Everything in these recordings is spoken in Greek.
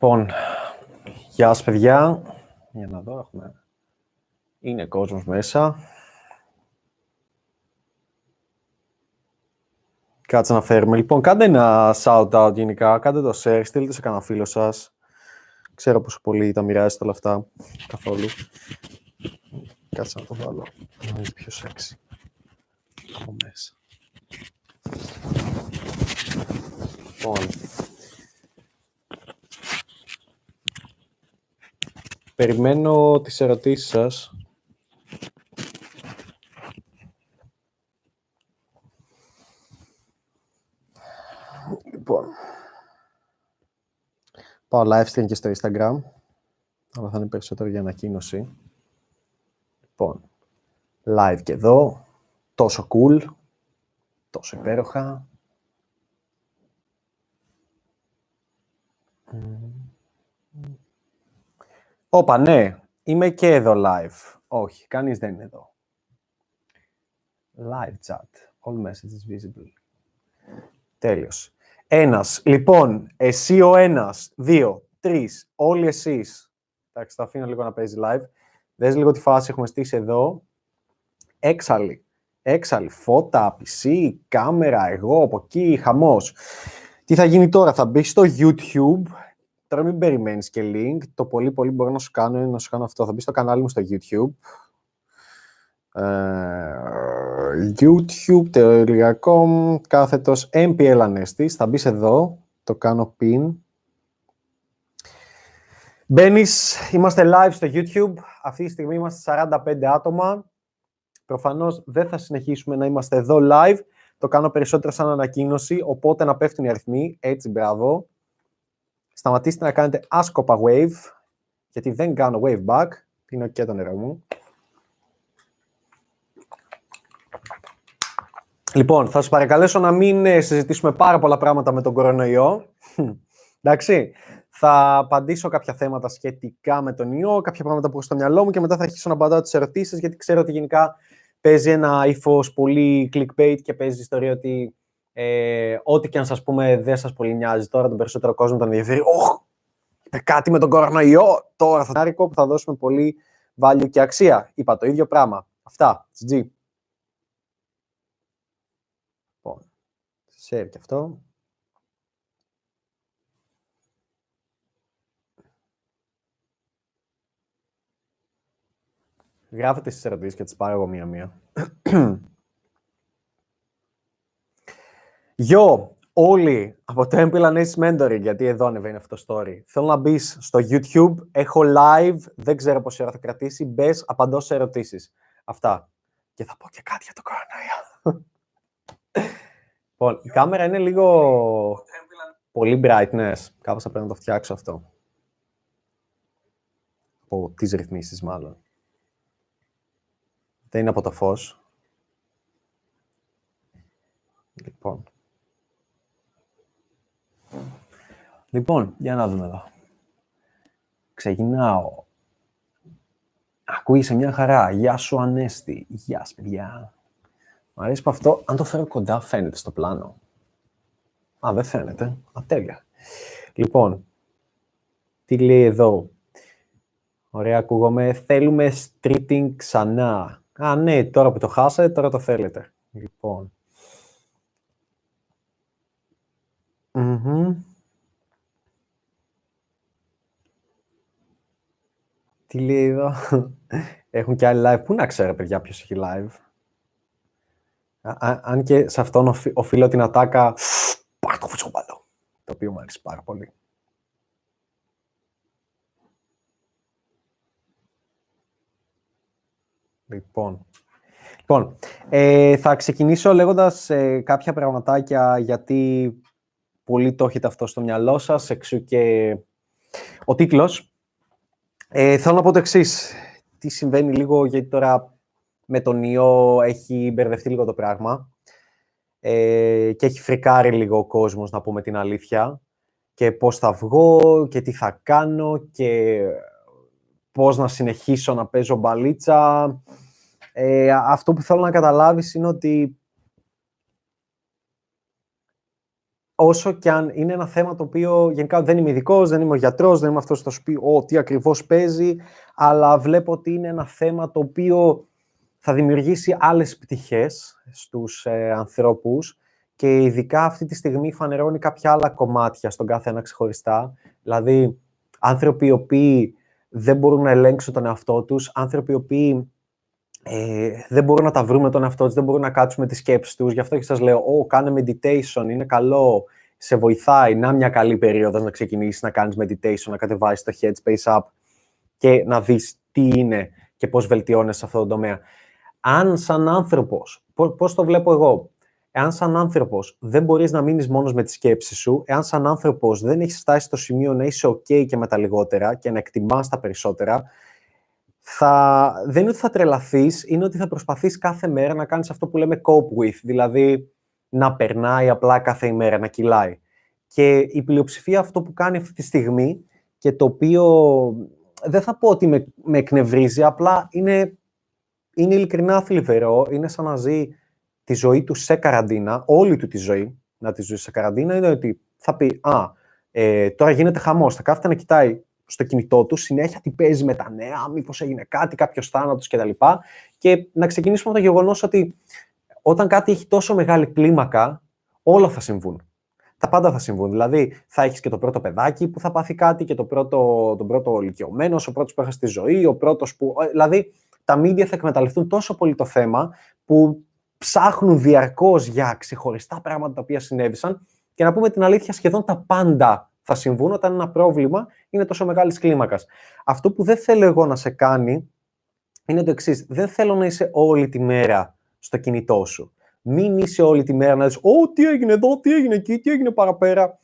Λοιπόν, γεια σας παιδιά. Για να δω, έχουμε... Είναι κόσμος μέσα. Κάτσε να φέρουμε. Λοιπόν, κάντε ένα shout-out γενικά, κάντε το share, στείλτε σε κανένα φίλο σας. Ξέρω πόσο πολύ τα μοιράζετε όλα αυτά, καθόλου. Κάτσε να το βάλω, να είναι πιο sexy. Από μέσα. Λοιπόν, Περιμένω τις ερωτήσεις σας. Λοιπόν, πάω live stream και στο Instagram, αλλά θα είναι περισσότερο για ανακοίνωση. Λοιπόν, live και εδώ, τόσο cool, τόσο υπέροχα. Όπα, ναι. Είμαι και εδώ live. Όχι, κανείς δεν είναι εδώ. Live chat. All messages visible. Τέλειος. Ένας. Λοιπόν, εσύ ο ένας, δύο, τρεις, όλοι εσείς. Εντάξει, θα αφήνω λίγο να παίζει live. Δες λίγο τη φάση έχουμε στήσει εδώ. Έξαλλη. Έξαλλη. Φώτα, PC, κάμερα, εγώ, από εκεί, χαμός. Τι θα γίνει τώρα, θα μπει στο YouTube Τώρα μην περιμένεις και link. Το πολύ πολύ μπορώ να σου κάνω είναι να σου κάνω αυτό. Θα μπεις στο κανάλι μου στο YouTube. Uh, youtube.com κάθετος MPL Anestis. Θα μπεις εδώ. Το κάνω pin. Μπαίνεις, είμαστε live στο YouTube. Αυτή τη στιγμή είμαστε 45 άτομα. Προφανώς δεν θα συνεχίσουμε να είμαστε εδώ live. Το κάνω περισσότερο σαν ανακοίνωση, οπότε να πέφτουν οι αριθμοί. Έτσι, μπράβο σταματήστε να κάνετε άσκοπα wave, γιατί δεν κάνω wave back, πίνω και το νερό μου. Λοιπόν, θα σας παρακαλέσω να μην ε, συζητήσουμε πάρα πολλά πράγματα με τον κορονοϊό. Εντάξει, θα απαντήσω κάποια θέματα σχετικά με τον ιό, κάποια πράγματα που έχω στο μυαλό μου και μετά θα αρχίσω να απαντάω τις ερωτήσεις, γιατί ξέρω ότι γενικά παίζει ένα ύφος πολύ clickbait και παίζει ιστορία ότι ε, ό,τι και αν σας πούμε δεν σας πολύ νοιάζει τώρα, τον περισσότερο κόσμο τον ενδιαφέρει. Όχ, είπε κάτι με τον κορονοϊό, τώρα θα είναι που θα δώσουμε πολύ value και αξία. Είπα το ίδιο πράγμα. Αυτά, GG. Λοιπόν, share και αυτό. Γράφετε στις ερωτήσεις και τις πάρω εγώ μία-μία. Γιο, όλοι από το MPL Analysis Mentoring, γιατί εδώ ανεβαίνει αυτό το story. Θέλω να μπεις στο YouTube, έχω live, δεν ξέρω πόση ώρα θα κρατήσει, μπες, απαντώ σε ερωτήσεις. Αυτά. Και θα πω και κάτι για το κορονοϊό. λοιπόν, η κάμερα είναι λίγο πολύ brightness. Κάπως θα πρέπει να το φτιάξω αυτό. Από τις ρυθμίσεις μάλλον. Δεν είναι από το φως. Λοιπόν. Λοιπόν, για να δούμε εδώ. Ξεκινάω. Ακούγεσαι μια χαρά. Γεια σου, Ανέστη. Γεια σου, παιδιά. Μου αρέσει που αυτό, αν το φέρω κοντά, φαίνεται στο πλάνο. Α, δεν φαίνεται. Α, τέλεια. Λοιπόν, τι λέει εδώ. Ωραία, ακούγομαι. Θέλουμε streeting ξανά. Α, ναι, τώρα που το χάσατε, τώρα το θέλετε. Λοιπόν. Τι λέει εδώ; Έχουν και άλλοι live. Πού να ξέρω, παιδιά, ποιος έχει live. αν και σε αυτόν οφείλω την ατάκα πάρ' το φουσκοπαλό. Το οποίο μου αρέσει πάρα πολύ. Λοιπόν, λοιπόν ε, θα ξεκινήσω λέγοντας ε, κάποια πραγματάκια γιατί πολύ το έχετε αυτό στο μυαλό σας, εξού και ο τίτλος. Ε, θέλω να πω το εξής. Τι συμβαίνει λίγο, γιατί τώρα με τον ιό έχει μπερδευτεί λίγο το πράγμα ε, και έχει φρικάρει λίγο ο κόσμος, να πούμε την αλήθεια, και πώς θα βγω και τι θα κάνω και πώς να συνεχίσω να παίζω μπαλίτσα. Ε, αυτό που θέλω να καταλάβεις είναι ότι όσο και αν είναι ένα θέμα το οποίο γενικά δεν είμαι ειδικός, δεν είμαι ο γιατρός, δεν είμαι αυτός που θα σου πει ο, τι ακριβώς παίζει, αλλά βλέπω ότι είναι ένα θέμα το οποίο θα δημιουργήσει άλλες πτυχές στους ε, ανθρώπους και ειδικά αυτή τη στιγμή φανερώνει κάποια άλλα κομμάτια στον κάθε ένα ξεχωριστά. Δηλαδή, άνθρωποι οι οποίοι δεν μπορούν να ελέγξουν τον εαυτό τους, άνθρωποι οι οποίοι ε, δεν μπορούν να τα βρουν με τον εαυτό τους, δεν μπορούν να κάτσουν με τις σκέψεις τους. Γι' αυτό και σας λέω, «Ω, κάνε meditation, είναι καλό, σε βοηθάει, να μια καλή περίοδος να ξεκινήσεις να κάνεις meditation, να κατεβάσεις το headspace app και να δεις τι είναι και πώς βελτιώνεσαι σε αυτό το τομέα. Αν σαν άνθρωπος, πώς το βλέπω εγώ, εάν σαν άνθρωπος δεν μπορείς να μείνεις μόνος με τη σκέψη σου, εάν σαν άνθρωπος δεν έχεις φτάσει στο σημείο να είσαι OK και με τα λιγότερα και να εκτιμάς τα περισσότερα, θα, δεν είναι ότι θα τρελαθείς, είναι ότι θα προσπαθείς κάθε μέρα να κάνεις αυτό που λέμε cope with, δηλαδή να περνάει απλά κάθε ημέρα, να κυλάει. Και η πλειοψηφία αυτό που κάνει αυτή τη στιγμή και το οποίο δεν θα πω ότι με, με εκνευρίζει, απλά είναι, είναι ειλικρινά θλιβερό, είναι σαν να ζει τη ζωή του σε καραντίνα, όλη του τη ζωή να τη ζει σε καραντίνα, είναι ότι θα πει «Α, ε, τώρα γίνεται χαμός», θα κάθεται να κοιτάει στο κινητό τους, συνέχεια τι παίζει με τα νέα, μήπως έγινε κάτι, κάποιος θάνατος κτλ. Και να ξεκινήσουμε με το γεγονός ότι όταν κάτι έχει τόσο μεγάλη κλίμακα, όλα θα συμβούν. Τα πάντα θα συμβούν. Δηλαδή, θα έχεις και το πρώτο παιδάκι που θα πάθει κάτι και το πρώτο, τον πρώτο ηλικιωμένος, ο πρώτος που έχασε τη ζωή, ο πρώτος που. Ε, δηλαδή, τα μίντια θα εκμεταλλευτούν τόσο πολύ το θέμα που ψάχνουν διαρκώς για ξεχωριστά πράγματα τα οποία συνέβησαν και να πούμε την αλήθεια, σχεδόν τα πάντα θα συμβούν όταν ένα πρόβλημα είναι τόσο μεγάλης κλίμακας. Αυτό που δεν θέλω εγώ να σε κάνει είναι το εξής. Δεν θέλω να είσαι όλη τη μέρα στο κινητό σου. Μην είσαι όλη τη μέρα να λες «Ω, τι έγινε εδώ, τι έγινε εκεί, τι έγινε παραπέρα».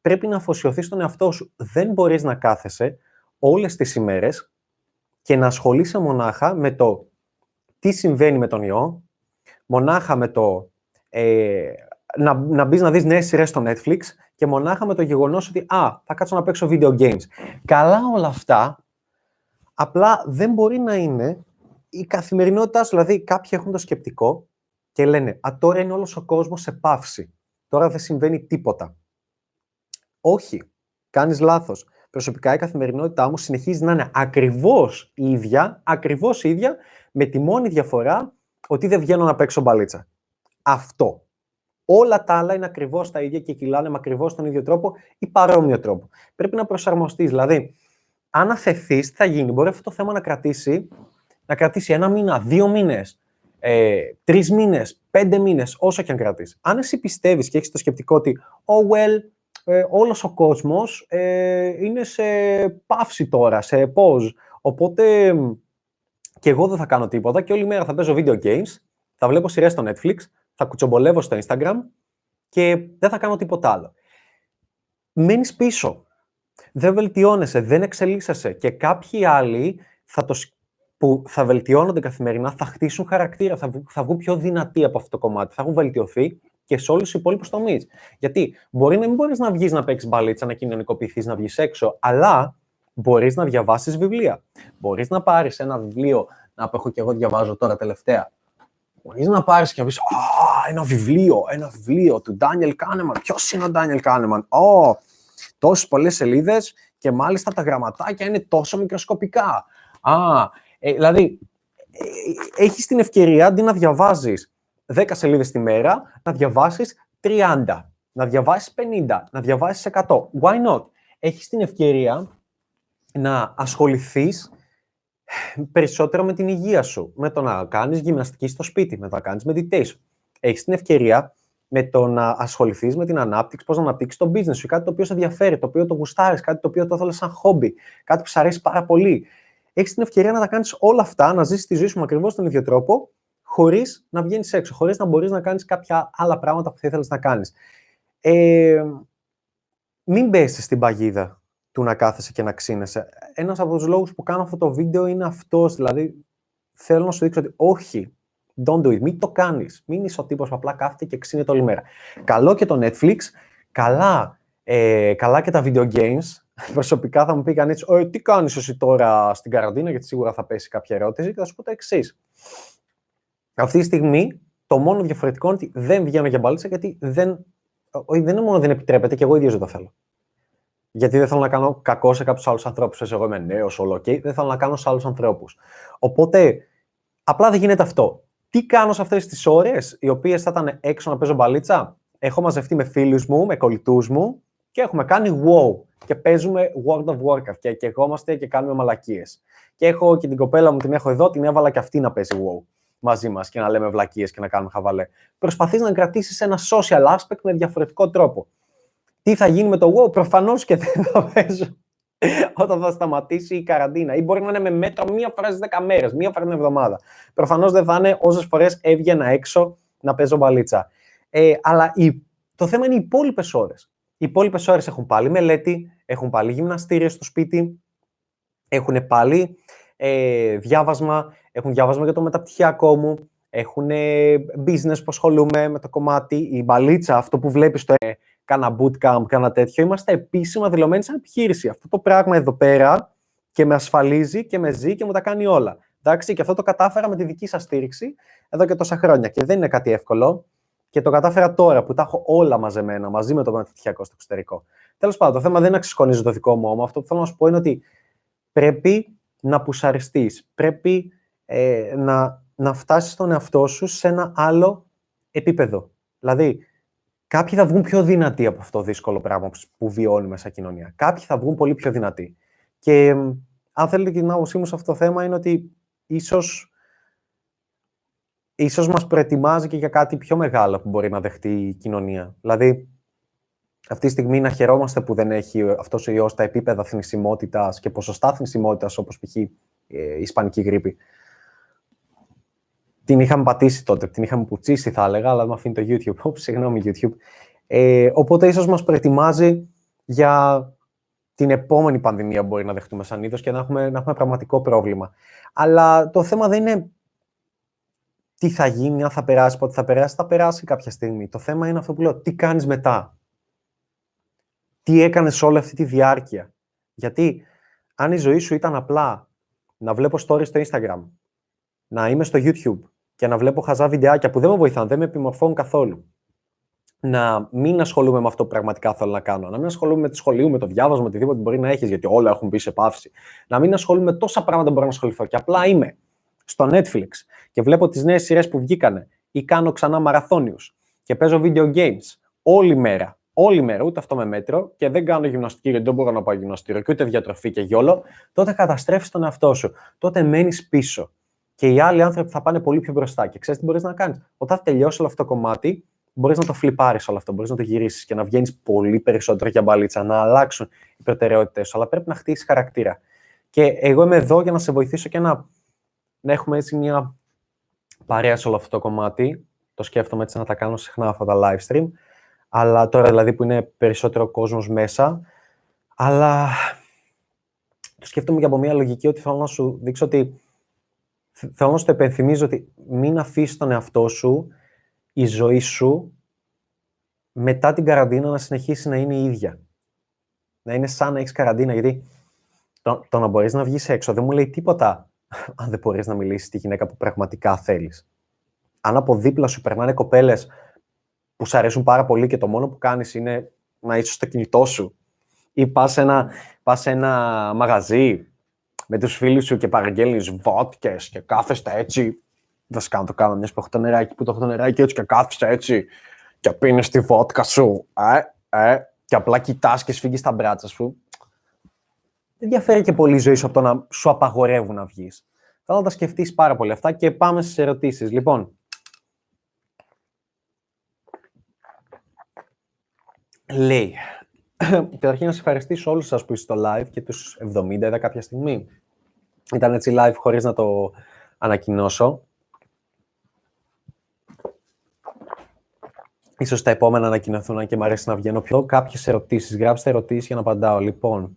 Πρέπει να αφοσιωθείς στον εαυτό σου. Δεν μπορείς να κάθεσαι όλες τις ημέρες και να ασχολείσαι μονάχα με το τι συμβαίνει με τον ιό, μονάχα με το ε, να, να μπεις να δεις νέες σειρές στο Netflix και μονάχα με το γεγονός ότι «Α, θα κάτσω να παίξω video games». Καλά όλα αυτά, απλά δεν μπορεί να είναι η καθημερινότητά σου. Δηλαδή, κάποιοι έχουν το σκεπτικό και λένε «Α, τώρα είναι όλος ο κόσμος σε παύση. Τώρα δεν συμβαίνει τίποτα». Όχι, κάνεις λάθος. Προσωπικά η καθημερινότητά μου συνεχίζει να είναι ακριβώς η ίδια, ακριβώς η ίδια, με τη μόνη διαφορά ότι δεν βγαίνω να παίξω μπαλίτσα. Αυτό. Όλα τα άλλα είναι ακριβώς τα ίδια και κυλάνε με ακριβώς τον ίδιο τρόπο ή παρόμοιο τρόπο. Πρέπει να προσαρμοστείς. Δηλαδή, αν αφαιθεί, τι θα γίνει; Μπορεί αυτό το θέμα να κρατήσει, να κρατήσει ένα μήνα, δύο μήνες, ε, τρεις μήνες, πέντε μήνες, όσο και αν κρατήσει. Αν εσύ πιστεύεις και έχεις το σκεπτικό ότι, oh well, ε, όλος ο κόσμος ε, είναι σε παύση τώρα, σε pause. Οπότε και εγώ δεν θα κάνω τίποτα και όλη μέρα θα παίζω video games, θα βλέπω σειρές στο Netflix, θα κουτσομπολεύω στο Instagram και δεν θα κάνω τίποτα άλλο. Μένεις πίσω. Δεν βελτιώνεσαι, δεν εξελίσσεσαι και κάποιοι άλλοι θα το, που θα βελτιώνονται καθημερινά θα χτίσουν χαρακτήρα, θα, θα βγουν πιο δυνατοί από αυτό το κομμάτι, θα έχουν βελτιωθεί και σε όλους τους υπόλοιπους τομείς. Γιατί μπορεί να μην μπορείς να βγεις να παίξεις μπαλίτσα, να κοινωνικοποιηθείς, να βγεις έξω, αλλά μπορείς να διαβάσεις βιβλία. Μπορείς να πάρεις ένα βιβλίο, να που έχω και εγώ διαβάζω τώρα τελευταία, Μπορείς να πάρεις και να πεις, «Α, ένα βιβλίο, ένα βιβλίο του Daniel Kahneman». Ποιος είναι ο Daniel Kahneman? «Ω, τόσες πολλές σελίδες και μάλιστα τα γραμματάκια είναι τόσο μικροσκοπικά». Α, ε, δηλαδή, ε, έχεις την ευκαιρία, αντί να διαβάζεις 10 σελίδες τη μέρα, να διαβάσεις 30, να διαβάσεις 50, να διαβάσεις 100. Why not? Έχεις την ευκαιρία να ασχοληθείς περισσότερο με την υγεία σου, με το να κάνεις γυμναστική στο σπίτι, με το να κάνεις meditation. Έχεις την ευκαιρία με το να ασχοληθείς με την ανάπτυξη, πώς να αναπτύξεις το business σου, κάτι το οποίο σε ενδιαφέρει, το οποίο το γουστάρεις, κάτι το οποίο το θέλεις σαν χόμπι, κάτι που σου αρέσει πάρα πολύ. Έχεις την ευκαιρία να τα κάνεις όλα αυτά, να ζήσεις τη ζωή σου με ακριβώς τον ίδιο τρόπο, χωρίς να βγαίνεις έξω, χωρίς να μπορείς να κάνεις κάποια άλλα πράγματα που θα ήθελες να κάνεις. Ε, μην πέσεις στην παγίδα του να κάθεσαι και να ξύνεσαι. Ένας από τους λόγους που κάνω αυτό το βίντεο είναι αυτός. Δηλαδή, θέλω να σου δείξω ότι όχι, don't do it. Μην το κάνεις. Μην είσαι ο τύπος που απλά κάθεται και ξύνεται όλη μέρα. Καλό και το Netflix, καλά, ε, καλά και τα video games. Προσωπικά θα μου πει κανείς, ε, τι κάνεις εσύ τώρα στην καραντίνα, γιατί σίγουρα θα πέσει κάποια ερώτηση και θα σου πω το εξής. Αυτή τη στιγμή το μόνο διαφορετικό είναι ότι δεν βγαίνω για μπαλίτσα γιατί δεν Όχι, δεν είναι μόνο δεν επιτρέπεται, και εγώ ίδιος δεν το θέλω. Γιατί δεν θέλω να κάνω κακό σε κάποιους άλλους ανθρώπους. Εγώ είμαι νέος, όλο okay. δεν θέλω να κάνω σε άλλους ανθρώπους. Οπότε, απλά δεν γίνεται αυτό. Τι κάνω σε αυτές τις ώρες, οι οποίες θα ήταν έξω να παίζω μπαλίτσα; Έχω μαζευτεί με φίλους μου, με κολλητούς μου και έχουμε κάνει wow. Και παίζουμε World of Warcraft και κεγόμαστε και κάνουμε μαλακίες. Και έχω και την κοπέλα μου, την έχω εδώ, την έβαλα και αυτή να παίζει wow μαζί μας και να λέμε βλακίες και να κάνουμε χαβαλέ. Προσπαθείς να κρατήσεις ένα social aspect με διαφορετικό τρόπο. Τι θα γίνει με το wow, προφανώς και δεν θα παίζω όταν θα σταματήσει η καραντίνα. Ή μπορεί να είναι με μέτρο μία φορά στις 10 μέρες, μία φορά την εβδομάδα. Προφανώς δεν θα είναι όσες φορές έβγαινα έξω να παίζω μπαλίτσα. Ε, αλλά η, το θέμα είναι οι υπόλοιπες ώρες. Οι υπόλοιπες ώρες έχουν πάλι μελέτη, έχουν πάλι γυμναστήριο στο σπίτι, έχουν πάλι ε, διάβασμα, έχουν διάβασμα για το μεταπτυχιακό μου, έχουν business που ασχολούμαι με το κομμάτι, η μπαλίτσα, αυτό που βλέπεις το ε, κάνα bootcamp, κάνα τέτοιο, είμαστε επίσημα δηλωμένοι σαν επιχείρηση. Αυτό το πράγμα εδώ πέρα και με ασφαλίζει και με ζει και μου τα κάνει όλα. Εντάξει, και αυτό το κατάφερα με τη δική σας στήριξη εδώ και τόσα χρόνια και δεν είναι κάτι εύκολο και το κατάφερα τώρα που τα έχω όλα μαζεμένα μαζί με το μεταπτυχιακό στο εξωτερικό. Τέλος πάντων, το θέμα δεν είναι να ξεσκονίζω το δικό μου όμω. Αυτό που θέλω να σου πω είναι ότι πρέπει να πουσαριστείς. Πρέπει ε, να, να φτάσεις τον εαυτό σου σε ένα άλλο επίπεδο. Δηλαδή, κάποιοι θα βγουν πιο δυνατοί από αυτό το δύσκολο πράγμα που βιώνουμε σαν κοινωνία. Κάποιοι θα βγουν πολύ πιο δυνατοί. Και αν θέλετε την άποψή μου σε αυτό το θέμα είναι ότι ίσως ίσως μας προετοιμάζει και για κάτι πιο μεγάλο που μπορεί να δεχτεί η κοινωνία. Δηλαδή, αυτή τη στιγμή να χαιρόμαστε που δεν έχει αυτός ο ιός τα επίπεδα θνησιμότητας και ποσοστά θνησιμότητας όπως π.χ. Ε, η ισπανική γρήπη. Την είχαμε πατήσει τότε, την είχαμε πουτσίσει θα έλεγα, αλλά με αφήνει το YouTube. Oops, συγγνώμη YouTube. Ε, οπότε ίσως μας προετοιμάζει για την επόμενη πανδημία που μπορεί να δεχτούμε σαν είδος και να έχουμε, να έχουμε πραγματικό πρόβλημα. Αλλά το θέμα δεν είναι τι θα γίνει, αν θα περάσει, πότε θα περάσει, θα περάσει κάποια στιγμή. Το θέμα είναι αυτό που λέω, τι κάνεις μετά; Τι έκανες όλη αυτή τη διάρκεια; Γιατί αν η ζωή σου ήταν απλά να βλέπω stories στο Instagram, να είμαι στο YouTube και να βλέπω χαζά βιντεάκια που δεν με βοηθάνε, δεν με επιμορφώνουν καθόλου. Να μην ασχολούμαι με αυτό που πραγματικά θέλω να κάνω. Να μην ασχολούμαι με τη σχολείο, με το διάβασμα, με οτιδήποτε μπορεί να έχεις, γιατί όλα έχουν μπει σε παύση. Να μην ασχολούμαι με τόσα πράγματα που μπορώ να ασχοληθώ. Και απλά είμαι στο Netflix και βλέπω τις νέες σειρές που βγήκανε ή κάνω ξανά μαραθώνιους και παίζω video games όλη μέρα, όλη μέρα, ούτε αυτό με μέτρο και δεν κάνω γυμναστική γιατί δεν μπορώ να πάω γυμναστήριο και ούτε διατροφή και γιόλο, τότε καταστρέφεις τον εαυτό σου. Τότε μένεις πίσω. Και οι άλλοι άνθρωποι θα πάνε πολύ πιο μπροστά. Και ξέρεις τι μπορείς να κάνεις; Όταν τελειώσει όλο αυτό το κομμάτι, μπορείς να το φλιπάρεις όλο αυτό, μπορείς να το γυρίσεις και να βγαίνεις πολύ περισσότερο για μπαλίτσα, να αλλάξουν οι προτεραιότητες σου. Αλλά πρέπει να χτίσεις χαρακτήρα. Και εγώ είμαι εδώ για να σε βοηθήσω και να να έχουμε έτσι μια παρέα σε όλο αυτό το κομμάτι. Το σκέφτομαι έτσι να τα κάνω συχνά αυτά τα live stream. Αλλά τώρα δηλαδή που είναι περισσότερο κόσμος μέσα. Αλλά το σκέφτομαι και από μια λογική ότι θέλω να σου δείξω ότι θέλω να σου το επενθυμίζω ότι μην αφήσεις τον εαυτό σου, η ζωή σου, μετά την καραντίνα να συνεχίσει να είναι η ίδια. Να είναι σαν να έχεις καραντίνα, γιατί το, το να μπορείς να βγεις έξω δεν μου λέει τίποτα αν δεν μπορείς να μιλήσεις τη γυναίκα που πραγματικά θέλεις. Αν από δίπλα σου περνάνε κοπέλες που σου αρέσουν πάρα πολύ και το μόνο που κάνεις είναι να είσαι στο κινητό σου ή πας σε, ένα, πας σε ένα μαγαζί με τους φίλους σου και παραγγέλνεις βότκες και κάθεστε έτσι. Δεν κάνω το κάνω μιας που έχω το νεράκι, που το έχω το νεράκι έτσι και κάθεσαι έτσι και πίνεις τη βότκα σου. Ε, ε, και απλά κοιτάς και σφίγγεις τα μπράτσα σου δεν διαφέρει και πολύ η ζωή σου από το να σου απαγορεύουν να βγεις. Θέλω να τα σκεφτείς πάρα πολύ αυτά και πάμε στις ερωτήσεις. Λοιπόν, λέει, καταρχήν να σας ευχαριστήσω όλους σας που είστε στο live και τους 70 είδα κάποια στιγμή. Ήταν έτσι live χωρίς να το ανακοινώσω. Ίσως τα επόμενα ανακοινωθούν, και μου αρέσει να βγαίνω πιο. Κάποιες ερωτήσεις, γράψτε ερωτήσεις για να απαντάω. Λοιπόν,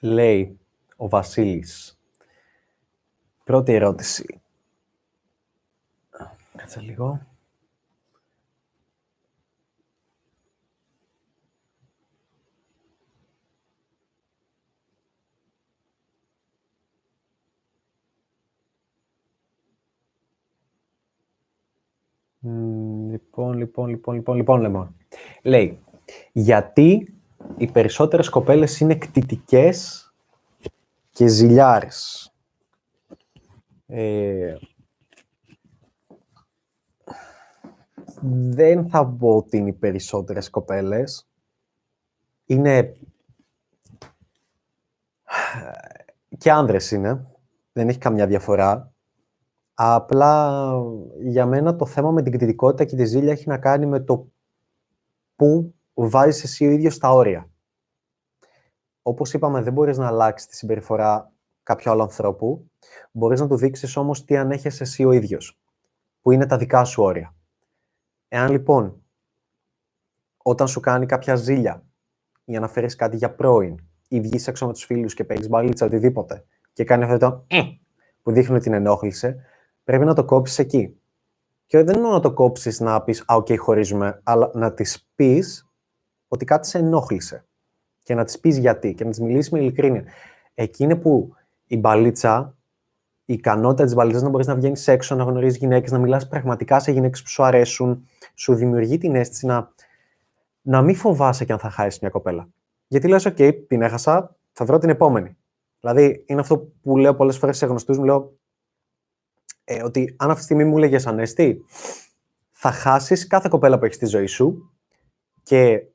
Λέει ο Βασίλης. Πρώτη ερώτηση. Κάτσε λίγο. Λοιπόν, λοιπόν, λοιπόν, λοιπόν, λοιπόν, λοιπόν. Λέει, γιατί οι περισσότερες κοπέλες είναι κτητικές και ζηλιάρες. Ε, δεν θα πω ότι είναι οι περισσότερες κοπέλες. Είναι... Και άνδρες είναι. Δεν έχει καμιά διαφορά. Απλά για μένα το θέμα με την κτητικότητα και τη ζήλια έχει να κάνει με το πού βάζεις εσύ ο ίδιος τα όρια. Όπως είπαμε, δεν μπορείς να αλλάξεις τη συμπεριφορά κάποιου άλλου ανθρώπου. Μπορείς να του δείξεις όμως τι ανέχεσαι εσύ ο ίδιος, που είναι τα δικά σου όρια. Εάν λοιπόν, όταν σου κάνει κάποια ζήλια ή αναφέρει κάτι για πρώην ή βγεις έξω με τους φίλους και παίρνεις μπαλίτσα οτιδήποτε και κάνει αυτό το «ε» που δείχνει ότι την ενόχλησε, πρέπει να το κόψεις εκεί. Και δεν είναι να το κόψεις να πεις Α, οκ, χωρίζουμε, αλλά να της πεις ότι κάτι σε ενόχλησε. Και να της πεις γιατί και να της μιλήσεις με ειλικρίνεια. Εκεί είναι που η μπαλίτσα, η ικανότητα της μπαλίτσας να μπορείς να βγαίνεις έξω, να γνωρίζεις γυναίκες, να μιλάς πραγματικά σε γυναίκες που σου αρέσουν, σου δημιουργεί την αίσθηση να, να μην φοβάσαι και αν θα χάσεις μια κοπέλα. Γιατί λες, OK, την έχασα, θα βρω την επόμενη. Δηλαδή, είναι αυτό που λέω πολλές φορές σε γνωστούς μου, λέω, ε, ότι αν αυτή τη στιγμή μου έλεγε Ανέστη, θα χάσεις κάθε κοπέλα που έχεις στη ζωή σου και.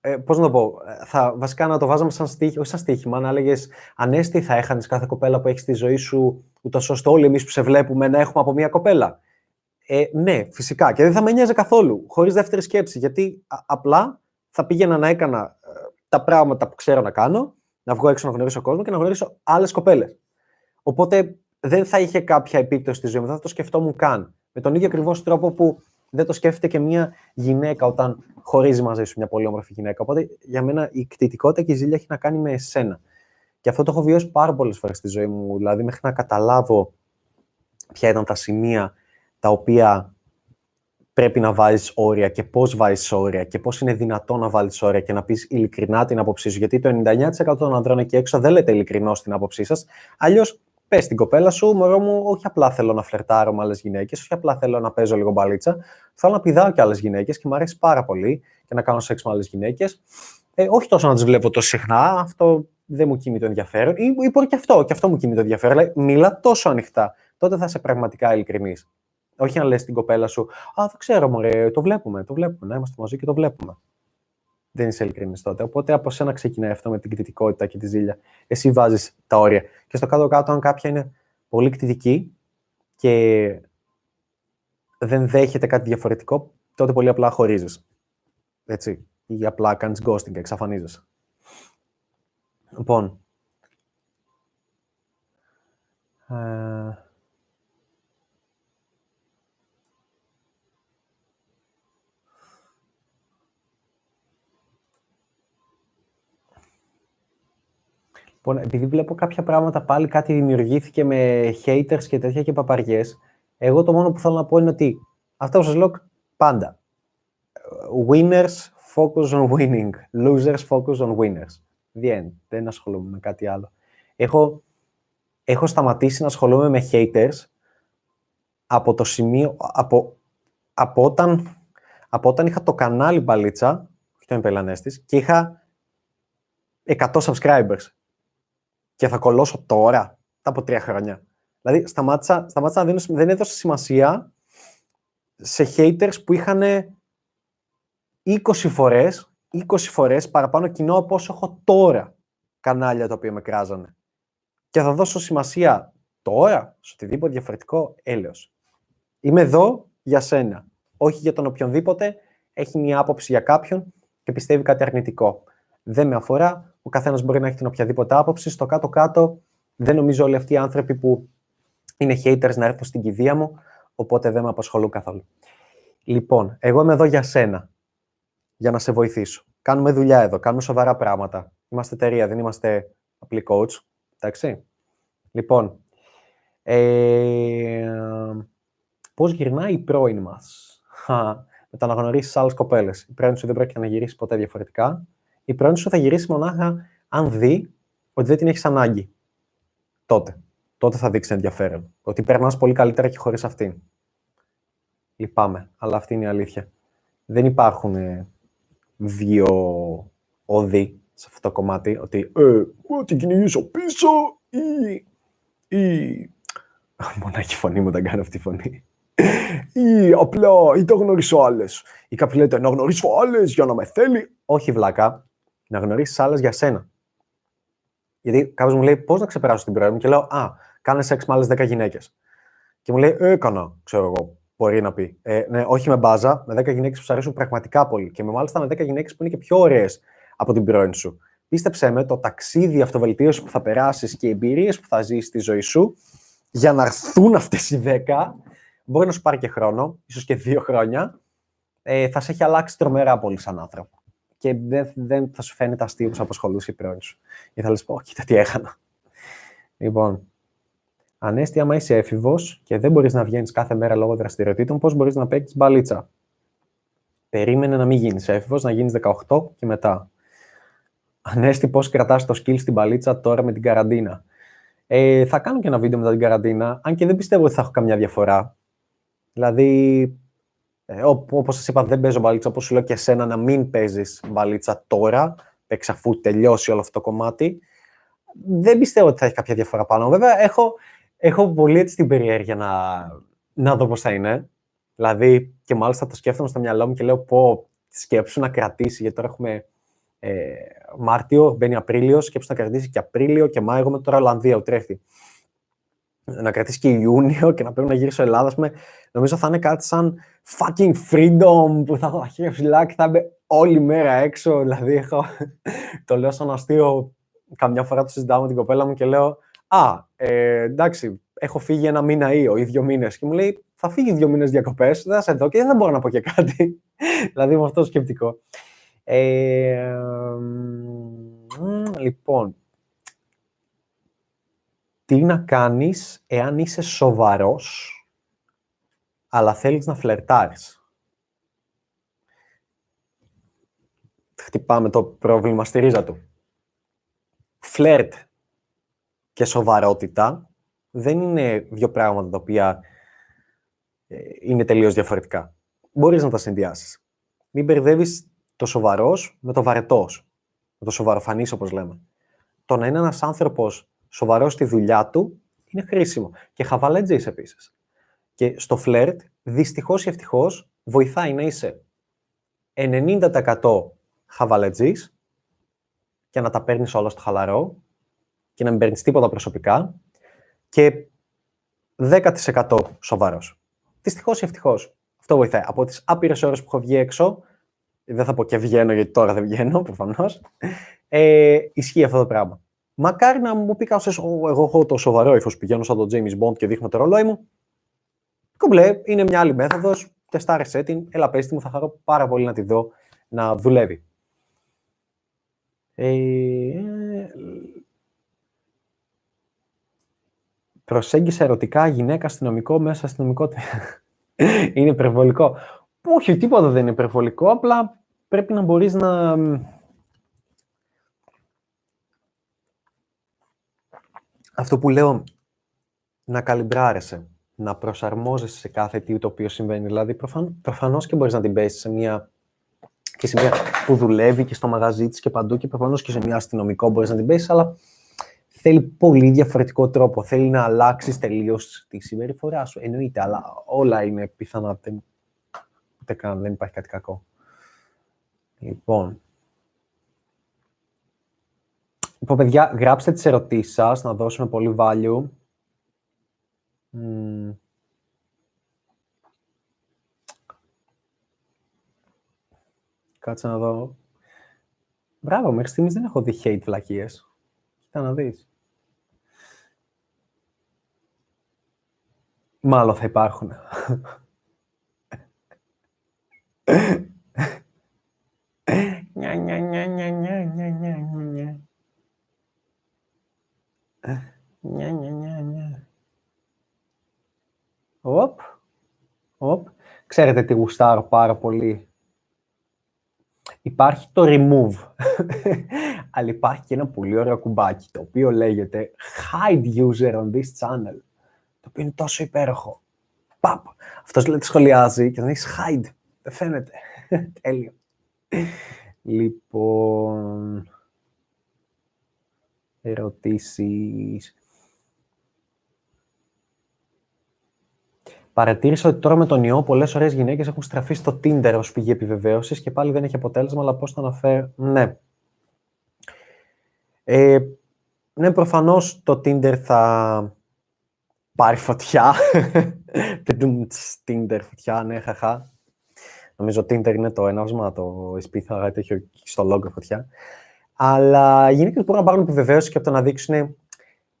Ε, Πώς να το πω, θα, βασικά να το βάζαμε σαν στοίχημα, όχι σαν στοίχημα, να έλεγε Ανέστη, θα έχανες κάθε κοπέλα που έχεις στη ζωή σου, ούτως ώστε όλοι εμείς που σε βλέπουμε να έχουμε από μία κοπέλα. Ε, ναι, φυσικά. Και δεν θα με νοιάζει καθόλου, χωρίς δεύτερη σκέψη. Γιατί απλά θα πήγαινα να έκανα ε, τα πράγματα που ξέρω να κάνω, να βγω έξω να γνωρίσω κόσμο και να γνωρίσω άλλες κοπέλες. Οπότε δεν θα είχε κάποια επίπτωση στη ζωή μου, δεν θα το σκεφτόμουν καν. Με τον ίδιο ακριβώς τρόπο που δεν το σκέφτεται και μια γυναίκα όταν χωρίζει μαζί σου μια πολύ όμορφη γυναίκα. Οπότε για μένα η κτητικότητα και η ζήλια έχει να κάνει με εσένα. Και αυτό το έχω βιώσει πάρα πολλές φορές στη ζωή μου. Δηλαδή, μέχρι να καταλάβω ποια ήταν τα σημεία τα οποία πρέπει να βάζεις όρια και πώς βάζεις όρια και πώς είναι δυνατό να βάλεις όρια και να πεις ειλικρινά την άποψή σου. Γιατί το 99% των ανδρών εκεί έξω δεν λέτε ειλικρινώς την άποψή σας. Αλλιώς πες την κοπέλα σου, μωρό μου, όχι απλά θέλω να φλερτάρω με άλλες γυναίκες, όχι απλά θέλω να παίζω λίγο μπαλίτσα. Θέλω να πηδάω και άλλες γυναίκες και μου αρέσει πάρα πολύ και να κάνω σεξ με άλλες γυναίκες. Ε, όχι τόσο να τις βλέπω τόσο συχνά, αυτό δεν μου κινεί το ενδιαφέρον. Ή, ή μπορεί και αυτό, και αυτό μου κινεί το ενδιαφέρον. Αλλά μιλά τόσο ανοιχτά. Τότε θα είσαι πραγματικά ειλικρινής. Όχι να λες την κοπέλα σου, Α, δεν ξέρω, μωρέ, το βλέπουμε, το βλέπουμε. Να είμαστε μαζί και το βλέπουμε. Δεν είσαι ειλικρινής τότε. Οπότε από σένα ξεκινάει αυτό με την κριτικότητα και τη ζήλια. Εσύ βάζεις τα όρια. Και στο κάτω-κάτω, αν κάποια είναι πολύ κτητική και δεν δέχεται κάτι διαφορετικό, τότε πολύ απλά χωρίζεις. Έτσι. Ή απλά κάνεις ghosting και εξαφανίζεσαι. Λοιπόν. Ε, Λοιπόν, επειδή βλέπω κάποια πράγματα πάλι κάτι δημιουργήθηκε με haters και τέτοια και παπαριές, εγώ το μόνο που θέλω να πω είναι ότι αυτά που σας λέω πάντα. Winners focus on winning. Losers focus on winners. The end. Δεν ασχολούμαι με κάτι άλλο. Έχω, έχω σταματήσει να ασχολούμαι με haters από το σημείο, από, από, όταν, από όταν είχα το κανάλι Μπαλίτσα, όχι τον και είχα 100 subscribers και θα κολώσω τώρα, τα από τρία χρόνια. Δηλαδή, σταμάτησα, σταμάτησα να δίνω, δεν έδωσα σημασία σε haters που είχαν 20 φορές, 20 φορές παραπάνω κοινό από όσο έχω τώρα κανάλια τα οποία με κράζανε. Και θα δώσω σημασία τώρα σε οτιδήποτε διαφορετικό έλεος. Είμαι εδώ για σένα. Όχι για τον οποιονδήποτε έχει μια άποψη για κάποιον και πιστεύει κάτι αρνητικό. Δεν με αφορά, ο καθένας μπορεί να έχει την οποιαδήποτε άποψη. Στο κάτω-κάτω, δεν νομίζω όλοι αυτοί οι άνθρωποι που είναι haters να έρθουν στην κηδεία μου, οπότε δεν με απασχολούν καθόλου. Λοιπόν, εγώ είμαι εδώ για σένα, για να σε βοηθήσω. Κάνουμε δουλειά εδώ, κάνουμε σοβαρά πράγματα. Είμαστε εταιρεία, δεν είμαστε απλοί coach. Εντάξει. Λοιπόν, ε, πώς γυρνάει η πρώην μας; Με το να γνωρίσει άλλες κοπέλες. Η πρώην σου δεν πρέπει να γυρίσεις ποτέ διαφορετικά η πρώην σου θα γυρίσει μονάχα αν δει ότι δεν την έχεις ανάγκη. Τότε. Τότε θα δείξει ενδιαφέρον. Ότι περνάς πολύ καλύτερα και χωρίς αυτήν. Λυπάμαι, αλλά αυτή είναι η αλήθεια. Δεν υπάρχουν ε, δύο οδοί σε αυτό το κομμάτι, ότι ε, την κυνηγήσω πίσω ή... ή... Μονάχη φωνή μου δεν κάνω αυτή τη φωνή. Ή απλά, ή το γνωρίσω άλλες. Ή κάποιοι λέτε να γνωρίσω άλλες για να με θέλει. Όχι, βλάκα. Να γνωρίσεις άλλες για σένα. Γιατί κάποιος μου λέει πώς να ξεπεράσω την πρώην μου και λέω Α, κάνε σεξ με άλλες 10 γυναίκες. Και μου λέει Έκανα, ξέρω εγώ, μπορεί να πει. Ε, ναι, όχι με μπάζα, με 10 γυναίκες που σου αρέσουν πραγματικά πολύ. Και με μάλιστα με 10 γυναίκες που είναι και πιο ωραίες από την πρώην σου. Πίστεψέ με, το ταξίδι αυτοβελτίωση που θα περάσεις και οι εμπειρίες που θα ζήσει στη ζωή σου για να έρθουν αυτές οι 10, μπορεί να σου πάρει και χρόνο, ίσως και δύο χρόνια. Ε, θα σε έχει αλλάξει τρομερά πολύ σαν άνθρωπο. Και δεν, δεν θα σου φαίνεται αστείο που σου απασχολούσε η πρώην σου. Και θα λες, πω, κοίτα τι έκανα. Λοιπόν, Ανέστη, άμα είσαι έφηβος και δεν μπορείς να βγαίνεις κάθε μέρα λόγω δραστηριοτήτων, πώς μπορείς να παίξεις μπαλίτσα; Περίμενε να μην γίνεις έφηβος, να γίνεις 18 και μετά. Ανέστη, πώς κρατάς το skill στην μπαλίτσα τώρα με την καραντίνα; Ε, θα κάνω και ένα βίντεο μετά την καραντίνα, αν και δεν πιστεύω ότι θα έχω καμιά διαφορά. Δηλαδή, ε, όπως σας είπα, δεν παίζω μπαλίτσα. Όπως σου λέω και εσένα να μην παίζεις μπαλίτσα τώρα, παίξει αφού τελειώσει όλο αυτό το κομμάτι. Δεν πιστεύω ότι θα έχει κάποια διαφορά πάνω. Βέβαια, έχω, έχω πολύ έτσι την περιέργεια να, να δω πώς θα είναι. Δηλαδή, και μάλιστα το σκέφτομαι στο μυαλό μου και λέω πω σκέψου να κρατήσει, γιατί τώρα έχουμε ε, Μάρτιο, μπαίνει Απρίλιο, σκέψου να κρατήσει και Απρίλιο και Μάιο, εγώ με τώρα Ολλανδία, Ουτρέχτη. Να κρατήσει και Ιούνιο και να πρέπει να γυρίσω Ελλάδας, με, νομίζω θα είναι κάτι σαν fucking freedom που θα έχω χέρια ψηλά και θα είμαι όλη μέρα έξω. Δηλαδή, έχω, το λέω σαν αστείο, καμιά φορά το συζητάω με την κοπέλα μου και λέω Α, ε, εντάξει, έχω φύγει ένα μήνα ή ή δύο μήνες. Και μου λέει, θα φύγεις δύο μήνες διακοπές, δεν θα σε δω και δεν μπορώ να πω και κάτι. δηλαδή με αυτό το σκεπτικό. Ε, λοιπόν, τι να κάνεις εάν είσαι σοβαρός, αλλά θέλεις να φλερτάρεις. Χτυπάμε το πρόβλημα στη ρίζα του. Φλερτ και σοβαρότητα δεν είναι δύο πράγματα τα οποία ε, είναι τελείως διαφορετικά. Μπορείς να τα συνδυάσεις. Μην μπερδεύεις το σοβαρός με το βαρετός. Με το σοβαροφανής, όπως λέμε. Το να είναι ένας άνθρωπος σοβαρός στη δουλειά του είναι χρήσιμο. Και χαβαλέτζες επίσης. Και στο φλερτ, δυστυχώς ή ευτυχώς, βοηθάει να είσαι 90% χαβαλέτζη και να τα παίρνεις όλα στο χαλαρό και να μην παίρνεις τίποτα προσωπικά και 10% σοβαρός. Δυστυχώς ή ευτυχώς. Αυτό βοηθάει. Από τις άπειρες ώρες που έχω βγει έξω, δεν θα πω και βγαίνω γιατί τώρα δεν βγαίνω προφανώς. Ε, ισχύει αυτό το πράγμα. Μακάρι να μου πει κάποιος, εγώ έχω το σοβαρό ύφος πηγαίνω σαν τον James Bond και δείχνω το ρολόι μου. Κουμπλέ, είναι μια άλλη μέθοδος. Τεστάρεσέ την, έλα πες μου, θα χαρώ πάρα πολύ να τη δω να δουλεύει. Ε, προσέγγισε ερωτικά γυναίκα αστυνομικό μέσα αστυνομικό. είναι υπερβολικό. Όχι, τίποτα δεν είναι υπερβολικό, απλά πρέπει να μπορείς να... Αυτό που λέω, να καλυμπράρεσαι, να προσαρμόζεσαι σε κάθε τι το οποίο συμβαίνει. Δηλαδή, προφαν, προφανώς και μπορείς να την πέσεις σε μια και σε μια που δουλεύει και στο μαγαζί της και παντού και προφανώς και σε μια αστυνομικό μπορείς να την πέσεις, αλλά θέλει πολύ διαφορετικό τρόπο. Θέλει να αλλάξεις τελείως τη συμπεριφορά σου. Εννοείται, αλλά όλα είναι πιθανά. Ούτε καν, δεν υπάρχει κάτι κακό. Λοιπόν. Λοιπόν, παιδιά, γράψτε τις ερωτήσεις σας, να δώσουμε πολύ value. Κάτσε να δω. Μπράβο, μέχρι στιγμής δεν έχω δει hate βλακίες. Κοίτα να δεις. Μάλλον θα υπάρχουν. Νια, νια, νια, νια, νια, νια, νια, νια. Νια, νια, νια, νια. Οπ, οπ. Ξέρετε τι γουστάρω πάρα πολύ. Υπάρχει το remove, αλλά υπάρχει και ένα πολύ ωραίο κουμπάκι, το οποίο λέγεται hide user on this channel, το οποίο είναι τόσο υπέροχο. παπ. Αυτός λέει σχολιάζει και δεν έχεις hide. Δεν φαίνεται. Τέλειο. λοιπόν... Ερωτήσεις. Παρατήρησα ότι τώρα με τον ιό πολλές ωραίες γυναίκες έχουν στραφεί στο Tinder ως πηγή επιβεβαίωσης και πάλι δεν έχει αποτέλεσμα, αλλά πώς το αναφέρω. Ναι. Ε, ναι, προφανώς το Tinder θα πάρει φωτιά. Tinder φωτιά, ναι, χαχά. Νομίζω Tinder είναι το έναυσμα, το SP θα έχει στο λόγο φωτιά. Αλλά οι γυναίκες μπορούν να πάρουν επιβεβαίωση και από το να δείξουν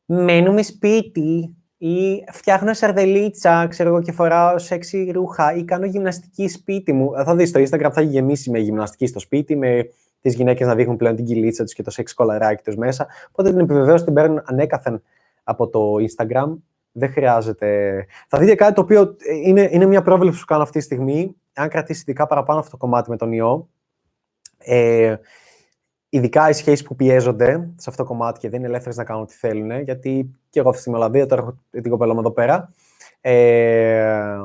μένουμε σπίτι, ή φτιάχνω σαρδελίτσα, ξέρω εγώ, και φοράω σεξι ρούχα ή κάνω γυμναστική σπίτι μου. Θα δεις, το Instagram θα έχει γεμίσει με γυμναστική στο σπίτι, με τις γυναίκες να δείχνουν πλέον την κυλίτσα τους και το σεξ κολαράκι τους μέσα. Οπότε την επιβεβαίωση την παίρνουν ανέκαθεν από το Instagram. Δεν χρειάζεται. Θα δείτε κάτι το οποίο είναι, είναι μια πρόβλεψη που κάνω αυτή τη στιγμή. Αν κρατήσει ειδικά παραπάνω αυτό το κομμάτι με τον ιό, ε, ειδικά οι σχέσεις που πιέζονται σε αυτό το κομμάτι και δεν είναι ελεύθερες να κάνουν ό,τι θέλουν, γιατί και εγώ αυτή τη Ολλανδία, τώρα έχω την κοπέλα μου εδώ πέρα. Ε,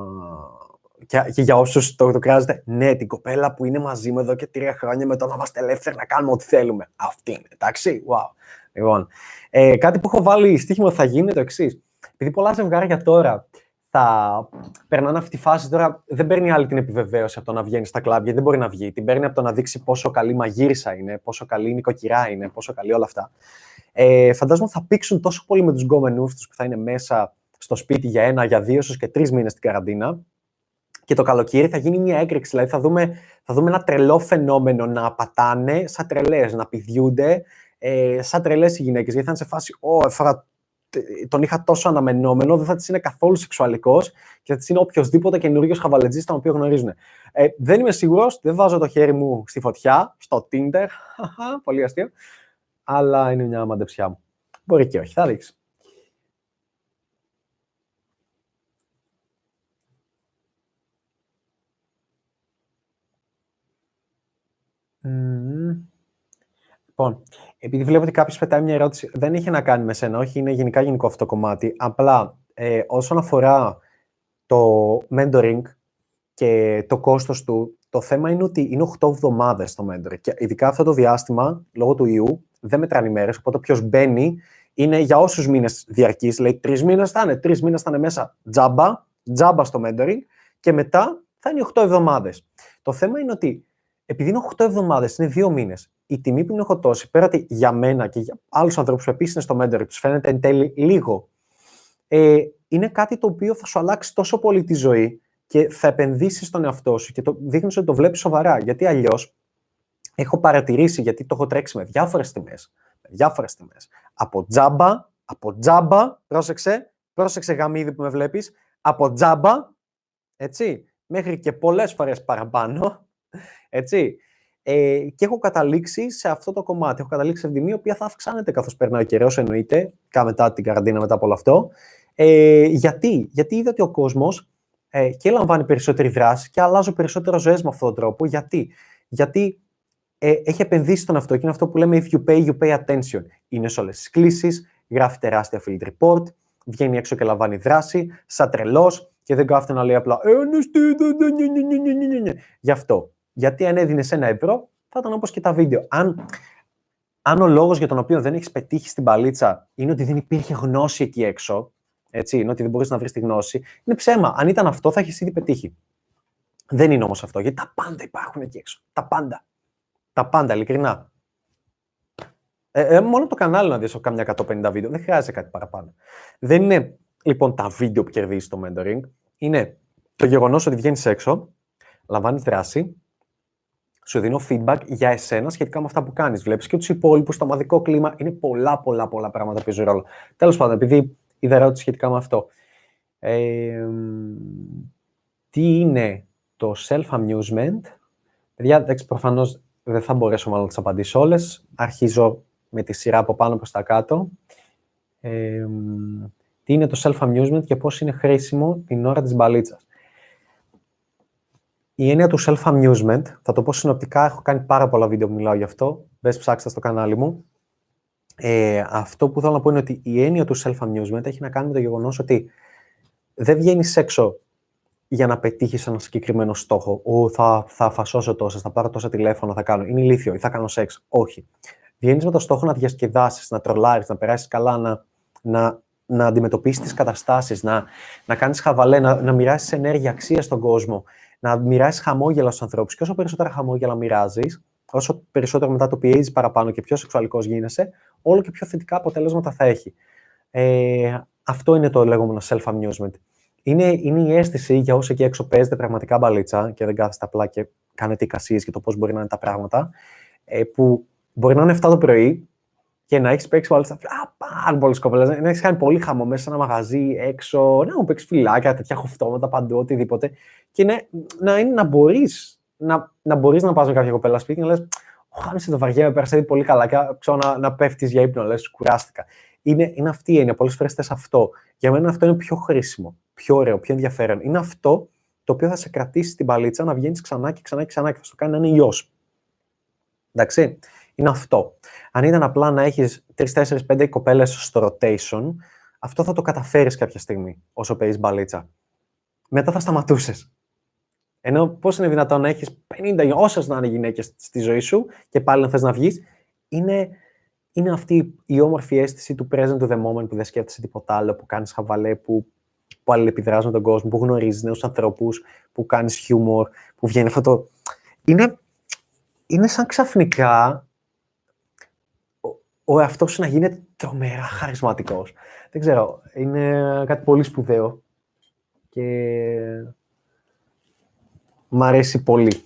και, και, για όσους το, το χρειάζεται, ναι, την κοπέλα που είναι μαζί μου εδώ και τρία χρόνια με το να είμαστε ελεύθεροι να κάνουμε ό,τι θέλουμε. Αυτή είναι, εντάξει. Wow. Λοιπόν, ε, κάτι που έχω βάλει στοίχημα θα γίνει το εξής. Επειδή πολλά ζευγάρια τώρα θα περνάνε αυτή τη φάση. Τώρα δεν παίρνει άλλη την επιβεβαίωση από το να βγαίνει στα κλαμπ, γιατί δεν μπορεί να βγει. Την παίρνει από το να δείξει πόσο καλή μαγείρισα είναι, πόσο καλή νοικοκυρά είναι, πόσο καλή όλα αυτά. Ε, φαντάζομαι θα πήξουν τόσο πολύ με τους γκόμενού του που θα είναι μέσα στο σπίτι για ένα, για δύο, ίσως και τρεις μήνες στην καραντίνα. Και το καλοκαίρι θα γίνει μια έκρηξη. Δηλαδή θα δούμε, θα δούμε ένα τρελό φαινόμενο να πατάνε σαν τρελές, να πηδιούνται ε, σαν τρελές οι γυναίκες. Γιατί θα είναι σε φάση, Ω, έφαγα τον είχα τόσο αναμενόμενο, δεν θα της είναι καθόλου σεξουαλικός και θα της είναι οποιοδήποτε καινούριο χαβαλετζής τον οποίο γνωρίζουν. Ε, δεν είμαι σίγουρος, δεν βάζω το χέρι μου στη φωτιά, στο Tinder. Πολύ αστείο. Αλλά είναι μια μαντεψιά μου. Μπορεί και όχι, θα δείξει. Λοιπόν, επειδή βλέπω ότι κάποιος πετάει μια ερώτηση, δεν είχε να κάνει με σένα, όχι, είναι γενικά γενικό αυτό το κομμάτι. Απλά ε, όσον αφορά το mentoring και το κόστος του, το θέμα είναι ότι είναι 8 εβδομάδες το mentoring. Και ειδικά αυτό το διάστημα, λόγω του ιού, δεν μετράνε ημέρε. Οπότε όποιος μπαίνει είναι για όσους μήνες διαρκείς. Λέει τρεις μήνες θα είναι, τρεις μήνες θα είναι μέσα τζάμπα, τζάμπα στο mentoring και μετά θα είναι 8 εβδομάδες. Το θέμα είναι ότι επειδή είναι 8 εβδομάδες, είναι 2 μήνες, η τιμή που έχω τόση, πέρα ότι για μένα και για άλλους ανθρώπους που επίσης είναι στο mentoring, τους φαίνεται εν τέλει λίγο, ε, είναι κάτι το οποίο θα σου αλλάξει τόσο πολύ τη ζωή και θα επενδύσεις στον εαυτό σου και το δείχνει ότι το βλέπεις σοβαρά. Γιατί αλλιώς έχω παρατηρήσει, γιατί το έχω τρέξει με διάφορες τιμές. Με διάφορες τιμές. Από τζάμπα, από τζάμπα, πρόσεξε, πρόσεξε γαμίδι που με βλέπεις, από τζάμπα, έτσι, μέχρι και πολλές φορές παραπάνω, έτσι. Ε, και έχω καταλήξει σε αυτό το κομμάτι. Έχω καταλήξει σε τιμή η οποία θα αυξάνεται καθώς περνάει ο καιρός, εννοείται, μετά την καραντίνα, μετά από όλο αυτό. Ε, γιατί; γιατί είδα ότι ο κόσμος ε, και λαμβάνει περισσότερη δράση και αλλάζω περισσότερο ζωές με αυτόν τον τρόπο. Γιατί, γιατί ε, έχει επενδύσει στον αυτό και είναι αυτό που λέμε if you pay, you pay attention. Είναι σε όλες τις κλήσεις, γράφει τεράστια field report, βγαίνει έξω και λαμβάνει δράση, σαν τρελός και δεν κάθεται να λέει απλά Γι' αυτό. Γιατί αν έδινε ένα ευρώ, θα ήταν όπως και τα βίντεο. Αν, αν ο λόγος για τον οποίο δεν έχεις πετύχει στην παλίτσα είναι ότι δεν υπήρχε γνώση εκεί έξω, έτσι, είναι ότι δεν μπορείς να βρεις τη γνώση, είναι ψέμα. Αν ήταν αυτό, θα έχεις ήδη πετύχει. Δεν είναι όμως αυτό, γιατί τα πάντα υπάρχουν εκεί έξω. Τα πάντα. Τα πάντα, ειλικρινά. Ε, ε, μόνο το κανάλι να δεις καμιά 150 βίντεο. Δεν χρειάζεται κάτι παραπάνω. Δεν είναι λοιπόν τα βίντεο που κερδίζεις το mentoring. Είναι το γεγονός ότι βγαίνεις έξω, λαμβάνεις δράση, σου δίνω feedback για εσένα σχετικά με αυτά που κάνεις. Βλέπεις και τους υπόλοιπους, το ομαδικό κλίμα. Είναι πολλά, πολλά, πολλά πράγματα που παίζουν ρόλο. Τέλος πάντων, επειδή είδα ερώτηση σχετικά με αυτό. Ε, τι είναι το self-amusement; Παιδιά, εντάξει, προφανώς δεν θα μπορέσω μάλλον να τις απαντήσω όλες. Αρχίζω με τη σειρά από πάνω προς τα κάτω. Ε, τι είναι το self-amusement και πώς είναι χρήσιμο την ώρα της μπαλίτσας; Η έννοια του self-amusement, θα το πω συνοπτικά, έχω κάνει πάρα πολλά βίντεο που μιλάω γι' αυτό, μπες ψάξτε στο κανάλι μου. Ε, αυτό που θέλω να πω είναι ότι η έννοια του self-amusement έχει να κάνει με το γεγονός ότι δεν βγαίνεις έξω για να πετύχεις ένα συγκεκριμένο στόχο. Ο, θα, θα φασώσω τόσες, θα πάρω τόσα τηλέφωνα, θα κάνω. Είναι ηλίθιο ή θα κάνω σεξ. Όχι. Βγαίνεις με το στόχο να διασκεδάσεις, να τρολάρεις, να περάσεις καλά, να, να, να αντιμετωπίσεις τις καταστάσεις, να, να κάνεις χαβαλέ, να, να μοιράσεις ενέργεια, αξία στον κόσμο, να μοιράσεις χαμόγελα στους ανθρώπους. Και όσο περισσότερα χαμόγελα μοιράζεις, όσο περισσότερο μετά το πιέζεις παραπάνω και πιο σεξουαλικός γίνεσαι, όλο και πιο θετικά αποτελέσματα θα έχει. Ε, αυτό είναι το λεγόμενο self-amusement. Είναι, είναι η αίσθηση για όσο εκεί έξω παίζετε πραγματικά μπαλίτσα και δεν κάθεστε απλά και κάνετε εικασίες για το πώς μπορεί να είναι τα πράγματα, ε, που μπορεί να είναι 7 το πρωί και να έχεις παίξει μπαλίτσα. Α, πάρα πολλές κοπέλες. Να έχεις κάνει πολύ χαμό μέσα σε ένα μαγαζί έξω, να μου παίξεις φυλάκια, τέτοια χοφτώματα παντού, οτιδήποτε. Και να, να, να μπορείς να, να, μπορείς να πας με κάποια κοπέλα σπίτι και να λες: Χάμισε το βαριέμαι, πέρασε πολύ καλά. Και ξέρω να, να πέφτεις για ύπνο, λες: Κουράστηκα. Είναι, είναι αυτή η έννοια. Πολλές φορές θες αυτό. Για μένα αυτό είναι πιο χρήσιμο, πιο ωραίο, πιο ενδιαφέρον. Είναι αυτό το οποίο θα σε κρατήσει στην παλίτσα να βγαίνεις ξανά και ξανά και ξανά και θα σου κάνει να είναι ιό. Εντάξει. Είναι αυτό. Αν ήταν απλά να έχεις 3, 4, 5 κοπέλες στο rotation, αυτό θα το καταφέρεις κάποια στιγμή όσο παίζεις μπαλίτσα. Μετά θα σταματούσες. Ενώ πώς είναι δυνατόν να έχεις 50 όσες να είναι γυναίκες στη ζωή σου και πάλι να θες να βγεις, είναι, είναι αυτή η όμορφη αίσθηση του present to the moment που δεν σκέφτεσαι τίποτα άλλο, που κάνεις χαβαλέ, που, που αλληλεπιδράζει με τον κόσμο, που γνωρίζεις νέους ανθρώπους, που κάνεις χιούμορ, που βγαίνει αυτό το. Είναι, είναι σαν ξαφνικά ο, ο εαυτός σου να γίνεται τρομερά χαρισματικός. Δεν ξέρω. Είναι κάτι πολύ σπουδαίο. Και Μ' αρέσει πολύ.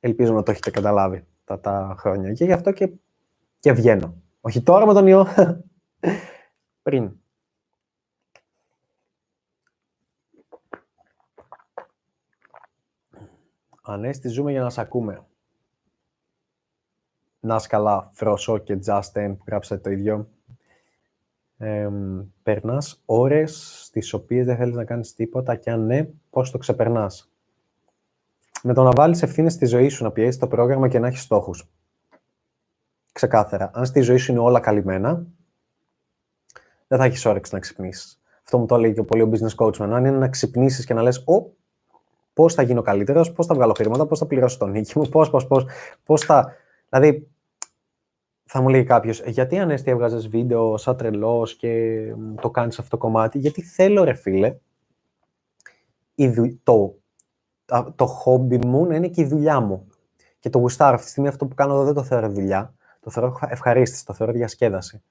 Ελπίζω να το έχετε καταλάβει τα, τα χρόνια. Και γι' αυτό και, και βγαίνω. Όχι τώρα με τον ιό, πριν. Ανέστη, ζούμε για να σε ακούμε. Να σκαλά, Φρόσο και Justin που γράψατε το ίδιο. Ε, περνάς ώρες στις οποίες δεν θέλεις να κάνεις τίποτα και αν ναι, πώς το ξεπερνάς; Με το να βάλεις ευθύνες στη ζωή σου, να πιέσεις το πρόγραμμα και να έχεις στόχους. Ξεκάθαρα. Αν στη ζωή σου είναι όλα καλυμμένα, δεν θα έχεις όρεξη να ξυπνήσεις. Αυτό μου το έλεγε και πολύ ο business coach Αν είναι να ξυπνήσεις και να λες, Ω, πώς θα γίνω καλύτερος, πώς θα βγάλω χρήματα, πώς θα πληρώσω τον νίκη μου, πώς, πώς, πώς, πώς θα. Δηλαδή, θα μου λέει κάποιος, γιατί αν έστει έβγαζες βίντεο σαν τρελός και το κάνεις αυτό το κομμάτι, γιατί θέλω, ρε φίλε, το το χόμπι μου να είναι και η δουλειά μου. Και το γουστάρω. Αυτή τη στιγμή αυτό που κάνω εδώ δεν το θεωρώ δουλειά. Το θεωρώ ευχαρίστηση, το θεωρώ διασκέδαση.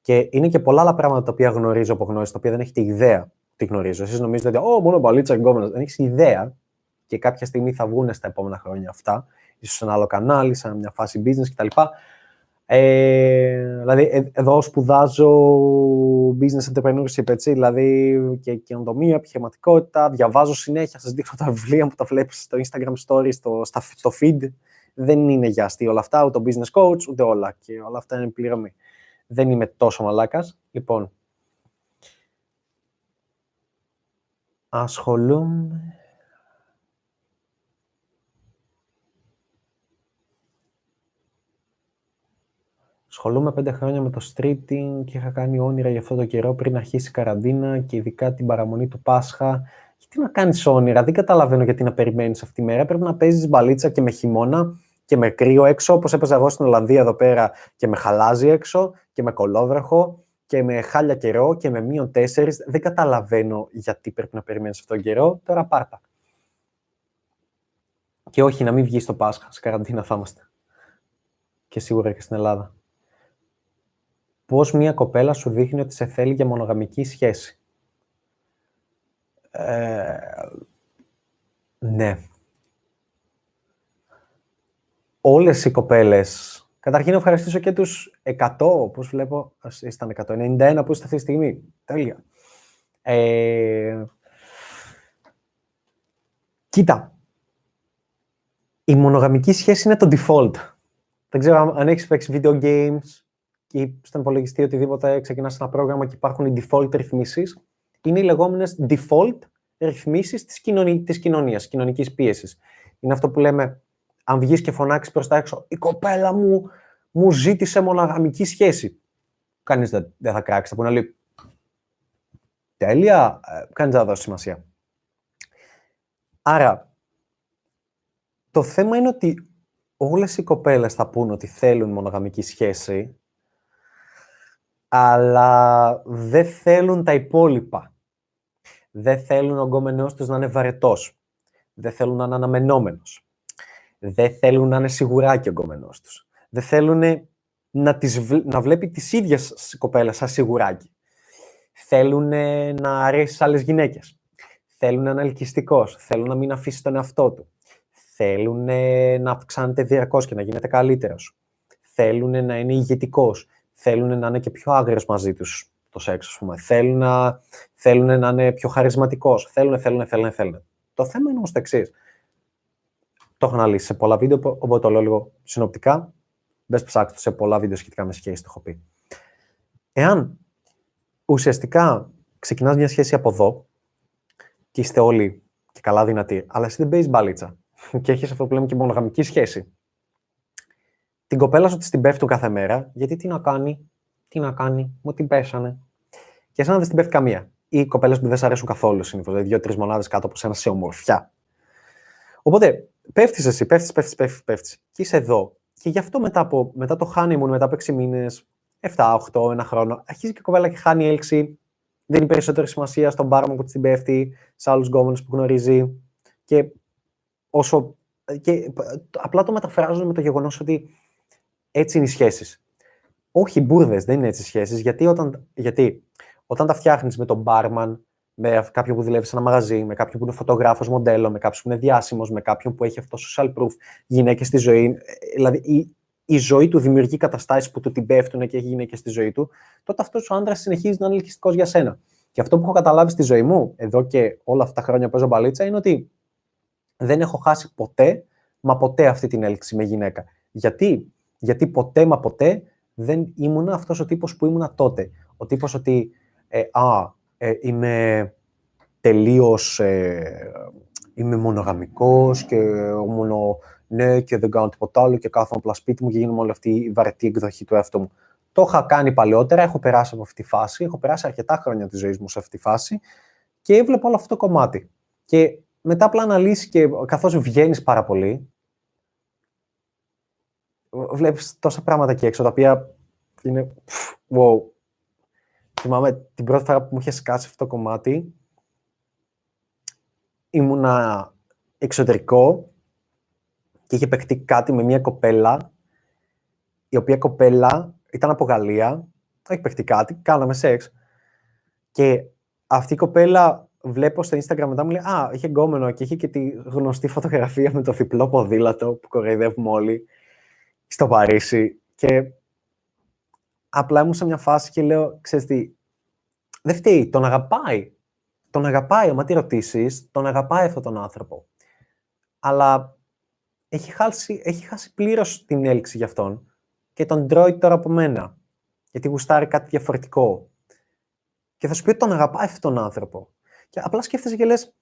Και είναι και πολλά άλλα πράγματα τα οποία γνωρίζω από γνώριση, τα οποία δεν έχετε ιδέα τι γνωρίζω. Εσείς νομίζετε ότι, Ω, μόνο μπαλίτσα και Δεν έχεις ιδέα και κάποια στιγμή θα βγουν στα επόμενα χρόνια αυτά, ίσως σε ένα άλλο κανάλι, σε μια φάση business κτλ. Ε, δηλαδή, ε, εδώ σπουδάζω business entrepreneurship, έτσι, δηλαδή και καινοτομία, επιχειρηματικότητα, διαβάζω συνέχεια, σας δείχνω τα βιβλία που τα βλέπεις στο Instagram stories, στο, στο feed. Δεν είναι για αστείο όλα αυτά, ούτε business coach, ούτε όλα. Και όλα αυτά είναι πληρωμή. Δεν είμαι τόσο μαλάκας. Λοιπόν, ασχολούμαι Ασχολούμαι πέντε χρόνια με το streeting και είχα κάνει όνειρα για αυτό το καιρό πριν αρχίσει η καραντίνα και ειδικά την παραμονή του Πάσχα. Γιατί να κάνεις όνειρα, δεν καταλαβαίνω γιατί να περιμένεις αυτή τη μέρα. Πρέπει να παίζεις μπαλίτσα και με χειμώνα και με κρύο έξω, όπως έπαιζα εγώ στην Ολλανδία εδώ πέρα και με χαλάζι έξω και με κολόβραχο και με χάλια καιρό και με μείον τέσσερις. Δεν καταλαβαίνω γιατί πρέπει να περιμένεις αυτόν τον καιρό. Τώρα πάρτα. Και όχι, να μην βγεις στο Πάσχα. Σε καραντίνα θα είμαστε. Και σίγουρα και στην Ελλάδα πώς μία κοπέλα σου δείχνει ότι σε θέλει για μονογαμική σχέση. Ε, ναι. Όλες οι κοπέλες... Καταρχήν, ευχαριστήσω και τους 100, όπως βλέπω, ήταν 191 που είστε αυτή τη στιγμή. Τέλεια. Ε, κοίτα, η μονογαμική σχέση είναι το default. Δεν ξέρω αν έχεις παίξει video games, ή στον υπολογιστή οτιδήποτε ξεκινάς ένα πρόγραμμα και υπάρχουν οι default ρυθμίσεις, είναι οι λεγόμενες default ρυθμίσεις της κοινωνία, της κοινωνίας, κοινωνικής πίεσης. Είναι αυτό που λέμε, αν βγεις και φωνάξεις προς τα έξω, η κοπέλα μου μου ζήτησε μονογαμική σχέση. Κανείς δεν, δεν θα κράξει, θα πούνε λέει, τέλεια, ε, κανεί δεν θα δώσεις σημασία. Άρα, το θέμα είναι ότι όλες οι κοπέλες θα πούν ότι θέλουν μονογαμική σχέση, αλλά δεν θέλουν τα υπόλοιπα. Δεν θέλουν ο γκόμενός τους να είναι βαρετός. Δεν θέλουν να είναι αναμενόμενος. Δεν θέλουν να είναι σιγουράκι ο γκόμενός τους. Δεν θέλουν να, τις, να βλέπει τις ίδιες κοπέλες σαν σιγουράκι. Θέλουν να αρέσει σε άλλες γυναίκες. Θέλουν να είναι ελκυστικός. Θέλουν να μην αφήσει τον εαυτό του. Θέλουν να αυξάνεται διαρκώς και να γίνεται καλύτερος. Θέλουν να είναι ηγετικός. Θέλουν να είναι και πιο άγριος μαζί τους το σεξ, ας πούμε. Θέλουν να, θέλουν να είναι πιο χαρισματικός. Θέλουν, θέλουν, θέλουν, θέλουν. Το θέμα είναι όμως το εξής. Το έχω αναλύσει σε πολλά βίντεο, οπότε το λέω λίγο συνοπτικά. Μπες ψάξτε σε πολλά βίντεο σχετικά με σχέση, το έχω πει. Εάν ουσιαστικά ξεκινάς μια σχέση από εδώ και είστε όλοι και καλά δυνατοί, αλλά εσύ δεν παίζεις μπαλίτσα και έχεις αυτό που λέμε και μονογαμική σχέση. Την κοπέλα σου την πέφτουν κάθε μέρα, γιατί τι να κάνει, τι να κάνει, μου την πέσανε. Και εσένα δεν την πέφτει καμία. Ή κοπέλες που δεν σε αρέσουν καθόλου συνήθως, δηλαδή δύο-τρεις μονάδες κάτω από σένα σε ομορφιά. Οπότε πέφτεις εσύ, πέφτεις, πέφτεις, πέφτεις, πέφτεις. Και είσαι εδώ. Και γι' αυτό μετά, από, μετά το honeymoon, μετά από 6 μήνες, 7, 8, ένα χρόνο, αρχίζει και η κοπέλα και χάνει έλξη. Δίνει περισσότερη σημασία στον μπάρμαν που την πέφτει, σε άλλους γκόμενους που γνωρίζει. Και όσο. Και απλά το μεταφράζουν με το γεγονός ότι έτσι είναι οι σχέσεις. Όχι μπουρδες, δεν είναι έτσι οι σχέσεις. Γιατί όταν, γιατί όταν τα φτιάχνεις με τον μπάρμαν, με κάποιον που δουλεύει σε ένα μαγαζί, με κάποιον που είναι φωτογράφος, μοντέλο, με κάποιον που είναι διάσημος, με κάποιον που έχει αυτό social proof, γυναίκες στη ζωή. Δηλαδή η, η ζωή του δημιουργεί καταστάσεις που του την πέφτουν και έχει γυναίκες στη ζωή του, τότε αυτός ο άντρας συνεχίζει να είναι ελκυστικός για σένα. Και αυτό που έχω καταλάβει στη ζωή μου, εδώ και όλα αυτά τα χρόνια που παίζω μπαλίτσα, είναι ότι δεν έχω χάσει ποτέ, μα ποτέ αυτή την έλξη με γυναίκα. Γιατί, Γιατί ποτέ μα ποτέ δεν ήμουν αυτός ο τύπος που ήμουν τότε. Ο τύπος ότι, ε, α, ε, είμαι τελείως, ε, είμαι μονογαμικός και μόνο, ναι, και δεν κάνω τίποτα άλλο και κάθομαι απλά σπίτι μου και γίνομαι όλη αυτή η βαρετή εκδοχή του εαυτού μου. Το είχα κάνει παλαιότερα, έχω περάσει από αυτή τη φάση, έχω περάσει αρκετά χρόνια της ζωής μου σε αυτή τη φάση και έβλεπα όλο αυτό το κομμάτι. Και μετά απλά αναλύσεις και καθώς βγαίνεις πάρα πολύ, βλέπεις τόσα πράγματα εκεί έξω, τα οποία είναι wow. Θυμάμαι την πρώτη φορά που μου είχε σκάσει αυτό το κομμάτι, ήμουνα εξωτερικό και είχε παιχτεί κάτι με μια κοπέλα, η οποία κοπέλα ήταν από Γαλλία, έχει παιχτεί κάτι, κάναμε σεξ. Και αυτή η κοπέλα βλέπω στο Instagram μετά μου λέει Α, είχε γκόμενο και είχε και τη γνωστή φωτογραφία με το διπλό ποδήλατο που κοροϊδεύουμε όλοι στο Παρίσι. Και απλά ήμουν σε μια φάση και λέω, ξέρεις τι, δεν φταίει, τον αγαπάει. Τον αγαπάει, άμα τι ρωτήσεις, τον αγαπάει αυτόν τον άνθρωπο. Αλλά έχει χάσει, έχει χάσει πλήρως την έλξη για αυτόν και τον τρώει τώρα από μένα. Γιατί γουστάρει κάτι διαφορετικό. Και θα σου πει ότι τον αγαπάει αυτόν τον άνθρωπο. Και απλά σκέφτεσαι και λες,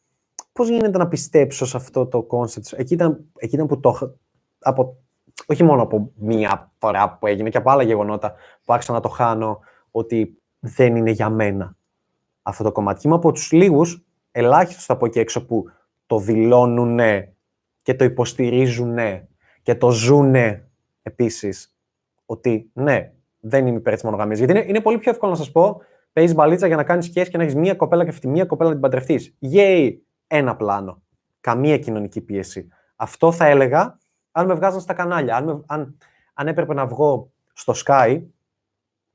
πώς γίνεται να πιστέψω σε αυτό το concept. Εκεί ήταν, εκεί ήταν που το. Από, όχι μόνο από μία φορά που έγινε και από άλλα γεγονότα που άρχισα να το χάνω ότι δεν είναι για μένα αυτό το κομμάτι. είμαι από τους λίγους, ελάχιστου θα πω και έξω, που το δηλώνουν και το υποστηρίζουν και το ζουν επίσης ότι ναι, δεν είμαι υπέρ της μονογαμίας. Γιατί είναι, είναι πολύ πιο εύκολο να σας πω παίζεις μπαλίτσα για να κάνεις σχέση και να έχεις μία κοπέλα και αυτή μία κοπέλα να την παντρευτείς. Γέι, ένα πλάνο. Καμία κοινωνική πίεση. Αυτό θα έλεγα αν με βγάζαν στα κανάλια. Αν, αν, αν έπρεπε να βγω στο Sky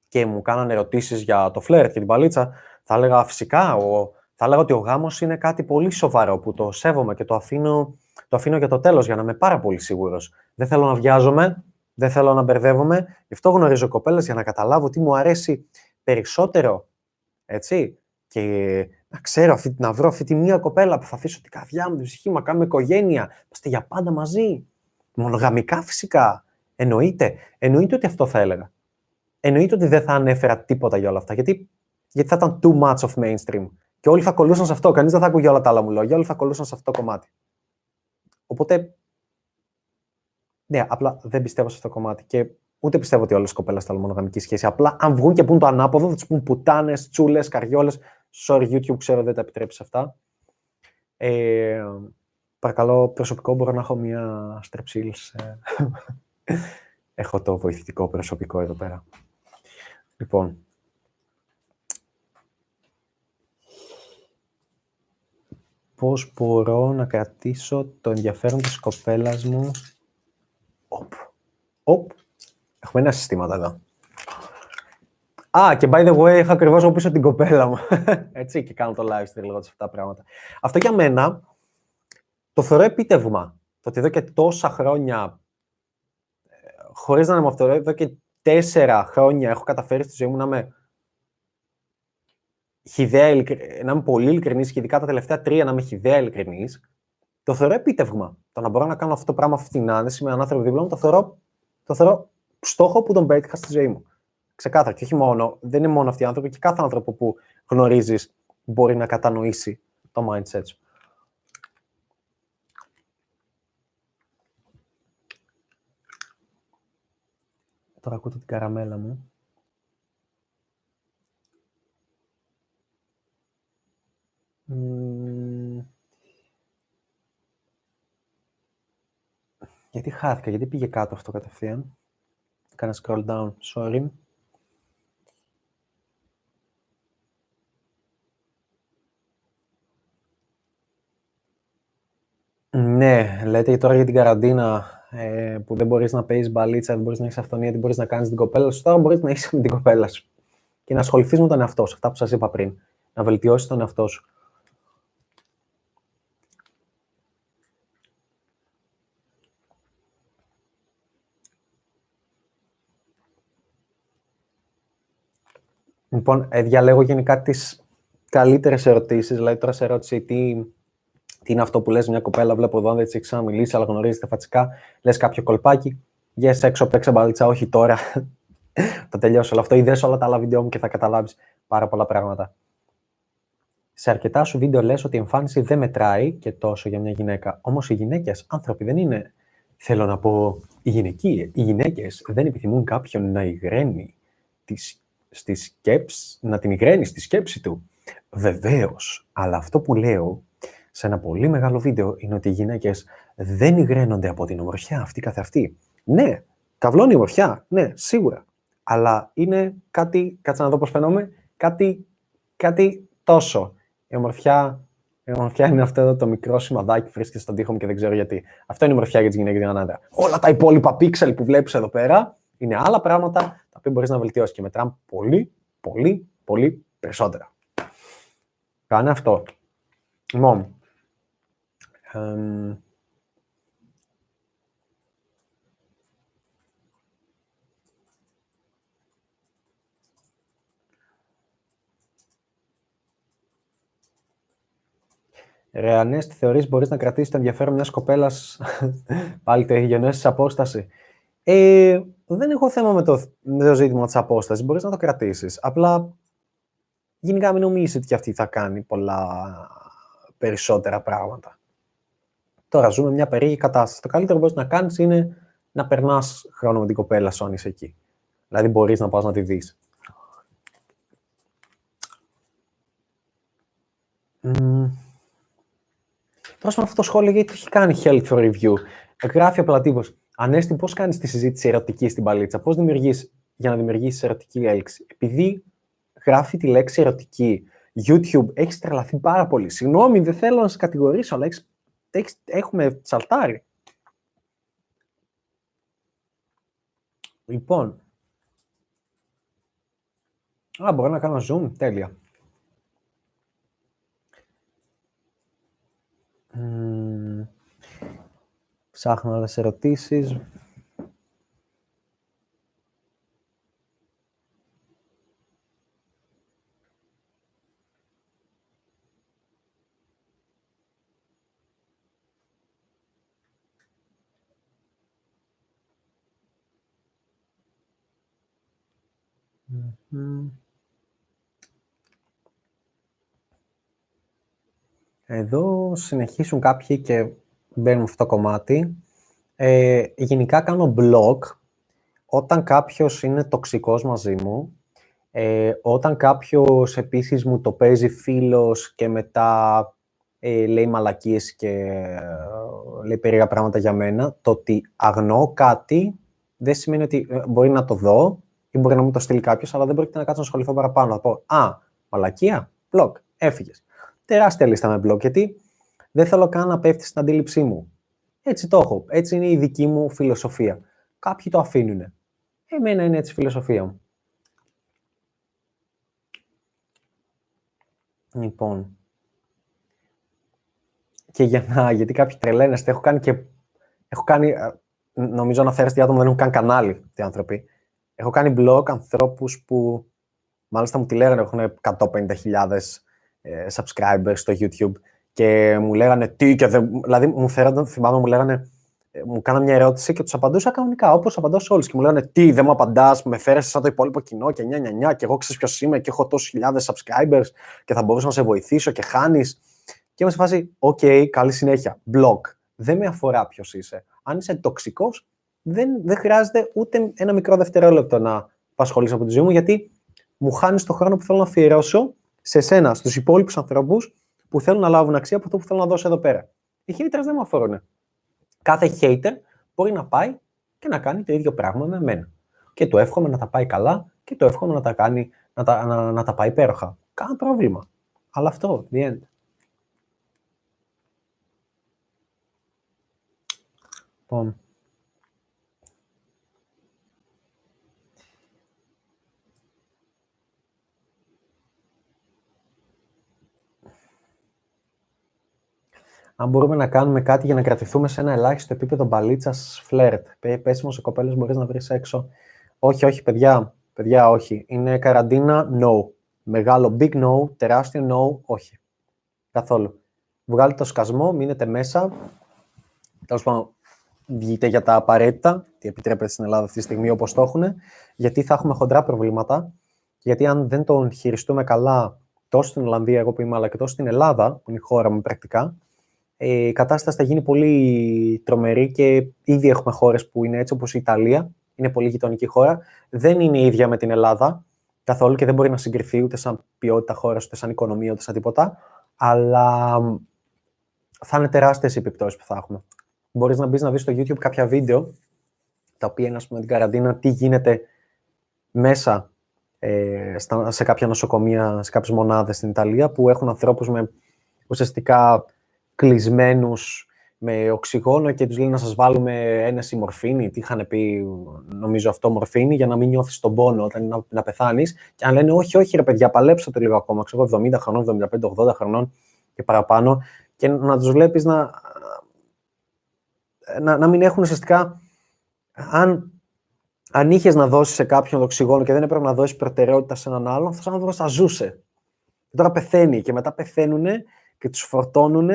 και μου κάνανε ερωτήσεις για το φλερ και την μπαλίτσα, θα έλεγα φυσικά. Ο, θα έλεγα ότι ο γάμος είναι κάτι πολύ σοβαρό που το σέβομαι και το αφήνω, το αφήνω για το τέλος για να είμαι πάρα πολύ σίγουρος. Δεν θέλω να βιάζομαι, δεν θέλω να μπερδεύομαι. Γι' αυτό γνωρίζω κοπέλες για να καταλάβω τι μου αρέσει περισσότερο έτσι. Και να ξέρω, αυτή, να βρω αυτή τη μία κοπέλα που θα αφήσω την καρδιά μου, την ψυχή μου, να κάνουμε οικογένεια. Είμαστε για πάντα μαζί. Μονογαμικά φυσικά. Εννοείται. Εννοείται ότι αυτό θα έλεγα. Εννοείται ότι δεν θα ανέφερα τίποτα για όλα αυτά. Γιατί, γιατί θα ήταν too much of mainstream. Και όλοι θα κολούσαν σε αυτό. Κανείς δεν θα ακούγε όλα τα άλλα μου λόγια. Όλοι θα κολούσαν σε αυτό το κομμάτι. Οπότε. Ναι, απλά δεν πιστεύω σε αυτό το κομμάτι. Και Ούτε πιστεύω ότι όλες οι κοπέλες θέλουν μονογαμική σχέση. Απλά αν βγουν και πούν το ανάποδο, θα τους πούν πουτάνες, τσούλες, καριόλες. Sorry, YouTube, ξέρω δεν τα επιτρέπεις αυτά. Ε, παρακαλώ, προσωπικό μπορώ να έχω μία στρεψίλς. έχω το βοηθητικό προσωπικό εδώ πέρα. Λοιπόν, πώς μπορώ να κρατήσω το ενδιαφέρον της κοπέλας μου; Οπ. Οπ. Έχουμε ένα συστήματα εδώ. Α, και by the way, είχα ακριβώς από πίσω την κοπέλα μου. Έτσι και κάνω το live stream λέγοντα αυτά τα πράγματα. Αυτό για μένα το θεωρώ επίτευγμα. Το ότι εδώ και τόσα χρόνια, ε, χωρίς να είμαι αυτό, εδώ και τέσσερα χρόνια έχω καταφέρει στη ζωή μου να είμαι χιδέα, να είμαι πολύ ειλικρινής και ειδικά τα τελευταία τρία να είμαι χιδέα ειλικρινής, το θεωρώ επίτευγμα. Το να μπορώ να κάνω αυτό το πράγμα αυτή την άνεση με έναν άνθρωπο δίπλα μου, το θεωρώ, το θεωρώ στόχο που τον πέτυχα στη ζωή μου. Ξεκάθαρα. Και όχι μόνο, δεν είναι μόνο αυτοί οι άνθρωποι, και κάθε άνθρωπο που γνωρίζεις μπορεί να κατανοήσει το mindset σου. Τώρα ακούτε την καραμέλα μου. Γιατί χάθηκα, γιατί πήγε κάτω αυτό κατευθείαν. Κάνα scroll down, sorry. Ναι, λέτε τώρα για την καραντίνα ε, που δεν μπορείς να παίζεις μπαλίτσα, δεν μπορείς να έχεις αυτονία, δεν μπορείς να κάνεις την κοπέλα σου. Τώρα μπορείς να έχεις με την κοπέλα σου. Και να ασχοληθείς με τον εαυτό σου, αυτά που σας είπα πριν. Να βελτιώσεις τον εαυτό σου. Λοιπόν, ε, διαλέγω γενικά τις καλύτερες ερωτήσεις, δηλαδή τώρα σε ερώτηση τι, τι είναι αυτό που λες μια κοπέλα, βλέπω εδώ, δεν της έχεις ξαναμιλήσει, αλλά γνωρίζετε φατσικά, λες κάποιο κολπάκι, yes, έξω παίξε μπαλίτσα, όχι τώρα, θα τελειώσω όλο αυτό, είδες όλα τα άλλα βίντεο μου και θα καταλάβεις πάρα πολλά πράγματα. Σε αρκετά σου βίντεο λες ότι η εμφάνιση δεν μετράει και τόσο για μια γυναίκα. Όμως οι γυναίκες, άνθρωποι δεν είναι, θέλω να πω, οι γυναικοί, οι γυναίκες δεν επιθυμούν κάποιον να υγραίνει τις στη σκέψη, να την υγραίνει στη σκέψη του. Βεβαίως, αλλά αυτό που λέω σε ένα πολύ μεγάλο βίντεο είναι ότι οι γυναίκες δεν υγραίνονται από την ομορφιά αυτή καθ' αυτή. Ναι, καυλώνει η ομορφιά, ναι, σίγουρα. Αλλά είναι κάτι, κάτσε να δω πώς φαινόμαι, κάτι, κάτι τόσο. Η ομορφιά, η ομορφιά είναι αυτό εδώ το μικρό σημαδάκι που βρίσκεται στον τοίχο μου και δεν ξέρω γιατί. Αυτό είναι η ομορφιά για τις γυναίκες για άντρα. Όλα τα υπόλοιπα πίξελ που βλέπεις εδώ πέρα είναι άλλα πράγματα τα οποία μπορείς να βελτιώσεις και μετράμε πολύ, πολύ, πολύ περισσότερα. Κάνε αυτό. Λοιπόν, Ρε Ανέστη, θεωρείς μπορείς να κρατήσεις το ενδιαφέρον μιας κοπέλας; Πάλι το έχεις απόσταση. Ε, δεν έχω θέμα με το, με το ζήτημα της απόστασης. Μπορείς να το κρατήσεις. Απλά, γενικά μην νομίζεις ότι αυτή θα κάνει πολλά περισσότερα πράγματα. Τώρα ζούμε μια περίεργη κατάσταση. Το καλύτερο που μπορείς να κάνεις είναι να περνάς χρόνο με την κοπέλα σου αν είσαι εκεί. Δηλαδή μπορείς να πας να τη δεις. Mm. Πρόσφατα αυτό το σχόλιο γιατί το έχει κάνει Health for Review. Γράφει απλά τύπος. Ανέστη, πώς κάνεις τη συζήτηση ερωτική στην παλίτσα, πώς δημιουργείς για να δημιουργήσεις ερωτική έλξη; Επειδή γράφει τη λέξη ερωτική, YouTube, έχεις τρελαθεί πάρα πολύ. Συγγνώμη, δεν θέλω να σε κατηγορήσω, αλλά έχεις, έχεις, έχουμε σαλτάρει. Λοιπόν, α, μπορώ να κάνω zoom, τέλεια. Ψάχνω άλλες ερωτήσεις. Εδώ συνεχίσουν κάποιοι και μπαίνουμε αυτό το κομμάτι. Ε, γενικά κάνω blog όταν κάποιος είναι τοξικός μαζί μου, ε, όταν κάποιος επίσης μου το παίζει φίλος και μετά ε, λέει μαλακίες και ε, λέει περίεργα πράγματα για μένα. Το ότι αγνοώ κάτι δεν σημαίνει ότι ε, μπορεί να το δω ή μπορεί να μου το στείλει κάποιος, αλλά δεν πρόκειται να κάτσω να ασχοληθώ παραπάνω. Να πω Α, μαλακία, blog, έφυγες. Τεράστια λίστα με blog, γιατί δεν θέλω καν να πέφτει στην αντίληψή μου. Έτσι το έχω. Έτσι είναι η δική μου φιλοσοφία. Κάποιοι το αφήνουν. Εμένα είναι έτσι η φιλοσοφία μου. Λοιπόν. Και για να, γιατί κάποιοι τρελαίνεστε, έχω κάνει και. Έχω κάνει, ε, νομίζω αναφέρεστε άτομα δεν έχουν καν κανάλι οι άνθρωποι. Έχω κάνει block ανθρώπους που μάλιστα μου τη λέγανε έχουν 150.000 ε, subscribers στο YouTube και μου λέγανε τι και δεν... Δηλαδή μου φέρονταν, θυμάμαι, μου λέγανε ε, μου κάνανε μια ερώτηση και τους απαντούσα κανονικά, όπως απαντάω σε όλους. Και μου λέγανε Τι, δεν μου απαντάς, με φέρεσαι σαν το υπόλοιπο κοινό και 999 και εγώ ξέρω ποιος είμαι και έχω τόσους χιλιάδες subscribers και θα μπορούσα να σε βοηθήσω και χάνεις. Και είμαι σε φάση, OK, okay, καλή συνέχεια. Block. Δεν με αφορά ποιος είσαι. Αν είσαι τοξικός, δεν, δεν χρειάζεται ούτε ένα μικρό δευτερόλεπτο να απασχολήσει από τη ζωή μου, γιατί μου χάνεις το χρόνο που θέλω να αφιερώσω σε σένα, στους υπόλοιπους ανθρώπους που θέλουν να λάβουν αξία από αυτό που θέλω να δώσω εδώ πέρα. Οι haters δεν με αφορούν. Κάθε hater μπορεί να πάει και να κάνει το ίδιο πράγμα με εμένα. Και το εύχομαι να τα πάει καλά και το εύχομαι να τα, κάνει, να τα, να, να τα πάει υπέροχα. Κάνα πρόβλημα. Αλλά αυτό, the end. Λοιπόν, αν μπορούμε να κάνουμε κάτι για να κρατηθούμε σε ένα ελάχιστο επίπεδο μπαλίτσας φλερτ. Πέσιμος σε κοπέλε μπορείς να βρεις έξω. Όχι, όχι, παιδιά. Παιδιά, όχι. Είναι καραντίνα, no. Μεγάλο big no, τεράστιο no, όχι. Καθόλου. Βγάλετε το σκασμό, μείνετε μέσα. Τέλος πάντων, βγείτε για τα απαραίτητα, τι επιτρέπεται στην Ελλάδα αυτή τη στιγμή όπως το έχουν, γιατί θα έχουμε χοντρά προβλήματα. Γιατί αν δεν τον χειριστούμε καλά τόσο στην Ολλανδία, εγώ που είμαι, αλλά και τόσο στην Ελλάδα, που είναι η χώρα μου πρακτικά, ε, η κατάσταση θα γίνει πολύ τρομερή και ήδη έχουμε χώρες που είναι έτσι, όπως η Ιταλία, είναι πολύ γειτονική χώρα. Δεν είναι η ίδια με την Ελλάδα καθόλου και δεν μπορεί να συγκριθεί ούτε σαν ποιότητα χώρας, ούτε σαν οικονομία, ούτε σαν τίποτα. Αλλά θα είναι τεράστιες οι επιπτώσεις που θα έχουμε. Μπορείς να μπεις να δεις στο YouTube κάποια βίντεο τα οποία είναι, ας πούμε, την καραντίνα, τι γίνεται μέσα ε, σε κάποια νοσοκομεία, σε κάποιες μονάδες στην Ιταλία που έχουν ανθρώπους με ουσιαστικά κλεισμένους με οξυγόνο και τους λένε να σας βάλουμε ένα μορφίνη. Τι είχαν πει, νομίζω αυτό, μορφίνη, για να μην νιώθεις τον πόνο όταν να, να πεθάνεις. Και αν λένε, Όχι, όχι, ρε παιδιά, παλέψτε το λίγο ακόμα. Ξέρω 70 χρονών, 75, 80 χρονών και παραπάνω. Και να τους βλέπεις να, να, να μην έχουν ουσιαστικά. Αν, αν είχες να δώσεις σε κάποιον οξυγόνο και δεν έπρεπε να δώσεις προτεραιότητα σε έναν άλλον, αυτό ο άνθρωπο θα ζούσε. Και τώρα πεθαίνει και μετά πεθαίνουν και τους φορτώνουν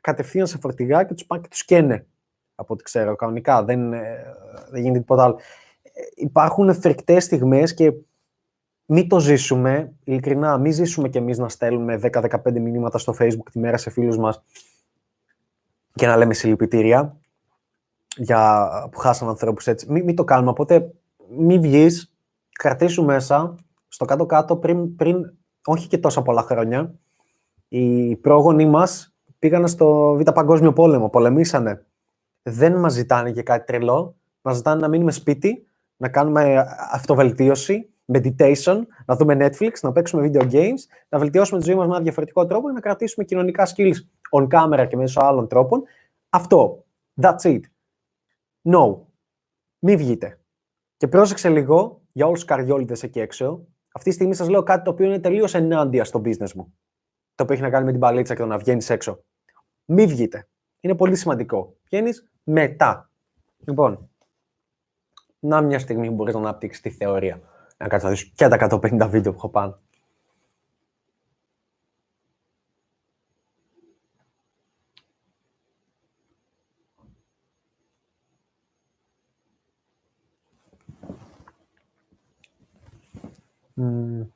κατευθείαν σε φορτηγά και τους πάνε και τους καίνε. Από ό,τι ξέρω, κανονικά. Δεν, ε, δεν γίνεται τίποτα άλλο. Ε, υπάρχουν φρικτές στιγμές και μην το ζήσουμε, ειλικρινά, μην ζήσουμε κι εμείς να στέλνουμε 10-15 μηνύματα στο facebook τη μέρα σε φίλους μας και να λέμε συλληπιτήρια για που χάσαν ανθρώπους έτσι. Μην, μην το κάνουμε, οπότε μην βγεις, κρατήσου μέσα, στο κάτω-κάτω πριν, πριν όχι και τόσα πολλά χρόνια, οι πρόγονοι μας πήγαν στο Β' Παγκόσμιο Πόλεμο, πολεμήσανε. Δεν μας ζητάνε για κάτι τρελό. Μας ζητάνε να μείνουμε σπίτι, να κάνουμε αυτοβελτίωση, meditation, να δούμε Netflix, να παίξουμε video games, να βελτιώσουμε τη ζωή μας με ένα διαφορετικό τρόπο και να κρατήσουμε κοινωνικά skills on camera και μέσω άλλων τρόπων. Αυτό. That's it. No. Μην βγείτε. Και πρόσεξε λίγο για όλους τους καριόλιδες εκεί έξω. Αυτή τη στιγμή σας λέω κάτι το οποίο είναι τελείως ενάντια στο business μου το οποίο έχει να κάνει με την παλίτσα και το να βγαίνεις έξω. Μην βγείτε. Είναι πολύ σημαντικό. Βγαίνεις μετά. Λοιπόν, να μια στιγμή που μπορείς να αναπτύξεις τη θεωρία. Να κάτσει να δει και τα 150 βίντεο που έχω πάνω. Mm.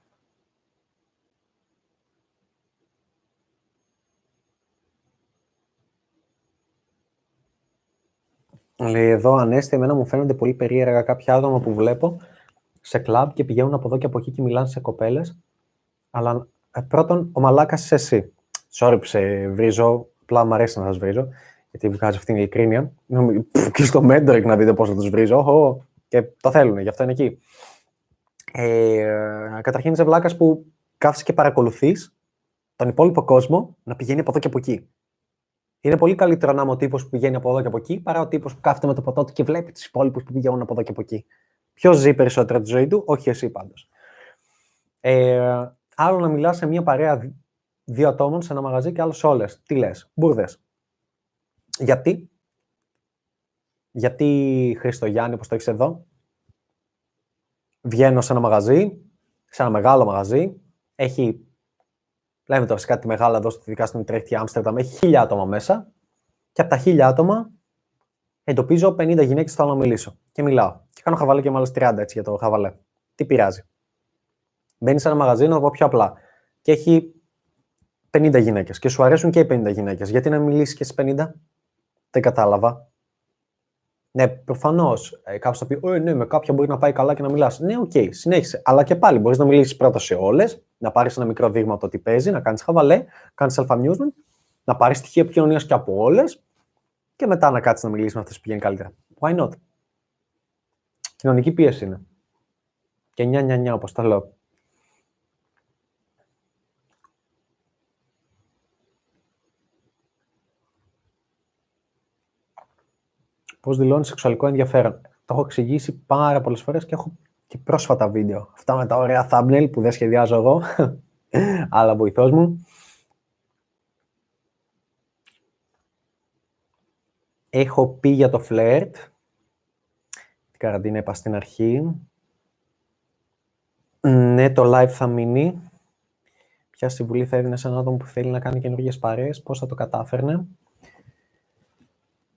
Λέει εδώ, Ανέστη, εμένα μου φαίνονται πολύ περίεργα κάποια άτομα που βλέπω σε κλαμπ και πηγαίνουν από εδώ και από εκεί και μιλάνε σε κοπέλες. Αλλά ε, πρώτον, ο μαλάκας είσαι εσύ. Sorry που σε βρίζω, απλά μου αρέσει να σας βρίζω, γιατί βγάζει αυτήν την ειλικρίνεια. Και στο mentoring να δείτε πώς θα τους βρίζω. Oh, και το θέλουν, γι' αυτό είναι εκεί. Ε, καταρχήν είσαι βλάκας που κάθεσαι και παρακολουθείς τον υπόλοιπο κόσμο να πηγαίνει από εδώ και από εκεί. Είναι πολύ καλύτερο να είμαι ο τύπος που πηγαίνει από εδώ και από εκεί παρά ο τύπος που κάθεται με το ποτό του και βλέπει τους υπόλοιπους που πηγαίνουν από εδώ και από εκεί. Ποιος ζει περισσότερο τη ζωή του, όχι εσύ πάντως. Ε, άλλο να μιλάς σε μια παρέα δύο ατόμων σε ένα μαγαζί και άλλος σε όλες. Τι λες, μπουρδες. Γιατί, γιατί Χρήστο Γιάννη, όπως το έχεις εδώ, βγαίνω σε ένα μαγαζί, σε ένα μεγάλο μαγαζί, έχει, λέμε τώρα σε κάτι μεγάλο εδώ, ειδικά στην Τρέχτη Άμστερνταμ, έχει χίλια άτομα μέσα και από τα χίλια άτομα εντοπίζω 50 γυναίκες που θέλω να μιλήσω. Και μιλάω. Και κάνω χαβαλέ και μάλλον 30 έτσι για το χαβαλέ. Τι πειράζει. Μπαίνει σε ένα μαγαζί, να το πω πιο απλά. Και έχει 50 γυναίκες. Και σου αρέσουν και οι 50 γυναίκες. Γιατί να μιλήσεις και στις 50, δεν κατάλαβα. Ναι, προφανώς ε, κάποιος θα πει: Ε, ναι, με κάποια μπορεί να πάει καλά και να μιλάς. Ναι, OK, okay, συνέχισε. Αλλά και πάλι μπορείς να μιλήσεις πρώτα σε όλες, να πάρεις ένα μικρό δείγμα το τι παίζει, να κάνεις χαβαλέ, κάνεις self-amusement, να πάρεις στοιχεία επικοινωνίας και από όλες και μετά να κάτσεις να μιλήσεις με αυτές που πηγαίνει καλύτερα. Why not? Κοινωνική πίεση είναι. Και νιά, νιά, νιά, όπως τα λέω. Πώς δηλώνει σεξουαλικό ενδιαφέρον. Το έχω εξηγήσει πάρα πολλές φορές και έχω και πρόσφατα βίντεο. Αυτά με τα ωραία thumbnail που δεν σχεδιάζω εγώ, αλλά βοηθός μου. Έχω πει για το φλερτ. Την καραντίνα είπα στην αρχή. Ναι, το live θα μείνει. Ποια συμβουλή θα έδινε σε έναν άτομο που θέλει να κάνει καινούργιες παρέες, πώς θα το κατάφερνε.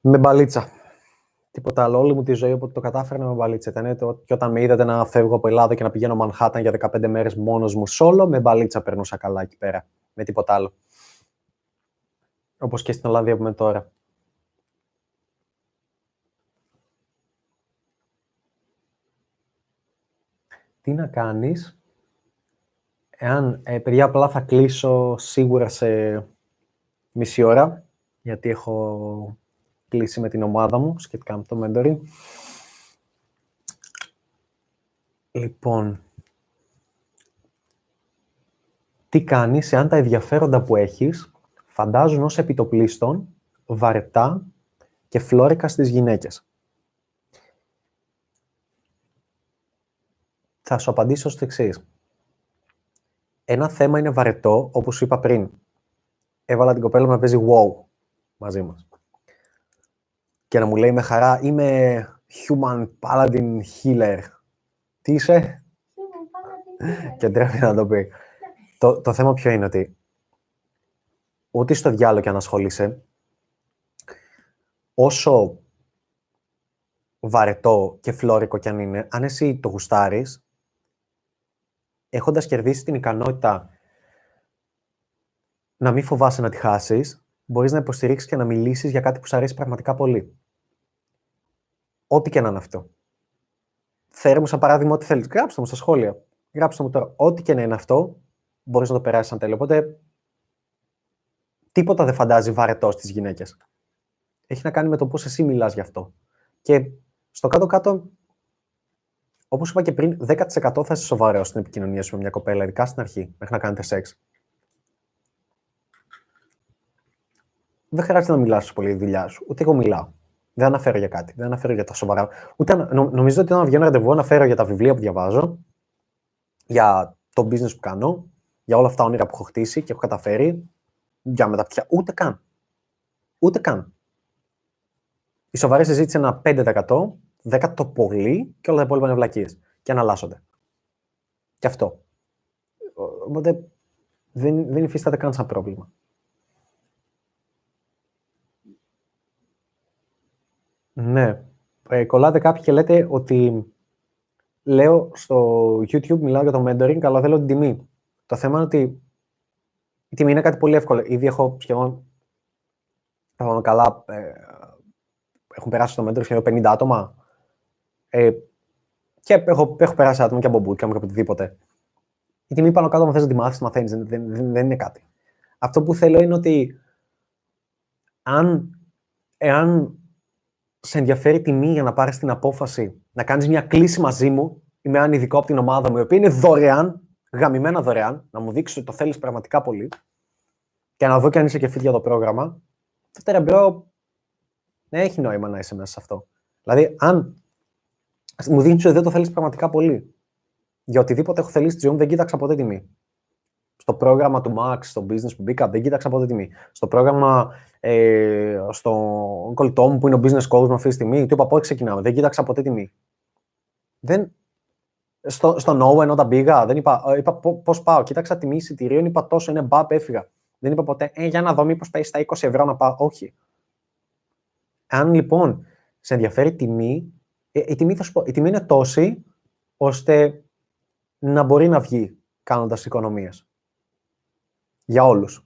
Με μπαλίτσα. Τίποτα άλλο. Όλη μου τη ζωή όποτε το κατάφερα με μπαλίτσα. Ήταν το, και όταν με είδατε να φεύγω από Ελλάδα και να πηγαίνω Μανχάταν για 15 μέρες μόνος μου σόλο, με μπαλίτσα περνούσα καλά εκεί πέρα. Με τίποτα άλλο. Όπως και στην Ολλανδία που είμαι τώρα. Τι να κάνεις, εάν, ε, παιδιά, απλά θα κλείσω σίγουρα σε μισή ώρα, γιατί έχω κλείσει με την ομάδα μου σχετικά με το mentoring. Λοιπόν, τι κάνεις εάν τα ενδιαφέροντα που έχεις φαντάζουν ως επιτοπλίστων βαρετά και φλόρικα στις γυναίκες. Θα σου απαντήσω στο εξής. Ένα θέμα είναι βαρετό, όπως σου είπα πριν. Έβαλα την κοπέλα μου να παίζει wow μαζί μας και να μου λέει με χαρά είμαι human paladin healer. Τι είσαι; και τρέχει να το πει. το, το θέμα ποιο είναι ότι ούτε στο διάλογο και αν ασχολείσαι, όσο βαρετό και φλόρικο κι αν είναι, αν εσύ το γουστάρεις, έχοντας κερδίσει την ικανότητα να μην φοβάσαι να τη χάσεις, μπορείς να υποστηρίξεις και να μιλήσεις για κάτι που σου αρέσει πραγματικά πολύ. Ό,τι και να είναι αυτό. Φέρε μου σαν παράδειγμα ό,τι θέλεις. Γράψτε μου στα σχόλια. Γράψτε μου τώρα. Ό,τι και να είναι αυτό, μπορείς να το περάσεις σαν τέλειο. Οπότε, τίποτα δεν φαντάζει βαρετό στις γυναίκες. Έχει να κάνει με το πώς εσύ μιλάς γι' αυτό. Και στο κάτω-κάτω, όπως είπα και πριν, 10% θα είσαι σοβαρός στην επικοινωνία σου με μια κοπέλα, ειδικά στην αρχή, μέχρι να κάνετε σεξ. Δεν χρειάζεται να μιλάς πολύ η δουλειά σου. Ούτε εγώ μιλάω. Δεν αναφέρω για κάτι. Δεν αναφέρω για τα σοβαρά. Ούτε, νομίζω ότι όταν βγαίνω ραντεβού αναφέρω για τα βιβλία που διαβάζω, για το business που κάνω, για όλα αυτά όνειρα που έχω χτίσει και έχω καταφέρει, για μεταπτυχία. Ούτε καν. Ούτε καν. Η σοβαρή συζήτηση είναι ένα 5%, 10% το πολύ και όλα τα υπόλοιπα είναι βλακίες. Και αναλάσσονται. Και αυτό. Οπότε δεν, δεν υφίσταται καν σαν πρόβλημα. Ναι. Ε, κολλάτε κάποιοι και λέτε ότι λέω στο YouTube, μιλάω για το mentoring, αλλά θέλω την τιμή. Το θέμα είναι ότι η τιμή είναι κάτι πολύ εύκολο. Ήδη έχω σχεδόν, θα καλά, ε, έχουν περάσει στο mentoring σχεδόν 50 άτομα ε, και έχω, έχω περάσει άτομα και από bootcamp και από οτιδήποτε. Η τιμή πάνω κάτω, αν θες να τη μάθεις, μαθαίνεις, δεν, δεν, δεν είναι κάτι. Αυτό που θέλω είναι ότι αν, εάν σε ενδιαφέρει τιμή για να πάρεις την απόφαση να κάνεις μια κλίση μαζί μου ή με έναν ειδικό από την ομάδα μου, η οποία είναι δωρεάν, γαμημένα δωρεάν, να μου δείξεις ότι το θέλεις πραγματικά πολύ και να δω και αν είσαι και fit για το πρόγραμμα, τότε ρε bro, δεν έχει νόημα να είσαι μέσα σε αυτό. Δηλαδή, αν μου δείχνεις ότι δεν το θέλεις πραγματικά πολύ, για οτιδήποτε έχω θελήσει στη ζωή μου, δεν κοίταξα ποτέ τιμή. Στο πρόγραμμα του Max, στο business που μπήκα, δεν κοίταξα ποτέ τιμή. Στο πρόγραμμα ε, στο κολλητό μου που είναι ο business coach μου αυτή τη στιγμή, του είπα πότε ξεκινάμε; Δεν κοίταξα ποτέ τιμή. Δεν, στο, στο no, ενώ τα πήγα, δεν είπα, ε, είπα πώς πάω; Κοίταξα τιμή εισιτηρίων, είπα τόσο είναι μπαπ, έφυγα. Δεν είπα ποτέ, ε, για να δω μήπως πάει στα 20 ευρώ να πάω. Όχι. Αν λοιπόν σε ενδιαφέρει τιμή, ε, η τιμή, θα σου πω, η τιμή είναι τόση ώστε να μπορεί να βγει κάνοντας οικονομίες. Για όλους.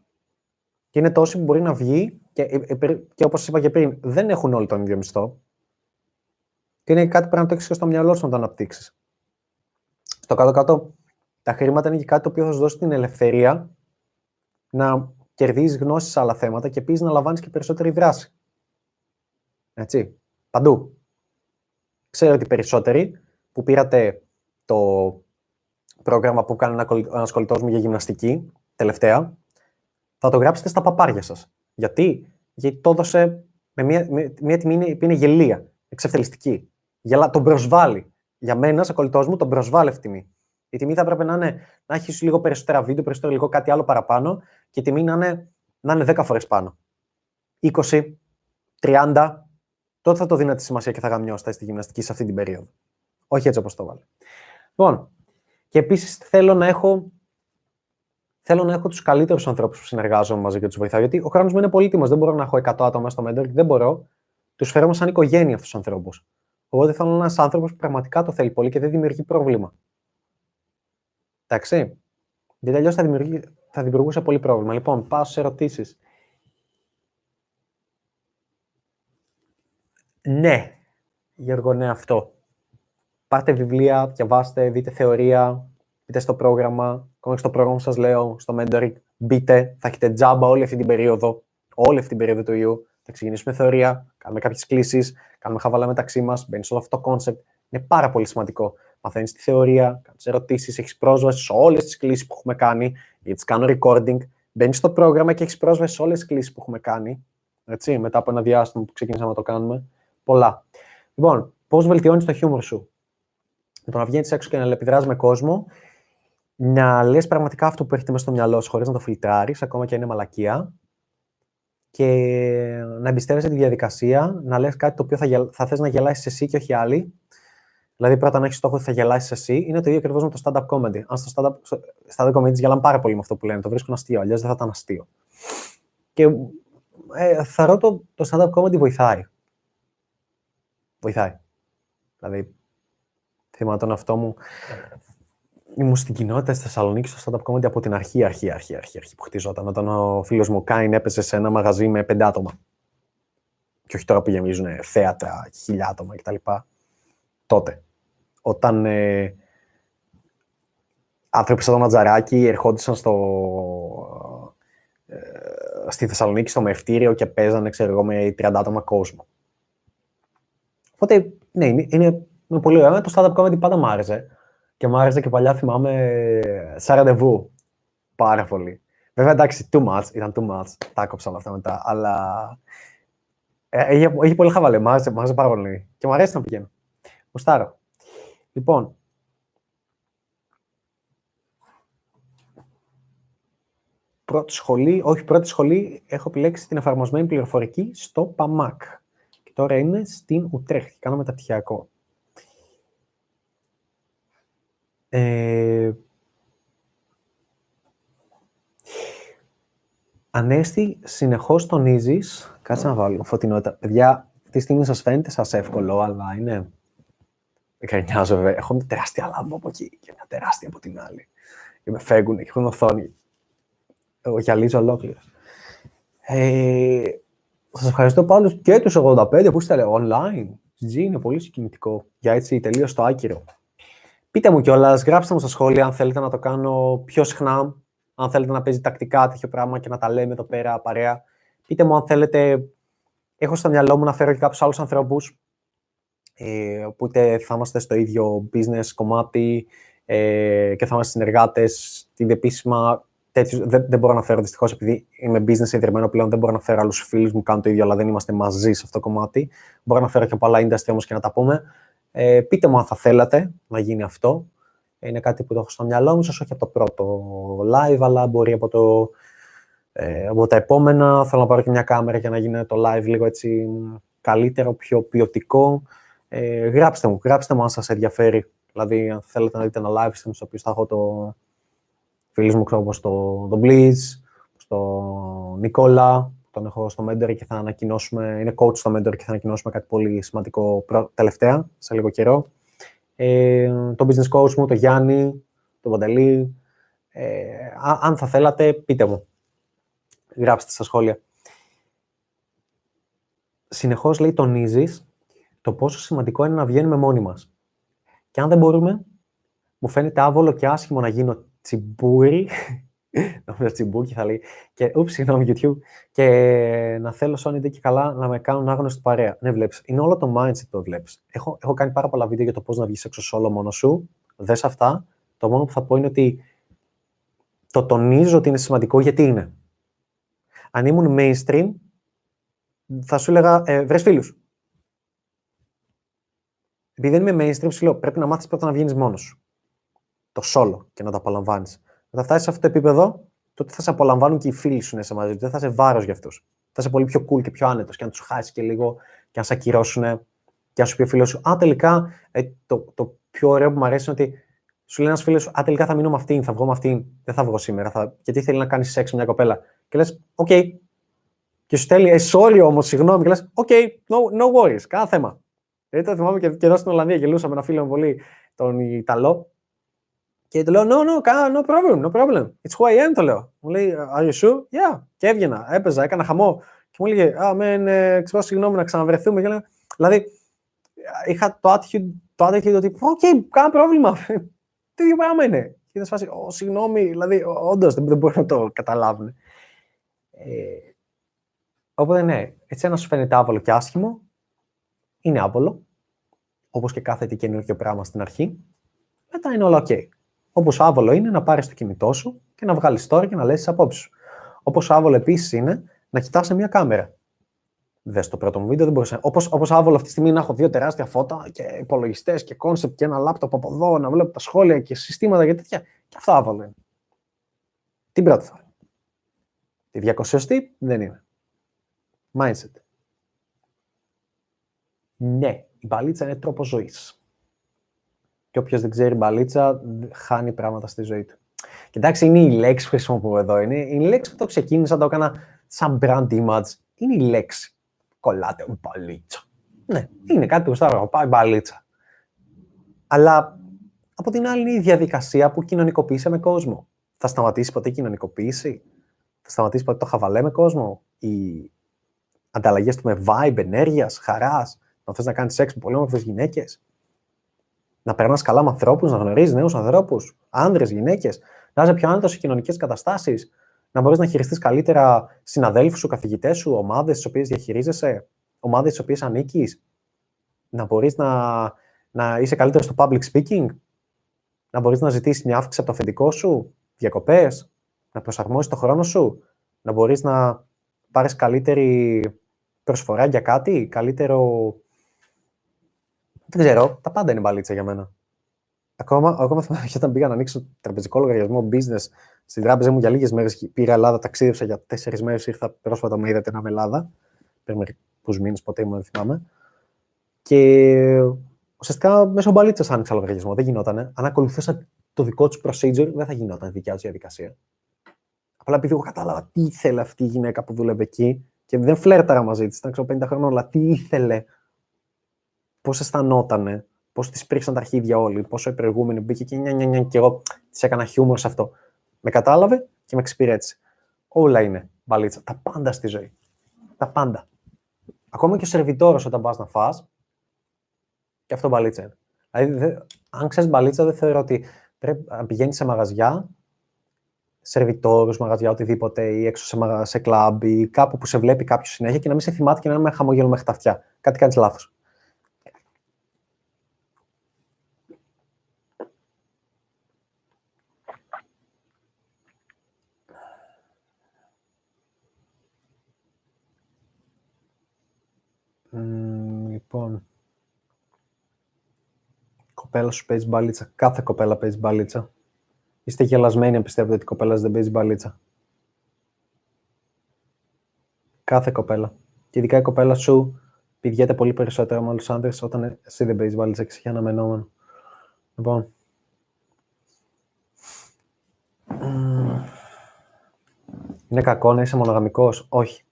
Και είναι τόση που μπορεί να βγει και, ε, ε, και όπως είπα και πριν, δεν έχουν όλοι τον ίδιο μισθό. Και είναι κάτι που πρέπει να το έχεις στο μυαλό σου να το αναπτύξεις. Στο κάτω-κάτω, τα χρήματα είναι και κάτι το οποίο θα σου δώσει την ελευθερία να κερδίζεις γνώσεις σε άλλα θέματα και επίσης να λαμβάνεις και περισσότερη δράση. Έτσι. Παντού. Ξέρω ότι περισσότεροι που πήρατε το πρόγραμμα που κάνει ένας κολλητός μου για γυμναστική τελευταία, θα το γράψετε στα παπάρια σας. Γιατί; Γιατί το έδωσε με μια, με, μια τιμή που είναι γελία, εξευθελιστική. Γελά, τον προσβάλλει. Για μένα, σαν κολλητός μου, τον προσβάλλει αυτή τη τιμή. Η τιμή θα έπρεπε να, είναι, να έχεις λίγο περισσότερα βίντεο, περισσότερο λίγο κάτι άλλο παραπάνω και η τιμή να είναι, να είναι 10 φορές πάνω. 20, 30, τότε θα το δίνετε σημασία και θα γαμιώσετε στη γυμναστική σε αυτή την περίοδο. Όχι έτσι όπως το βάλε. Λοιπόν, και επίσης θέλω να έχω θέλω να έχω τους καλύτερους ανθρώπους που συνεργάζομαι μαζί και τους βοηθάω. Γιατί ο χρόνος μου είναι πολύτιμος. Δεν μπορώ να έχω 100 άτομα στο mentor. Δεν μπορώ. Τους φέρω σαν οικογένεια αυτούς τους ανθρώπους. Οπότε θέλω να είναι ένας άνθρωπος που πραγματικά το θέλει πολύ και δεν δημιουργεί πρόβλημα. Εντάξει. Γιατί αλλιώς θα, θα δημιουργούσε πολύ πρόβλημα. Λοιπόν, πάω σε ερωτήσεις. Ναι, Γιώργο, ναι, αυτό. Πάρτε βιβλία, διαβάστε, δείτε θεωρία, μπείτε στο πρόγραμμα. Ακόμα στο πρόγραμμα σας λέω, στο mentoring, μπείτε, θα έχετε τζάμπα όλη αυτή την περίοδο, όλη αυτή την περίοδο του ιού. Θα ξεκινήσουμε θεωρία, κάνουμε κάποιες κλήσεις, κάνουμε χαβαλά μεταξύ μας, μπαίνει σε όλο αυτό το concept. Είναι πάρα πολύ σημαντικό. Μαθαίνεις τη θεωρία, κάνεις ερωτήσεις, έχεις πρόσβαση σε όλες τις κλήσεις που έχουμε κάνει, γιατί τις κάνω recording. Μπαίνεις στο πρόγραμμα και έχεις πρόσβαση σε όλες τις κλήσεις που έχουμε κάνει. Έτσι, μετά από ένα διάστημα που ξεκινήσαμε να το κάνουμε. Πολλά. Λοιπόν, πώς βελτιώνεις το χιούμορ σου; Με το να βγαίνεις έξω και να επιδράζει με κόσμο, να λες πραγματικά αυτό που έρχεται μέσα στο μυαλό σου, χωρίς να το φιλτράρεις, ακόμα και είναι μαλακία, και να εμπιστεύεσαι τη διαδικασία, να λες κάτι το οποίο θα, θα θες να γελάσεις εσύ και όχι άλλοι. Δηλαδή, πρώτα να έχεις στόχο ότι θα γελάσεις εσύ, είναι το ίδιο ακριβώς με το stand-up comedy. Αν στο stand-up, stand-up comedy γελάνε πάρα πολύ με αυτό που λένε, το βρίσκουν αστείο, αλλιώς δεν θα ήταν αστείο. Και ε, θεωρώ το, το stand-up comedy βοηθάει. Βοηθάει. Δηλαδή, θυμάμαι τον αυτό μου ήμουν στην κοινότητα στη Θεσσαλονίκη στο stand-up comedy από την αρχή, αρχή, αρχή, αρχή, αρχή που χτιζόταν. Όταν ο φίλος μου Κάιν έπεσε σε ένα μαγαζί με πέντε άτομα. Και όχι τώρα που γεμίζουν θέατρα, χιλιά άτομα κτλ. Τότε. Όταν ε, άνθρωποι σαν τον Ατζαράκη ερχόντουσαν στο, ε, στη Θεσσαλονίκη στο μευτήριο και παίζανε, ξέρω εγώ, με 30 άτομα κόσμο. Οπότε, ναι, είναι, είναι, πολύ ωραίο. Το stand-up comedy πάντα μου άρεσε. Και μου άρεσε και παλιά θυμάμαι σαν ραντεβού. Πάρα πολύ. Βέβαια εντάξει, too much, ήταν too much. Τα έκοψα όλα αυτά μετά. Αλλά ε, έχει, έχει πολύ χαβαλέ. Μ' άρεσε, άρεσε πάρα πολύ. Και μου αρέσει να πηγαίνω. Μουστάρω. Λοιπόν, πρώτη σχολή, όχι πρώτη σχολή, έχω επιλέξει την εφαρμοσμένη πληροφορική στο ΠΑΜΑΚ. Και τώρα είναι στην Ουτρέχτη. Κάνω μεταπτυχιακό. Ε, Ανέστη, συνεχώς τονίζεις, κάτσε να βάλω φωτεινότητα. Παιδιά, αυτή τη στιγμή σας φαίνεται σας εύκολο, αλλά είναι... Γκρινιάζω βέβαια. Έχω μια τεράστια λάμπα από εκεί και μια τεράστια από την άλλη. Και με φέγγουν και έχουν οθόνη. Εγώ γυαλίζω ολόκληρο. Ε, σας ευχαριστώ πάλι και τους 85 που είστε online. G είναι πολύ συγκινητικό για έτσι τελείως το άκυρο. Πείτε μου κιόλας, γράψτε μου στα σχόλια αν θέλετε να το κάνω πιο συχνά, Αν θέλετε να παίζει τακτικά τέτοιο πράγμα και να τα λέμε εδώ πέρα παρέα, πείτε μου αν θέλετε. Έχω στο μυαλό μου να φέρω και κάποιους άλλους ανθρώπους ε, που είτε θα είμαστε στο ίδιο business κομμάτι ε, και θα είμαστε συνεργάτες, είτε επίσημα τέτοιους, δεν, δεν μπορώ να φέρω δυστυχώς επειδή είμαι business ιδρυμένο πλέον, δεν μπορώ να φέρω άλλους φίλους μου κάνουν το ίδιο, αλλά δεν είμαστε μαζί σε αυτό το κομμάτι. Μπορώ να φέρω και από άλλα industry όμως και να τα πούμε. Ε, πείτε μου αν θα θέλατε να γίνει αυτό. Είναι κάτι που το έχω στο μυαλό μου, ίσως όχι από το πρώτο live, αλλά μπορεί από, το, ε, από τα επόμενα. Θέλω να πάρω και μια κάμερα για να γίνει το live λίγο έτσι καλύτερο, πιο ποιοτικό. Ε, γράψτε μου, γράψτε μου αν σας ενδιαφέρει. Δηλαδή, αν θέλετε να δείτε ένα live stream στο οποίο θα έχω το φίλους μου, ξέρω, όπως το, το Blitz, στο Νικόλα, τον έχω στο Mentor και θα ανακοινώσουμε, είναι coach στο Mentor και θα ανακοινώσουμε κάτι πολύ σημαντικό τελευταία, σε λίγο καιρό. Ε, το business coach μου, το Γιάννη, το Παντελή. Ε, αν θα θέλατε, πείτε μου. Γράψτε στα σχόλια. Συνεχώς, λέει, τονίζεις το πόσο σημαντικό είναι να βγαίνουμε μόνοι μας. Και αν δεν μπορούμε, μου φαίνεται άβολο και άσχημο να γίνω τσιμπούρι, να τσιμπούκι θα λέει, και ούψ, συγγνώμη YouTube, και να θέλω Sony και καλά να με κάνουν άγνωστη παρέα. Ναι, βλέπεις, είναι όλο το mindset που βλέπεις. Έχω, έχω κάνει πάρα πολλά βίντεο για το πώς να βγεις έξω solo μόνο σου, δες αυτά, το μόνο που θα πω είναι ότι το τονίζω ότι είναι σημαντικό γιατί είναι. Αν ήμουν mainstream, θα σου έλεγα, ε, βρες φίλους επειδή δεν είμαι mainstream, σου λέω πρέπει να μάθεις πρώτα να βγαίνεις μόνος σου. Το solo και να το απολαμβάνεις. Όταν φτάσεις σε αυτό το επίπεδο, τότε θα σε απολαμβάνουν και οι φίλοι σου να είσαι μαζί του. Δεν θα είσαι βάρος για αυτούς. Θα είσαι πολύ πιο cool και πιο άνετος. Και αν τους χάσεις και λίγο και αν σε ακυρώσουν και αν σου πει ο φίλος σου, Α, τελικά ε, το, το πιο ωραίο που μου αρέσει είναι ότι σου λέει ένας φίλος σου, Α, τελικά θα μείνω με αυτήν, θα βγω με αυτήν. Δεν θα βγω σήμερα. Θα... Γιατί θέλει να κάνεις σεξ με μια κοπέλα. Και λες, OK. Okay. Και σου στέλνει, ε, sorry όμως, συγγνώμη. Και λες, OK, okay, no, no worries, κανένα θέμα. Δηλαδή το θυμάμαι και, και εδώ στην Ολλανδία γελούσα με ένα φίλο μου πολύ, τον Ιταλό. Και του λέω, no, no, no problem, no problem. It's who I am, το λέω. Μου λέει, are you sure? Yeah. Και έβγαινα, έπαιζα, έκανα χαμό. Και μου έλεγε, ah, man, ε, ξέρω, συγγνώμη, να ξαναβρεθούμε. Και λέω, δηλαδή, είχα το attitude, το attitude ότι, OK, okay, κανένα πρόβλημα. Τι ίδιο πράγμα είναι. Και ήταν σε φάση, oh, συγγνώμη, δηλαδή, όντως δεν, δεν μπορεί να το καταλάβουν. Ε, οπότε ναι, έτσι ένα σου φαίνεται άβολο και άσχημο, είναι άβολο, όπως και κάθε τι καινούργιο πράγμα στην αρχή, μετά είναι όλα ok. Όπως άβολο είναι να πάρεις το κινητό σου και να βγάλεις τώρα και να λες τις απόψεις σου. Όπως άβολο επίσης είναι να κοιτάς σε μια κάμερα. Δες το πρώτο μου βίντεο, δεν μπορούσα. Όπως, όπως άβολο αυτή τη στιγμή να έχω δύο τεράστια φώτα και υπολογιστές και concept και ένα λάπτοπ από εδώ, να βλέπω τα σχόλια και συστήματα και τέτοια. Και αυτό άβολο είναι. Την πρώτη φορά. Τη 200 δεν είναι. Mindset. Ναι, η μπαλίτσα είναι τρόπος ζωής. Και όποιος δεν ξέρει μπαλίτσα, χάνει πράγματα στη ζωή του. Κοιτάξτε, είναι η λέξη που χρησιμοποιώ εδώ. Είναι η λέξη που το ξεκίνησα, το έκανα σαν brand image. Είναι η λέξη. Κολλάτε μπαλίτσα. Ναι, είναι κάτι που γουστάρω. Πάει μπαλίτσα. Αλλά από την άλλη είναι η διαδικασία που κοινωνικοποίησε με κόσμο. Θα σταματήσει ποτέ η κοινωνικοποίηση; Θα σταματήσει ποτέ το χαβαλέ με κόσμο; Οι ανταλλαγές του με vibe, ενέργειας, χαράς, να θες να κάνεις σεξ με πολύ όμορφες γυναίκες, να περνάς καλά με ανθρώπους, να γνωρίζεις νέους ανθρώπους, άντρες, γυναίκες, να είσαι πιο άνετος σε κοινωνικές καταστάσεις, να μπορείς να χειριστείς καλύτερα συναδέλφους σου, καθηγητές σου, ομάδες τι οποίες διαχειρίζεσαι, ομάδες τι οποίες ανήκεις, να μπορείς να, να είσαι καλύτερος στο public speaking, να μπορείς να ζητήσεις μια αύξηση από το αφεντικό σου, διακοπές, να προσαρμόσεις το χρόνο σου, να μπορείς να πάρεις καλύτερη προσφορά για κάτι, καλύτερο δεν ξέρω, τα πάντα είναι μπαλίτσα για μένα. Ακόμα, ακόμα θυμάμαι όταν πήγα να ανοίξω τραπεζικό λογαριασμό business στην τράπεζα μου για λίγες μέρες. Πήγα Ελλάδα, ταξίδεψα για τέσσερις μέρες. Ήρθα πρόσφατα, με είδατε να είμαι Ελλάδα. Πριν μερικού μήνες, ποτέ μου δεν θυμάμαι. Και ουσιαστικά μέσω μπαλίτσας άνοιξα λογαριασμό. Δεν γινότανε. Αν ακολουθούσα το δικό τους procedure, δεν θα γινόταν η δικιά τους διαδικασία. Απλά επειδή εγώ κατάλαβα τι ήθελε αυτή η γυναίκα που δούλευε εκεί και δεν φλέρταρα μαζί της, ήταν 50 χρόνια, αλλά τι ήθελε πώς αισθανότανε, πώς τη πρίξαν τα αρχίδια όλοι, πόσο η προηγούμενη μπήκε και νια, νια, νια, και εγώ της έκανα χιούμορ σε αυτό. Με κατάλαβε και με εξυπηρέτησε. Όλα είναι μπαλίτσα. Τα πάντα στη ζωή. Τα πάντα. Ακόμα και ο σερβιτόρος όταν πας να φά, και αυτό μπαλίτσα είναι. Δηλαδή, αν ξέρεις μπαλίτσα, δεν θεωρώ ότι πρέπει να πηγαίνεις σε μαγαζιά, σερβιτόρους, μαγαζιά, οτιδήποτε, ή έξω σε, μαγα... σε κλαμπ, ή κάπου που σε βλέπει κάποιος συνέχεια και να μην σε θυμάται και να είναι με χαμόγελο μέχρι τα αυτιά. Κάτι κάνεις λάθος. Λοιπόν. Κοπέλα σου παίζει μπαλίτσα. Κάθε κοπέλα παίζει μπαλίτσα. Είστε γελασμένοι αν πιστεύετε ότι η κοπέλα δεν παίζει μπαλίτσα. Κάθε κοπέλα. Και ειδικά η κοπέλα σου πηγαίνει πολύ περισσότερο με άλλου άντρες όταν εσύ δεν παίζεις μπαλίτσα και έχει αναμενόμενο. Λοιπόν. Είναι κακό να είσαι μονογαμικός; Όχι.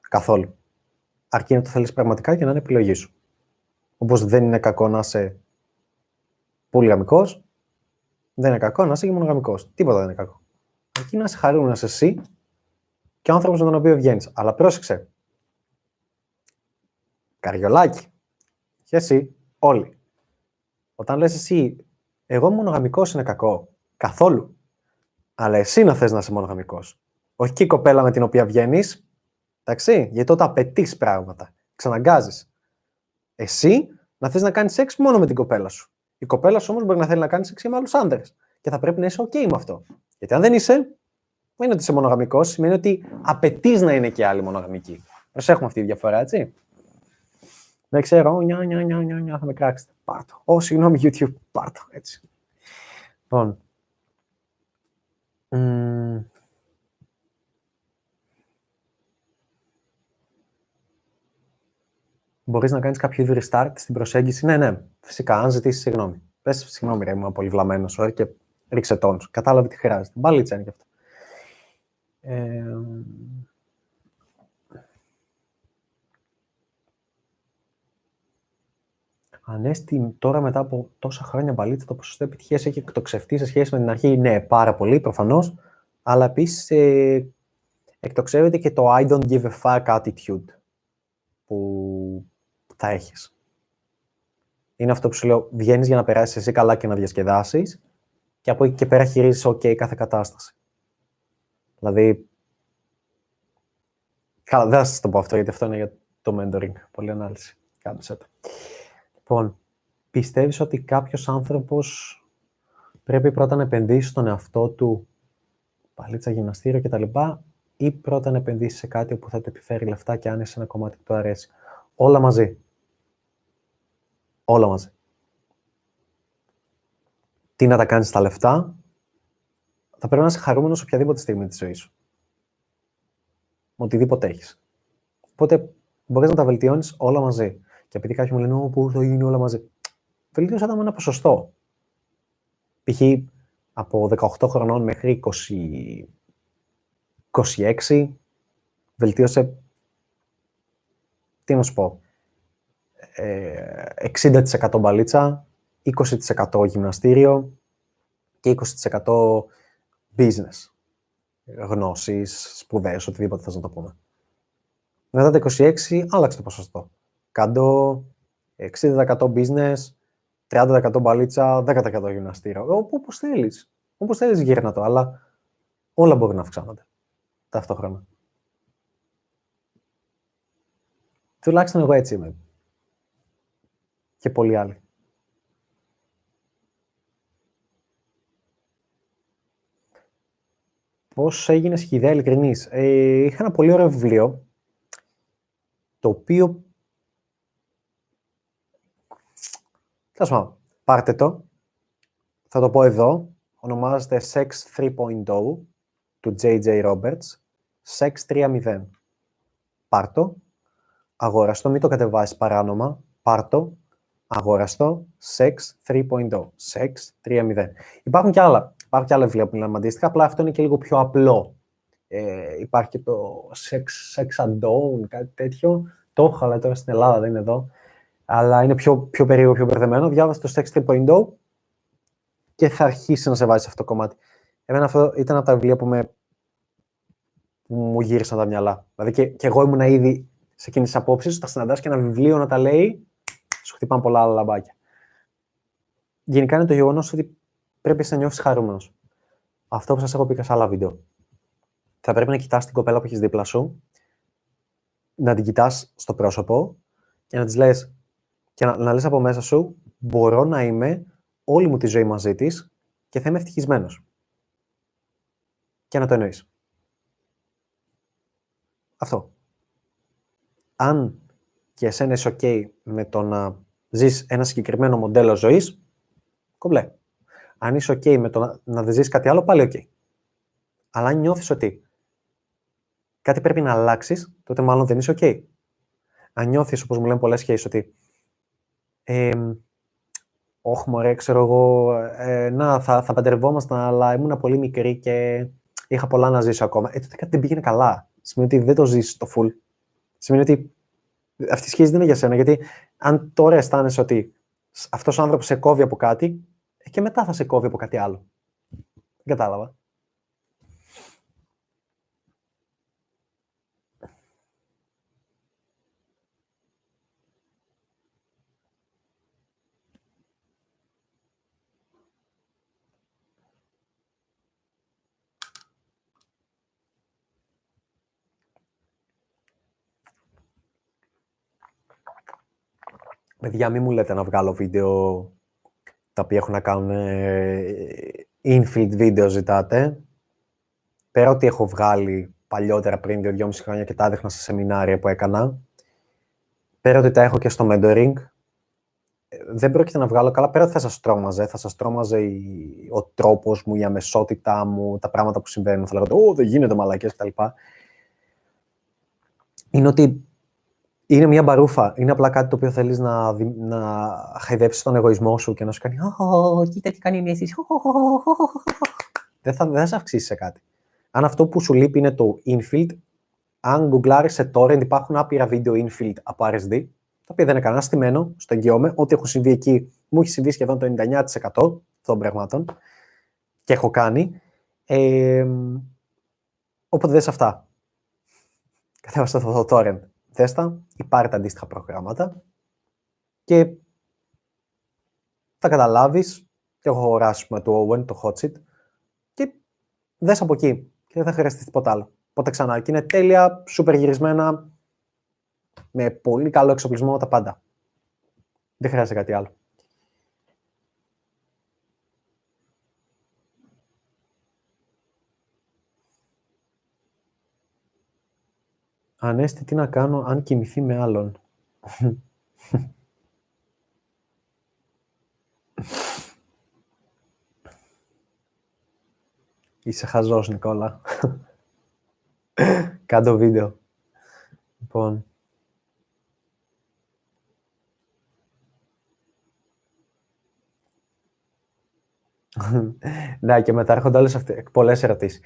Καθόλου. Αρκεί να το θέλεις πραγματικά και να είναι επιλογή σου. Όπως δεν είναι κακό να είσαι πολυγαμικός, δεν είναι κακό να είσαι και μονογαμικός. Τίποτα δεν είναι κακό. Αρκεί να είσαι χαρούμενο εσύ και ο άνθρωπος με τον οποίο βγαίνεις. Αλλά πρόσεξε. Καριολάκι. Και εσύ, όλοι. Όταν λες εσύ, εγώ μονογαμικός είναι κακό. Καθόλου. Αλλά εσύ να θες να είσαι μονογαμικός. Όχι και η κοπέλα με την οποία βγαίνεις. Εντάξει, γιατί τότε απαιτεί πράγματα. Ξαναγκάζεις. Εσύ να θες να κάνεις σεξ μόνο με την κοπέλα σου. Η κοπέλα σου όμως μπορεί να θέλει να κάνει σεξ με άλλους άντρες. Και θα πρέπει να είσαι OK με αυτό. Γιατί αν δεν είσαι, δεν είναι ότι είσαι μονογαμικός, σημαίνει ότι απαιτείς να είναι και άλλοι μονογαμικοί. Προσέχουμε αυτή τη διαφορά, έτσι. Δεν ξέρω, νιά, νιά, νιά, νιά, νιά, θα με κράξετε. Πάρτο. Ω, συγγνώμη, YouTube, πάρτο, έτσι. Λοιπόν. Mm. Μπορείς να κάνεις κάποιο είδου restart στην προσέγγιση. Ναι, ναι, φυσικά, αν ζητήσεις συγγνώμη. Πες συγγνώμη, ρε, ήμουν πολύ βλαμμένο, ωραία, και ρίξε τόνους. Κατάλαβε τι χρειάζεται. Μπαλίτσα είναι και αυτό. Ε, Ανέστη, τώρα μετά από τόσα χρόνια μπαλίτσα, το ποσοστό επιτυχίας έχει εκτοξευτεί σε σχέση με την αρχή. Ναι, πάρα πολύ προφανώς. Αλλά επίσης ε, εκτοξεύεται και το I don't give a fuck attitude που θα έχεις. Είναι αυτό που σου λέω, βγαίνεις για να περάσεις εσύ καλά και να διασκεδάσεις και από εκεί και πέρα χειρίζεις OK κάθε κατάσταση. Δηλαδή, καλά, δεν θα σας το πω αυτό γιατί αυτό είναι για το mentoring. Πολύ ανάλυση. Κάντε το. Λοιπόν, πιστεύεις ότι κάποιος άνθρωπος πρέπει πρώτα να επενδύσει στον εαυτό του, παλίτσα, γυμναστήριο κτλ. ή πρώτα να επενδύσει σε κάτι που θα του επιφέρει λεφτά και αν είσαι ένα κομμάτι που του αρέσει. Όλα μαζί. Όλα μαζί. Τι να τα κάνεις τα λεφτά, θα πρέπει να είσαι χαρούμενος οποιαδήποτε στιγμή της ζωής σου. Με οτιδήποτε έχεις. Οπότε μπορείς να τα βελτιώνεις όλα μαζί. Και επειδή κάποιοι μου λένε, πού θα γίνει όλα μαζί. Βελτίωσα τα με ένα ποσοστό. Π.χ. από 18 χρονών μέχρι 20... 26, βελτίωσε, τι να σου πω, 60% ε, μπαλίτσα, 20% γυμναστήριο και 20% business. Γνώσεις, σπουδές, οτιδήποτε θες να το πούμε. Μετά τα 26 άλλαξε το ποσοστό. Κάντο 60% business, 30% μπαλίτσα, 10% γυμναστήριο. Όπως θέλεις. Όπως θέλεις γύρνα το, αλλά όλα μπορεί να αυξάνονται ταυτόχρονα. Τουλάχιστον εγώ έτσι είμαι. Και πολλοί άλλοι. Πώς έγινε σχηδέα ειλικρινής. Ε, είχα ένα πολύ ωραίο βιβλίο, το οποίο Τέλος πάντων, πάρτε το. Θα το πω εδώ. Ονομάζεται Sex 3.0 του J.J. Roberts. Sex 3.0. Πάρτο. Αγόραστο. Μην το κατεβάσεις παράνομα. Πάρτο. Αγόραστο. Sex 3.0. Sex 3.0. Υπάρχουν και άλλα. Υπάρχουν και άλλα βιβλία που μιλάμε αντίστοιχα. Απλά αυτό είναι και λίγο πιο απλό. Ε, υπάρχει και το Sex, sex and κάτι τέτοιο. Το έχω, αλλά τώρα στην Ελλάδα δεν είναι εδώ αλλά είναι πιο, πιο περίεργο, πιο μπερδεμένο. Διάβασε το Sex 3.0 και θα αρχίσει να σε βάζει σε αυτό το κομμάτι. Εμένα αυτό ήταν από τα βιβλία που, με, που μου γύρισαν τα μυαλά. Δηλαδή και, και εγώ ήμουν ήδη σε εκείνες τις απόψεις, τα συναντάς και ένα βιβλίο να τα λέει, σου χτυπάνε πολλά άλλα λαμπάκια. Γενικά είναι το γεγονός ότι πρέπει να νιώθεις χαρούμενος. αυτό που σας έχω πει και σε άλλα βίντεο. Θα πρέπει να κοιτάς την κοπέλα που έχεις δίπλα σου, να την κοιτάς στο πρόσωπο και να της λες και να, να λες από μέσα σου μπορώ να είμαι όλη μου τη ζωή μαζί της και θα είμαι ευτυχισμένος. Και να το εννοείς. Αυτό. Αν και εσένα είσαι ok με το να ζεις ένα συγκεκριμένο μοντέλο ζωής, κομπλέ. Αν είσαι ok με το να, να δεν ζεις κάτι άλλο, πάλι ok. Αλλά αν νιώθεις ότι κάτι πρέπει να αλλάξεις, τότε μάλλον δεν είσαι ok. Αν νιώθεις, όπως μου λένε πολλές σχέσεις, ότι ε, όχι μωρέ, ξέρω εγώ, ε, να, θα, θα παντρευόμασταν, αλλά ήμουν πολύ μικρή και είχα πολλά να ζήσω ακόμα. Ε, τότε κάτι δεν πήγαινε καλά. Σημαίνει ότι δεν το ζεις το full. Σημαίνει ότι αυτή η σχέση δεν είναι για σένα, γιατί αν τώρα αισθάνεσαι ότι αυτός ο άνθρωπος σε κόβει από κάτι, ε, και μετά θα σε κόβει από κάτι άλλο. Δεν κατάλαβα. Παιδιά, μην μου λέτε να βγάλω βίντεο τα οποία έχουν να κάνουν ε, infield βίντεο ζητάτε. Πέρα ότι έχω βγάλει παλιότερα πριν δύο-δυόμιση χρόνια και τα έδειχνα σε σεμινάρια που έκανα. Πέρα ότι τα έχω και στο mentoring. Δεν πρόκειται να βγάλω καλά. Πέρα ότι θα σας τρόμαζε. Θα σας τρόμαζε ο τρόπος μου, η αμεσότητά μου, τα πράγματα που συμβαίνουν. Θα λέγατε, «Ω, δεν γίνεται μαλακές» κτλ. Είναι ότι είναι μια μπαρούφα. Είναι απλά κάτι το οποίο θέλεις να, να χαϊδέψεις τον εγωισμό σου και να σου κάνει Ω, κοίτα τι κάνει η Μέση. Δεν θα, δεν θα σε αυξήσει σε κάτι. Αν αυτό που σου λείπει είναι το infield, αν γκουγκλάρει σε torrent, υπάρχουν άπειρα βίντεο infield από RSD, τα οποία δεν είναι κανένα στημένο, στο εγγυώμαι. Ό,τι έχω συμβεί εκεί, μου έχει συμβεί σχεδόν το 99% των πραγμάτων και έχω κάνει. Ε, οπότε δες αυτά. Κατέβασα το torrent θέστα ή πάρε τα αντίστοιχα προγράμματα και θα καταλάβεις και έχω αγοράσει με το Owen, το Hotseat και δες από εκεί και δεν θα χρειαστείς τίποτα άλλο. Οπότε ξανά και είναι τέλεια, σούπερ γυρισμένα, με πολύ καλό εξοπλισμό τα πάντα. Δεν χρειάζεται κάτι άλλο. Ανέστη, τι να κάνω αν κοιμηθεί με άλλον. Είσαι χαζός, Νικόλα. Κάντο βίντεο. Λοιπόν. ναι, και μετά έρχονται όλες αυτές, πολλές ερωτήσεις.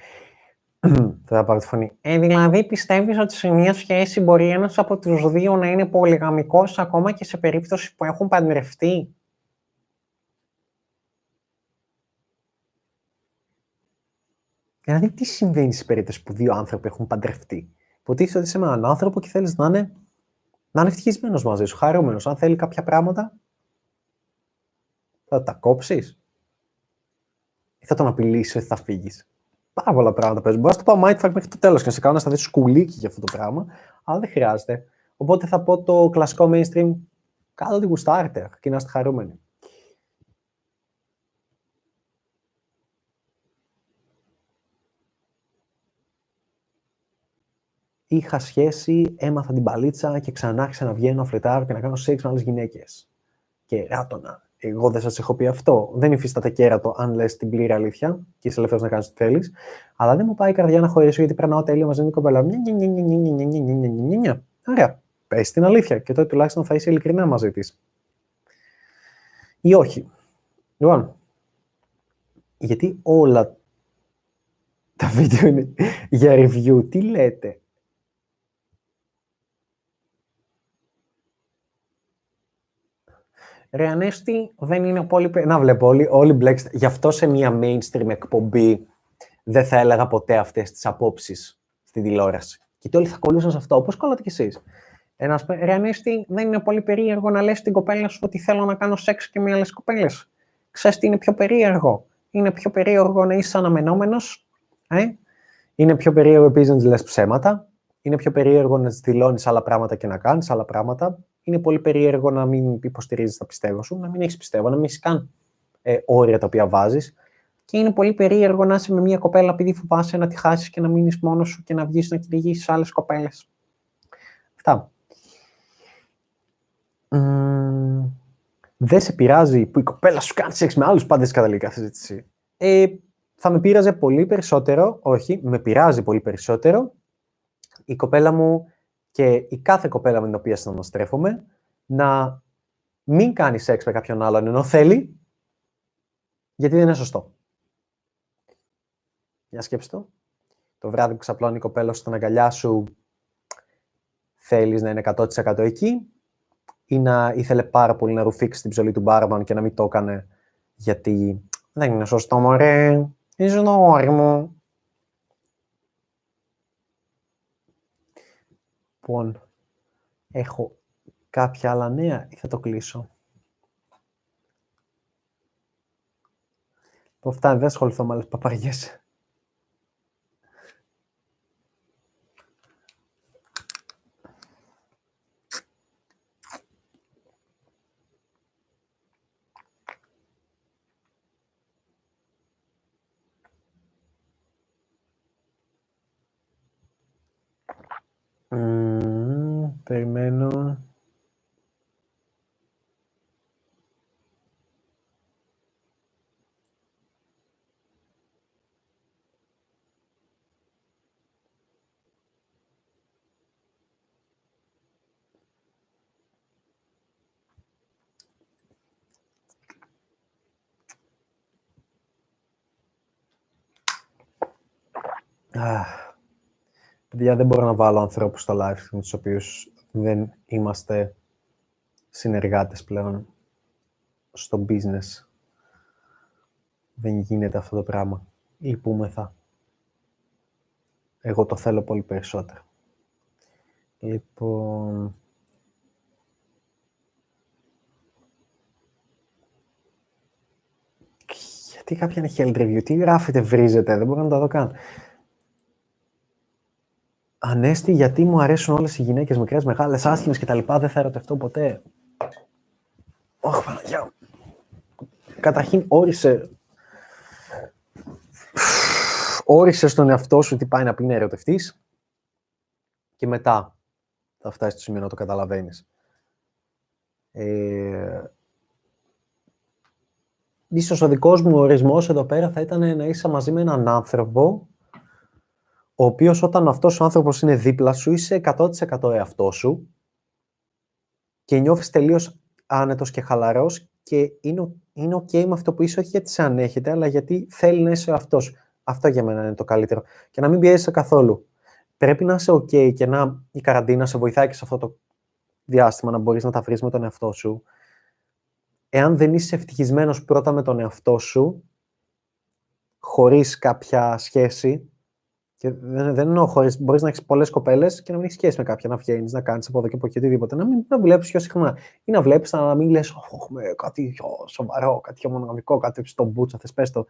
Θα πάρω τη φωνή. Ε, δηλαδή, πιστεύεις ότι σε μια σχέση μπορεί ένας από τους δύο να είναι πολυγαμικός ακόμα και σε περίπτωση που έχουν παντρευτεί; Δηλαδή, τι συμβαίνει σε περίπτωση που δύο άνθρωποι έχουν παντρευτεί; Υποτίθεται ότι είσαι με έναν άνθρωπο και θέλεις να είναι, να είναι ευτυχισμένος μαζί σου, χαρούμενος. Αν θέλει κάποια πράγματα, θα τα κόψεις ή θα τον απειλήσεις ότι θα φύγεις πάρα πολλά πράγματα παίζουν. Μπορείς να το πάω mindfuck μέχρι το τέλος και να σε κάνω να σταθεί σκουλίκι για αυτό το πράγμα, αλλά δεν χρειάζεται. Οπότε θα πω το κλασικό mainstream, κάτω την γουστάρετε και να είστε χαρούμενοι. Είχα σχέση, έμαθα την παλίτσα και ξανά άρχισα να βγαίνω, φλετάρω και να κάνω σεξ με άλλες γυναίκες. Και ράτονα. Εγώ δεν σα έχω πει αυτό. Δεν υφίσταται κέρατο αν λε την πλήρη αλήθεια και είσαι ελεύθερο να κάνει ό,τι θέλει. Αλλά δεν μου πάει η καρδιά να χωρίσω γιατί περνάω τέλειο μαζί με την κοπέλα. Ωραία. Πε την αλήθεια και τότε τουλάχιστον θα είσαι ειλικρινά μαζί τη. Ή όχι. Λοιπόν, γιατί όλα τα βίντεο είναι για review. Τι λέτε. Ρε Ανέστη, δεν είναι πολύ... Να βλέπω, όλοι, όλοι μπλέξτε. Γι' αυτό σε μια mainstream εκπομπή δεν θα έλεγα ποτέ αυτές τις απόψεις στην τηλεόραση. Και όλοι θα κολλούσαν σε αυτό, όπως κόλλατε κι εσείς. Ένα ρε Ανέστη, δεν είναι πολύ περίεργο να λες στην κοπέλα σου ότι θέλω να κάνω σεξ και με άλλες κοπέλες. Ξέρεις τι είναι πιο περίεργο; είναι πιο περίεργο να είσαι αναμενόμενος. Ε; Είναι πιο περίεργο επίσης να της λες ψέματα. Είναι πιο περίεργο να δηλώνεις άλλα πράγματα και να κάνεις άλλα πράγματα. Είναι πολύ περίεργο να μην υποστηρίζεις τα πιστεύω σου, να μην έχεις πιστεύω, να μην έχεις καν ε, όρια τα οποία βάζεις. Και είναι πολύ περίεργο να είσαι με μια κοπέλα επειδή φοβάσαι να τη χάσεις και να μείνεις μόνος σου και να βγεις να κυνηγήσεις άλλες κοπέλες. Αυτά. δεν σε πειράζει που η κοπέλα σου κάνει σεξ με άλλους πάντες καταλήγει κάθε συζήτηση. Ε, θα με πείραζε πολύ περισσότερο, όχι, με πειράζει πολύ περισσότερο η κοπέλα μου και η κάθε κοπέλα με την οποία συναναστρέφομαι να μην κάνει σεξ με κάποιον άλλον ενώ θέλει, γιατί δεν είναι σωστό. Για σκέψτε το. Το βράδυ που ξαπλώνει η κοπέλα στην αγκαλιά σου, θέλεις να είναι 100% εκεί ή να ήθελε πάρα πολύ να ρουφήξει την ψωλή του μπάρμαν και να μην το έκανε γιατί δεν είναι σωστό, μωρέ. Είσαι το όρι μου. Λοιπόν, έχω κάποια άλλα νέα ή θα το κλείσω; Το φτάνει, δεν ασχοληθώ με άλλες παπαριές. Περιμένω. Παιδιά, δεν μπορώ να βάλω ανθρώπους στο live με τους οποίους δεν είμαστε συνεργάτες πλέον στο business. Δεν γίνεται αυτό το πράγμα. Ή θα. Εγώ το θέλω πολύ περισσότερο. Λοιπόν... Γιατί κάποια είναι health review, τι γράφετε, βρίζετε, δεν μπορώ να τα δω καν. Ανέστη, γιατί μου αρέσουν όλες οι γυναίκες μικρές, μεγάλες, άσχημες κτλ. Δεν θα ερωτευτώ ποτέ. Όχι, Παναγιά. Καταρχήν όρισε... Όρισε στον εαυτό σου τι πάει να πει να ερωτευτείς και μετά θα φτάσεις στο σημείο να το καταλαβαίνεις. Ε, ίσως ο δικός μου ορισμός εδώ πέρα θα ήταν να είσαι μαζί με έναν άνθρωπο ο οποίος όταν αυτός ο άνθρωπος είναι δίπλα σου, είσαι 100% εαυτό σου και νιώθεις τελείως άνετος και χαλαρός και είναι, είναι ok με αυτό που είσαι, όχι γιατί σε ανέχεται, αλλά γιατί θέλει να είσαι αυτός. Αυτό για μένα είναι το καλύτερο. Και να μην πιέζεσαι καθόλου. Πρέπει να είσαι ok και να η καραντίνα σε βοηθάει και σε αυτό το διάστημα να μπορείς να τα βρεις με τον εαυτό σου. Εάν δεν είσαι ευτυχισμένος πρώτα με τον εαυτό σου, χωρίς κάποια σχέση, και δεν, δεν εννοώ χωρίς. Μπορείς να έχεις πολλές κοπέλες και να μην έχεις σχέση με κάποια, να βγαίνεις, να κάνεις από εδώ και από εκεί οτιδήποτε. Να μην να βλέπει πιο συχνά. Ή να βλέπεις να μην λες: Έχουμε κάτι πιο σοβαρό, κάτι πιο μονογαμικό, κάτι στον μπούτσα, θες πες το.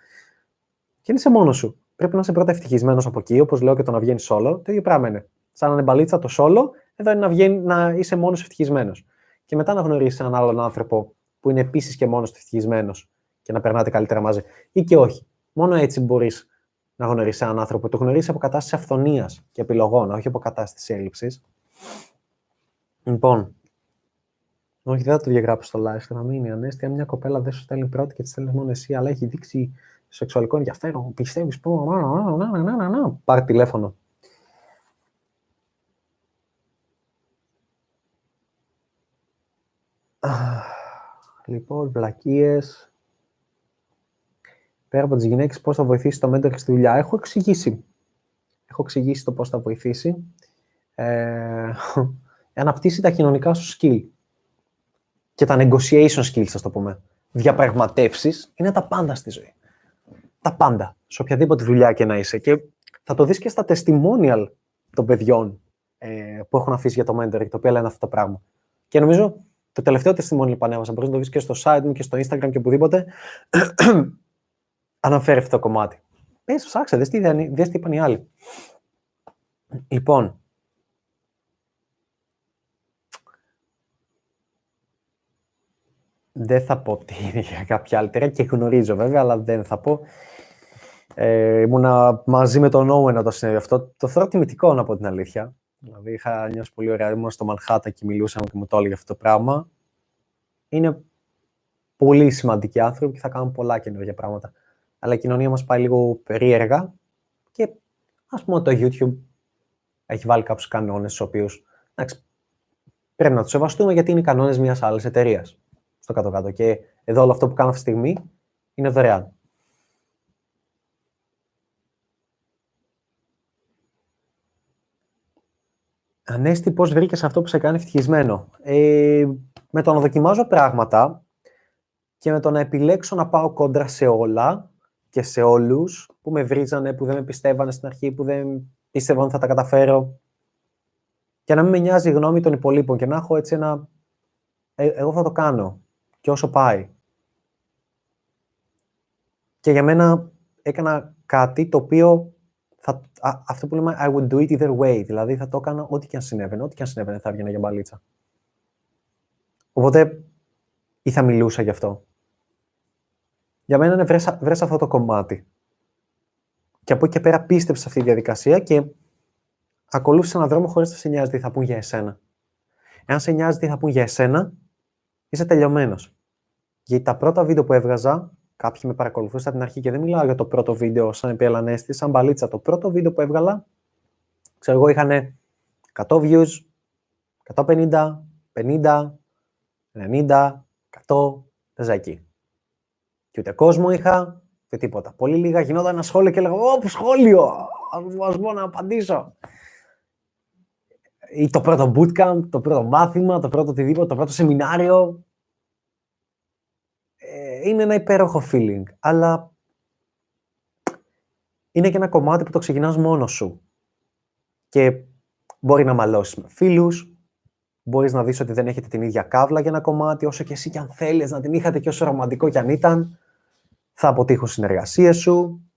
Και είναι σε μόνος σου. Πρέπει να είσαι πρώτα ευτυχισμένος από εκεί, όπως λέω και το να βγαίνεις solo. Το ίδιο πράγμα είναι. Σαν να είναι μπαλίτσα το solo, εδώ είναι να, βγαίνει, να είσαι μόνος ευτυχισμένος. Και μετά να γνωρίσεις έναν άλλον άνθρωπο που είναι επίσης και μόνος ευτυχισμένος και να περνάτε καλύτερα μαζί. Ή και όχι. Μόνο έτσι μπορείς να γνωρίσει έναν άνθρωπο. Το γνωρίσει από κατάσταση αυθονίας και επιλογών, όχι από κατάσταση έλλειψης. Λοιπόν, όχι, δεν θα το διαγράψω στο live, θα μείνει ανέστη. Αν μια κοπέλα δεν σου στέλνει πρώτη και τη στέλνεις μόνο εσύ, αλλά έχει δείξει σεξουαλικό ενδιαφέρον, πιστεύεις πω. Πάρε τηλέφωνο. Λοιπόν, βλακίες πέρα από τις γυναίκες, πώς θα βοηθήσει το mentoring στη δουλειά. Έχω εξηγήσει. Έχω εξηγήσει το πώς θα βοηθήσει. Ε, αναπτύσσει τα κοινωνικά σου skill. Και τα negotiation skills, ας το πούμε. Διαπραγματεύσεις είναι τα πάντα στη ζωή. Τα πάντα. Σε οποιαδήποτε δουλειά και να είσαι. Και θα το δεις και στα testimonial των παιδιών ε, που έχουν αφήσει για το mentoring, το οποίο λένε αυτό το πράγμα. Και νομίζω το τελευταίο testimonial που ανέβασα, μπορείς να το δεις και στο site μου και στο Instagram και οπουδήποτε, αναφέρει αυτό το κομμάτι. Πες, ψάξε, δες τι, δες τι είπαν οι άλλοι. Λοιπόν, δεν θα πω τι είναι για κάποια άλλη και γνωρίζω βέβαια, αλλά δεν θα πω. Ε, ήμουνα μαζί με τον Owen το συνέβη αυτό. Το θεωρώ τιμητικό, να πω την αλήθεια. Δηλαδή, είχα νιώσει πολύ ωραία. Ήμουν στο Μανχάτα και μιλούσαμε και μου το έλεγε αυτό το πράγμα. Είναι πολύ σημαντικοί άνθρωποι και θα κάνουν πολλά καινούργια πράγματα. Αλλά η κοινωνία μας πάει λίγο περίεργα και ας πούμε το YouTube έχει βάλει κάποιους κανόνες στους οποίους πρέπει να τους σεβαστούμε γιατί είναι οι κανόνες μιας άλλης εταιρείας στο κάτω-κάτω. Και εδώ όλο αυτό που κάνω αυτή τη στιγμή είναι δωρεάν. Ανέστη, πώς βρήκες αυτό που σε κάνει ευτυχισμένο; Ε, με το να δοκιμάζω πράγματα και με το να επιλέξω να πάω κόντρα σε όλα και σε όλους που με βρίζανε, που δεν με πιστεύανε στην αρχή, που δεν πίστευαν ότι θα τα καταφέρω και να μην με νοιάζει η γνώμη των υπολείπων και να έχω έτσι ένα ε, εγώ θα το κάνω και όσο πάει. Και για μένα έκανα κάτι το οποίο θα, αυτό που λέμε I would do it either way, δηλαδή θα το έκανα ό,τι και αν συνέβαινε, ό,τι και αν συνέβαινε θα έβγαινε για μπαλίτσα. Οπότε ή θα μιλούσα γι' αυτό. Για μένα είναι βρέσα, βρέσα αυτό το κομμάτι. Και από εκεί και πέρα πίστεψα σε αυτή τη διαδικασία και ακολούθησε έναν δρόμο χωρίς να σε νοιάζει τι θα πούν για εσένα. Εάν σε νοιάζει τι θα πούν για εσένα, είσαι τελειωμένος. Γιατί τα πρώτα βίντεο που έβγαζα, κάποιοι με παρακολουθούσαν από την αρχή και δεν μιλάω για το πρώτο βίντεο σαν επί σαν μπαλίτσα. Το πρώτο βίντεο που έβγαλα, ξέρω εγώ, είχαν 100 views, 150, 50, 90, 100, δεν εκεί. Και ούτε κόσμο είχα, ούτε τίποτα. Πολύ λίγα γινόταν ένα σχόλιο και έλεγα Ω, σχόλιο! Α πω να απαντήσω. Ή το πρώτο bootcamp, το πρώτο μάθημα, το πρώτο οτιδήποτε, το πρώτο σεμινάριο. Ε, είναι ένα υπέροχο feeling, αλλά είναι και ένα κομμάτι που το ξεκινάς μόνος σου. Και μπορεί να μαλώσεις με φίλους, μπορείς να δεις ότι δεν έχετε την ίδια κάβλα για ένα κομμάτι, όσο και εσύ κι αν θέλεις να την είχατε και όσο ρομαντικό κι αν ήταν, θα αποτύχουν συνεργασίες σου,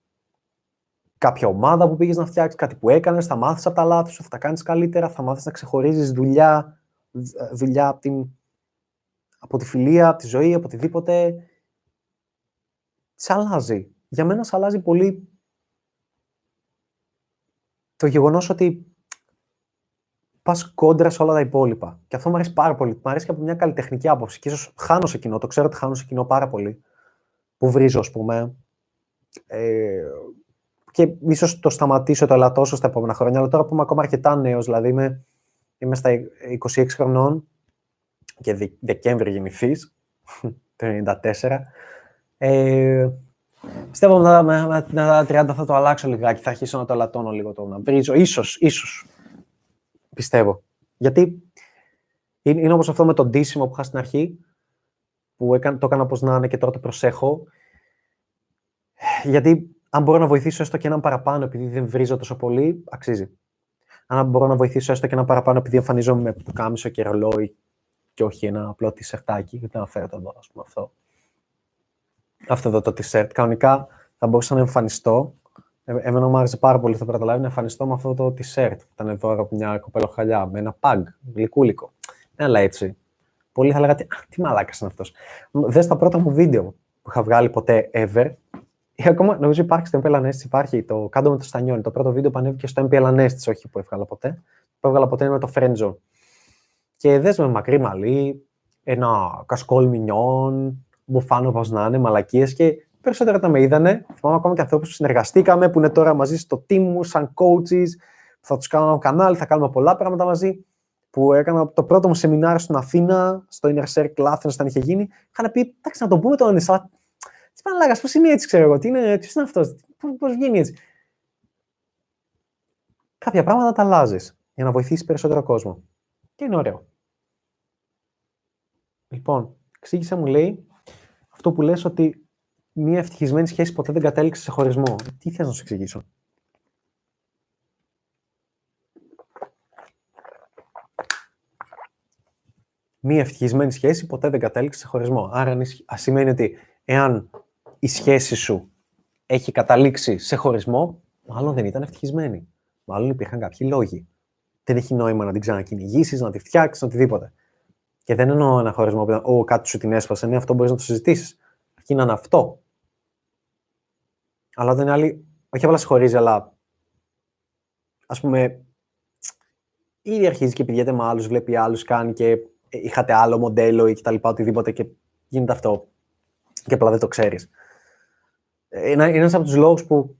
κάποια ομάδα που πήγες να φτιάξεις, κάτι που έκανες, θα μάθεις από τα λάθη σου, θα τα κάνεις καλύτερα, θα μάθεις να ξεχωρίζεις δουλειά, δουλειά από, την, από τη φιλία, από τη ζωή, από οτιδήποτε. Σε αλλάζει. Για μένα σε αλλάζει πολύ το γεγονός ότι πας κόντρα σε όλα τα υπόλοιπα. Και αυτό μου αρέσει πάρα πολύ. Μου αρέσει και από μια καλλιτεχνική άποψη. Και ίσως χάνω σε κοινό. Το ξέρω ότι χάνω σε κοινό πάρα πολύ. Που βρίζω, ας πούμε. Ε, και ίσως το σταματήσω το ελαττώσω στα επόμενα χρόνια. Αλλά τώρα που είμαι ακόμα αρκετά νέος, δηλαδή είμαι, είμαι στα 26 χρονών και Δε, Δεκέμβρη γεννηθή, το 1994. Ε, πιστεύω ότι με, τα 30 θα το αλλάξω λιγάκι. Θα αρχίσω να το ελαττώνω λίγο το να βρίζω. Ίσως, ίσως πιστεύω. Γιατί είναι, είναι όπως αυτό με το ντύσιμο που είχα στην αρχή, που έκανα, το έκανα όπως να είναι και τώρα το προσέχω. Γιατί αν μπορώ να βοηθήσω έστω και έναν παραπάνω επειδή δεν βρίζω τόσο πολύ, αξίζει. Αν μπορώ να βοηθήσω έστω και έναν παραπάνω επειδή εμφανίζομαι με κάμισο και ρολόι και όχι ένα απλό τισερτάκι, γιατί να φέρω το εδώ, ας πούμε, αυτό. Αυτό εδώ το τισερτ. Κανονικά θα μπορούσα να εμφανιστώ ε, εμένα μου άρεσε πάρα πολύ, θα καταλάβει να εμφανιστώ με αυτό το t-shirt που ήταν εδώ από μια κοπελοχαλιά, με ένα pug, γλυκούλικο. Αλλά έτσι. Πολλοί θα λέγατε, τι μαλάκας είναι αυτός. Δες τα πρώτα μου βίντεο που είχα βγάλει ποτέ ever. Ή ακόμα, νομίζω υπάρχει στο MPL Anesthesia, υπάρχει το κάτω με το στανιόνι. Το πρώτο βίντεο που ανέβηκε στο MPL Anesthesia, όχι που έβγαλα ποτέ. Που έβγαλα ποτέ είναι με το Friendzone. Και δες με μακρύ μαλλί, ένα κασκόλ μινιόν, μπουφάνο όπω να είναι, μαλακίες και περισσότερα τα με είδανε. Θυμάμαι ακόμα και ανθρώπους που συνεργαστήκαμε, που είναι τώρα μαζί στο team μου, σαν coaches, που θα τους κάνω ένα κανάλι, θα κάνουμε πολλά πράγματα μαζί. Που έκανα το πρώτο μου σεμινάριο στην Αθήνα, στο Inner Circle Athens, όταν είχε γίνει. Είχαν πει, εντάξει, να το πούμε τον Ενισά. Τι παναλάγα, πώς είναι έτσι, ξέρω εγώ, τι είναι, ποιος είναι αυτός, πώς γίνει έτσι. Κάποια πράγματα τα αλλάζεις για να βοηθήσεις περισσότερο κόσμο. Και είναι ωραίο. Λοιπόν, εξήγησε μου λέει αυτό που λες ότι μια ευτυχισμένη σχέση ποτέ δεν κατέληξε σε χωρισμό. Τι θες να σου εξηγήσω; Μια ευτυχισμένη σχέση ποτέ δεν κατέληξε σε χωρισμό. Άρα σημαίνει ότι εάν η σχέση σου έχει καταλήξει σε χωρισμό, μάλλον δεν ήταν ευτυχισμένη. Μάλλον υπήρχαν κάποιοι λόγοι. Δεν έχει νόημα να την ξανακυνηγήσεις, να τη φτιάξεις, οτιδήποτε. Και δεν εννοώ ένα χωρισμό που ο κάτι σου την έσπασε. Ναι, αυτό μπορείς να το συζητήσεις. Αρκεί να είναι αυτό. Αλλά όταν είναι άλλη, όχι απλά σε χωρίζει, αλλά ας πούμε, ήδη αρχίζει και πηγαίνει με άλλους, βλέπει άλλους, κάνει και είχατε άλλο μοντέλο ή κτλ. Οτιδήποτε και γίνεται αυτό. Και απλά δεν το ξέρεις. Είναι ένας από τους λόγους που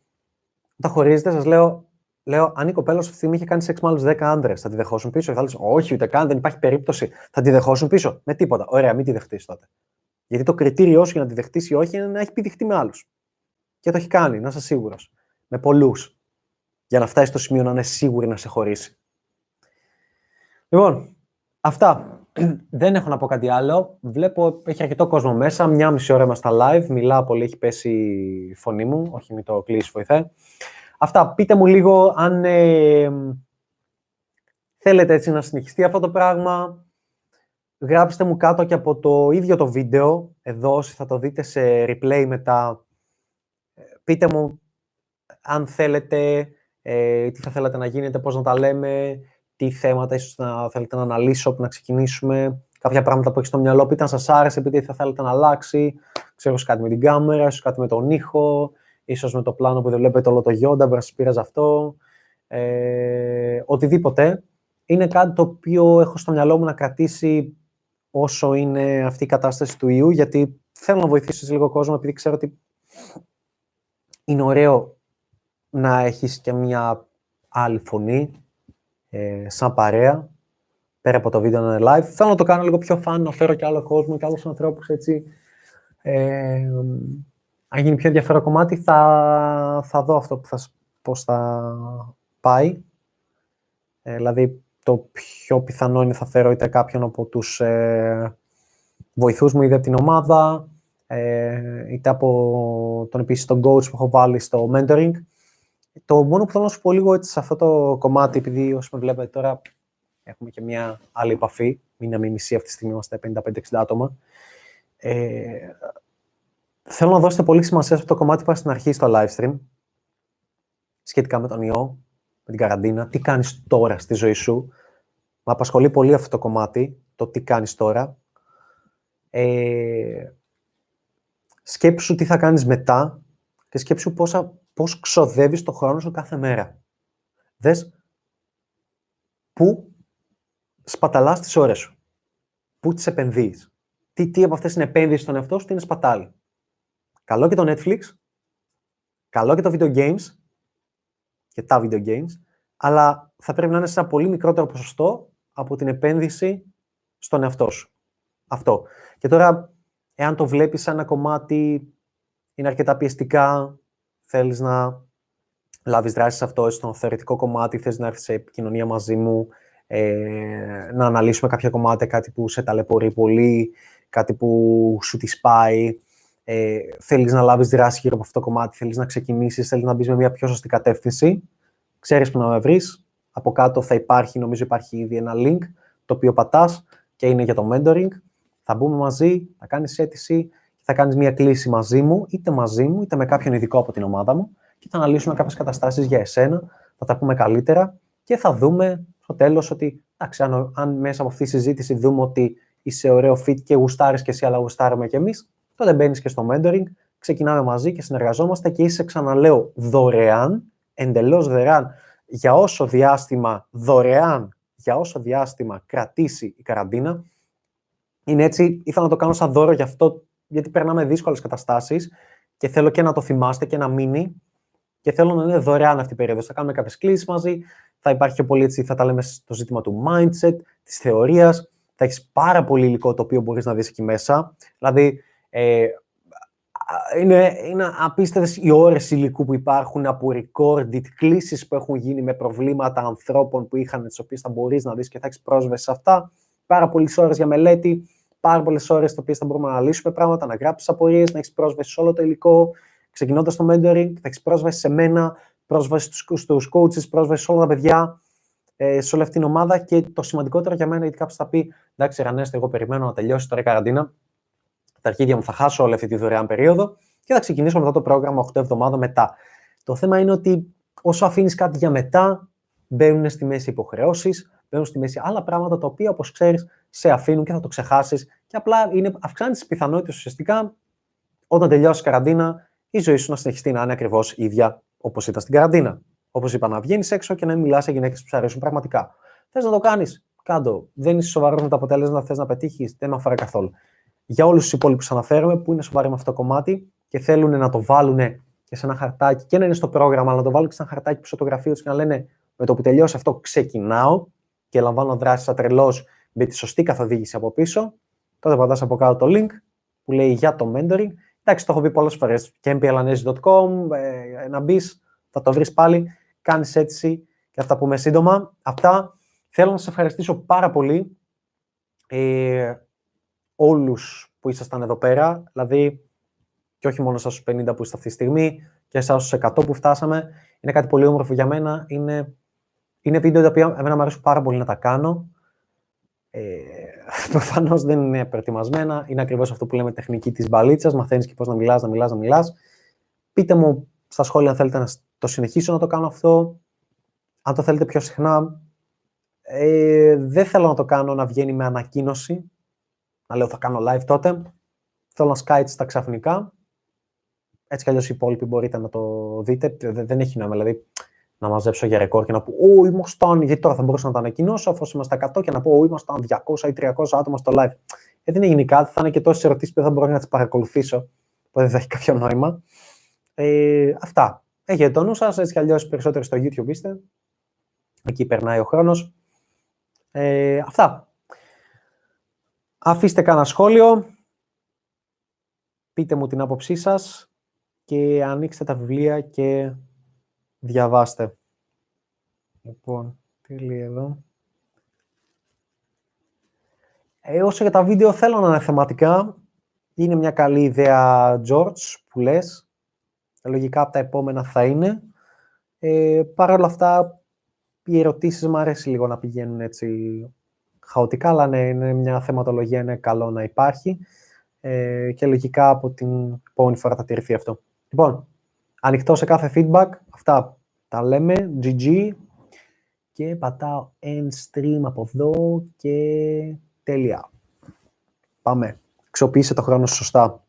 όταν χωρίζετε, σας λέω, λέω, αν η κοπέλα αυτή τη στιγμή είχε κάνει σεξ με άλλους 10 άντρες, θα τη δεχόσουν πίσω; Θα λες, Όχι, ούτε καν, δεν υπάρχει περίπτωση. Θα τη δεχόσουν πίσω; Με τίποτα. Ωραία, μην τη δεχτείς τότε. Γιατί το κριτήριό σου για να τη δεχτείς ή όχι είναι να έχει πηδηχτεί με άλλους. Και το έχει κάνει, να είσαι σίγουρος. Με πολλούς. Για να φτάσει στο σημείο να είναι σίγουρη να σε χωρίσει. Λοιπόν, αυτά. Δεν έχω να πω κάτι άλλο. Βλέπω έχει αρκετό κόσμο μέσα. Μια μισή ώρα είμαστε στα live. Μιλάω πολύ, έχει πέσει η φωνή μου. Όχι, μην το κλείσει, βοηθάει. Αυτά. Πείτε μου λίγο αν ε, θέλετε έτσι να συνεχιστεί αυτό το πράγμα. Γράψτε μου κάτω και από το ίδιο το βίντεο. Εδώ, όσοι θα το δείτε σε replay μετά. Πείτε μου αν θέλετε, ε, τι θα θέλατε να γίνετε, πώς να τα λέμε, τι θέματα ίσως να θέλετε να αναλύσω, που να ξεκινήσουμε, κάποια πράγματα που έχεις στο μυαλό, πείτε αν σας άρεσε, πείτε τι θα θέλετε να αλλάξει, ξέρω κάτι με την κάμερα, ίσως κάτι με τον ήχο, ίσως με το πλάνο που δεν βλέπετε όλο το γιόντα, μπορεί να σας πείραζε αυτό, ε, οτιδήποτε. Είναι κάτι το οποίο έχω στο μυαλό μου να κρατήσει όσο είναι αυτή η κατάσταση του ιού, γιατί θέλω να βοηθήσω λίγο κόσμο, επειδή ξέρω ότι είναι ωραίο να έχεις και μια άλλη φωνή, ε, σαν παρέα, πέρα από το βίντεο να είναι live. Θέλω να το κάνω λίγο πιο fun, να φέρω και άλλο κόσμο και άλλους ανθρώπους έτσι. Ε, αν γίνει πιο ενδιαφέρον κομμάτι, θα, θα δω αυτό που θα, πώς θα πάει. Ε, δηλαδή, το πιο πιθανό είναι θα φέρω είτε κάποιον από τους ε, βοηθούς μου, είτε από την ομάδα, ε, είτε από τον επίσης τον coach που έχω βάλει στο mentoring. Το μόνο που θέλω να σου πω λίγο έτσι, σε αυτό το κομμάτι, επειδή όσοι με βλέπετε τώρα έχουμε και μια άλλη επαφή, μην είναι μισή αυτή τη στιγμή, είμαστε 55-60 άτομα. Ε, θέλω να δώσετε πολύ σημασία σε αυτό το κομμάτι που στην αρχή στο live stream, σχετικά με τον ιό, με την καραντίνα, τι κάνεις τώρα στη ζωή σου; Με απασχολεί πολύ αυτό το κομμάτι, το τι κάνεις τώρα. Ε, σκέψου τι θα κάνεις μετά και σκέψου πόσα πώς ξοδεύεις το χρόνο σου κάθε μέρα. Δες πού σπαταλάς τις ώρες σου. Πού τις επενδύεις. Τι, τι από αυτές είναι επένδυση στον εαυτό σου, τι είναι σπατάλη. Καλό και το Netflix, καλό και το video games και τα video games, αλλά θα πρέπει να είναι σε ένα πολύ μικρότερο ποσοστό από την επένδυση στον εαυτό σου. Αυτό. Και τώρα, εάν το βλέπεις σαν ένα κομμάτι, είναι αρκετά πιεστικά, θέλεις να λάβεις δράση σε αυτό, στο θεωρητικό κομμάτι, θες να έρθεις σε επικοινωνία μαζί μου, ε, να αναλύσουμε κάποια κομμάτια, κάτι που σε ταλαιπωρεί πολύ, κάτι που σου τη πάει, ε, θέλεις να λάβεις δράση γύρω από αυτό το κομμάτι, θέλεις να ξεκινήσεις, θέλεις να μπεις με μια πιο σωστή κατεύθυνση, ξέρεις που να με βρεις, από κάτω θα υπάρχει, νομίζω υπάρχει ήδη ένα link, το οποίο πατάς και είναι για το mentoring. Θα μπούμε μαζί, θα κάνεις αίτηση, θα κάνεις μια κλίση μαζί μου, είτε μαζί μου, είτε με κάποιον ειδικό από την ομάδα μου και θα αναλύσουμε κάποιες καταστάσεις για εσένα, θα τα πούμε καλύτερα και θα δούμε στο τέλος ότι εντάξει, αν, αν, μέσα από αυτή τη συζήτηση δούμε ότι είσαι ωραίο fit και γουστάρεις και εσύ, αλλά γουστάρουμε κι εμείς, τότε μπαίνεις και στο mentoring, ξεκινάμε μαζί και συνεργαζόμαστε και είσαι, ξαναλέω, δωρεάν, εντελώς δωρεάν, για όσο διάστημα δωρεάν, για όσο διάστημα κρατήσει η καραντίνα. Είναι έτσι, ήθελα να το κάνω σαν δώρο για αυτό γιατί περνάμε δύσκολες καταστάσεις και θέλω και να το θυμάστε και να μείνει. Και θέλω να είναι δωρεάν αυτή η περίοδος. Θα κάνουμε κάποιες κλήσεις μαζί. Θα υπάρχει πιο πολύ έτσι, θα τα λέμε στο ζήτημα του mindset, της θεωρίας. Θα έχεις πάρα πολύ υλικό το οποίο μπορείς να δεις εκεί μέσα. Δηλαδή, ε, είναι, είναι απίστευτες οι ώρες υλικού που υπάρχουν από recorded, κλήσεις που έχουν γίνει με προβλήματα ανθρώπων που είχαν, τις οποίες θα μπορείς να δεις και θα έχεις πρόσβαση σε αυτά. Πάρα πολλές ώρες για μελέτη, πάρα πολλές ώρες τι οποίες θα μπορούμε να αναλύσουμε πράγματα, να γράψεις απορίες, να έχεις πρόσβαση σε όλο το υλικό. Ξεκινώντας το mentoring, θα έχεις πρόσβαση σε μένα, πρόσβαση στους coaches, πρόσβαση σε όλα τα παιδιά, ε, σε όλη αυτή την ομάδα. Και το σημαντικότερο για μένα, γιατί κάποιος θα πει: Εντάξει, Ρανέστε, εγώ περιμένω να τελειώσει τώρα η καραντίνα. Τα αρχίδια μου θα χάσω όλη αυτή τη δωρεάν περίοδο. και θα ξεκινήσω μετά το πρόγραμμα 8 εβδομάδων μετά. Το θέμα είναι ότι όσο αφήνεις κάτι για μετά, μπαίνουν στη μέση υποχρεώσεις, μπαίνουν στη μέση άλλα πράγματα τα οποία, όπως ξέρεις, σε αφήνουν και θα το ξεχάσεις. Και απλά είναι, αυξάνει τις πιθανότητες ουσιαστικά όταν τελειώσει η καραντίνα, η ζωή σου να συνεχιστεί να είναι ακριβώς ίδια όπως ήταν στην καραντίνα. Όπως είπα, να βγαίνεις έξω και να μην μιλάς σε γυναίκες που σου αρέσουν πραγματικά. Θες να το κάνεις, κάντο. Δεν είσαι σοβαρός με το αποτέλεσμα, θες να πετύχεις, δεν με αφορά καθόλου. Για όλους τους υπόλοιπους αναφέρομαι που είναι σοβαροί με αυτό το κομμάτι και θέλουν να το βάλουν και σε ένα χαρτάκι και να είναι στο πρόγραμμα, αλλά να το βάλουν και σε ένα χαρτάκι πίσω το γραφείο τους και να λένε με το που τελειώσει αυτό ξεκινάω και λαμβάνω δράση τρελός με τη σωστή καθοδήγηση από πίσω. Τότε πατά από κάτω το link που λέει για το mentoring. Εντάξει, το έχω πει πολλές φορές. και mplanese.com, ε, να μπεις, θα το βρεις πάλι. Κάνεις έτσι και θα τα πούμε σύντομα. Αυτά. Θέλω να σας ευχαριστήσω πάρα πολύ ε, όλους που ήσασταν εδώ πέρα. Δηλαδή, και όχι μόνο στους 50 που είστε αυτή τη στιγμή, και εσάς στους 100 που φτάσαμε. Είναι κάτι πολύ όμορφο για μένα. Είναι, είναι βίντεο τα οποία εμένα μου αρέσουν πάρα πολύ να τα κάνω. Ε, Προφανώς δεν είναι προετοιμασμένα. Είναι ακριβώς αυτό που λέμε τεχνική της μπαλίτσας. Μαθαίνεις και πώς να μιλάς, να μιλάς, να μιλάς. Πείτε μου στα σχόλια αν θέλετε να το συνεχίσω να το κάνω αυτό. Αν το θέλετε πιο συχνά. Ε, δεν θέλω να το κάνω να βγαίνει με ανακοίνωση. Να λέω θα κάνω live τότε. Θέλω να σκάει στα ξαφνικά. Έτσι κι αλλιώς οι υπόλοιποι μπορείτε να το δείτε. Δεν έχει νόημα. Δηλαδή, να μαζέψω για ρεκόρ και να πω Ω, ήμασταν. Γιατί τώρα θα μπορούσα να τα ανακοινώσω, αφού είμαστε 100 και να πω Ω, ήμασταν 200 ή 300 άτομα στο live. Ε, δεν έγινε κάτι. Θα είναι και τόσες ερωτήσεις που δεν θα μπορώ να τις παρακολουθήσω. Οπότε δεν θα έχει κάποιο νόημα. Ε, αυτά. Έχετε το νου σας. Έτσι κι αλλιώς περισσότερο στο YouTube είστε. Εκεί περνάει ο χρόνος. Ε, αυτά. Αφήστε κανένα σχόλιο. Πείτε μου την άποψή σας και ανοίξτε τα βιβλία και διαβάστε. Λοιπόν, τι λέει εδώ. Ε, όσο για τα βίντεο θέλω να είναι θεματικά. Είναι μια καλή ιδέα, George, που λες. Λογικά από τα επόμενα θα είναι. Ε, Παρ' όλα αυτά, οι ερωτήσεις μου αρέσει λίγο να πηγαίνουν έτσι χαοτικά, αλλά ναι, είναι μια θεματολογία, είναι καλό να υπάρχει. Ε, και λογικά από την επόμενη φορά θα τηρηθεί αυτό. Λοιπόν, ανοιχτό σε κάθε feedback. Αυτά τα λέμε. GG. Και πατάω end stream από εδώ και τέλεια. Πάμε. Ξοποιήσε το χρόνο σωστά.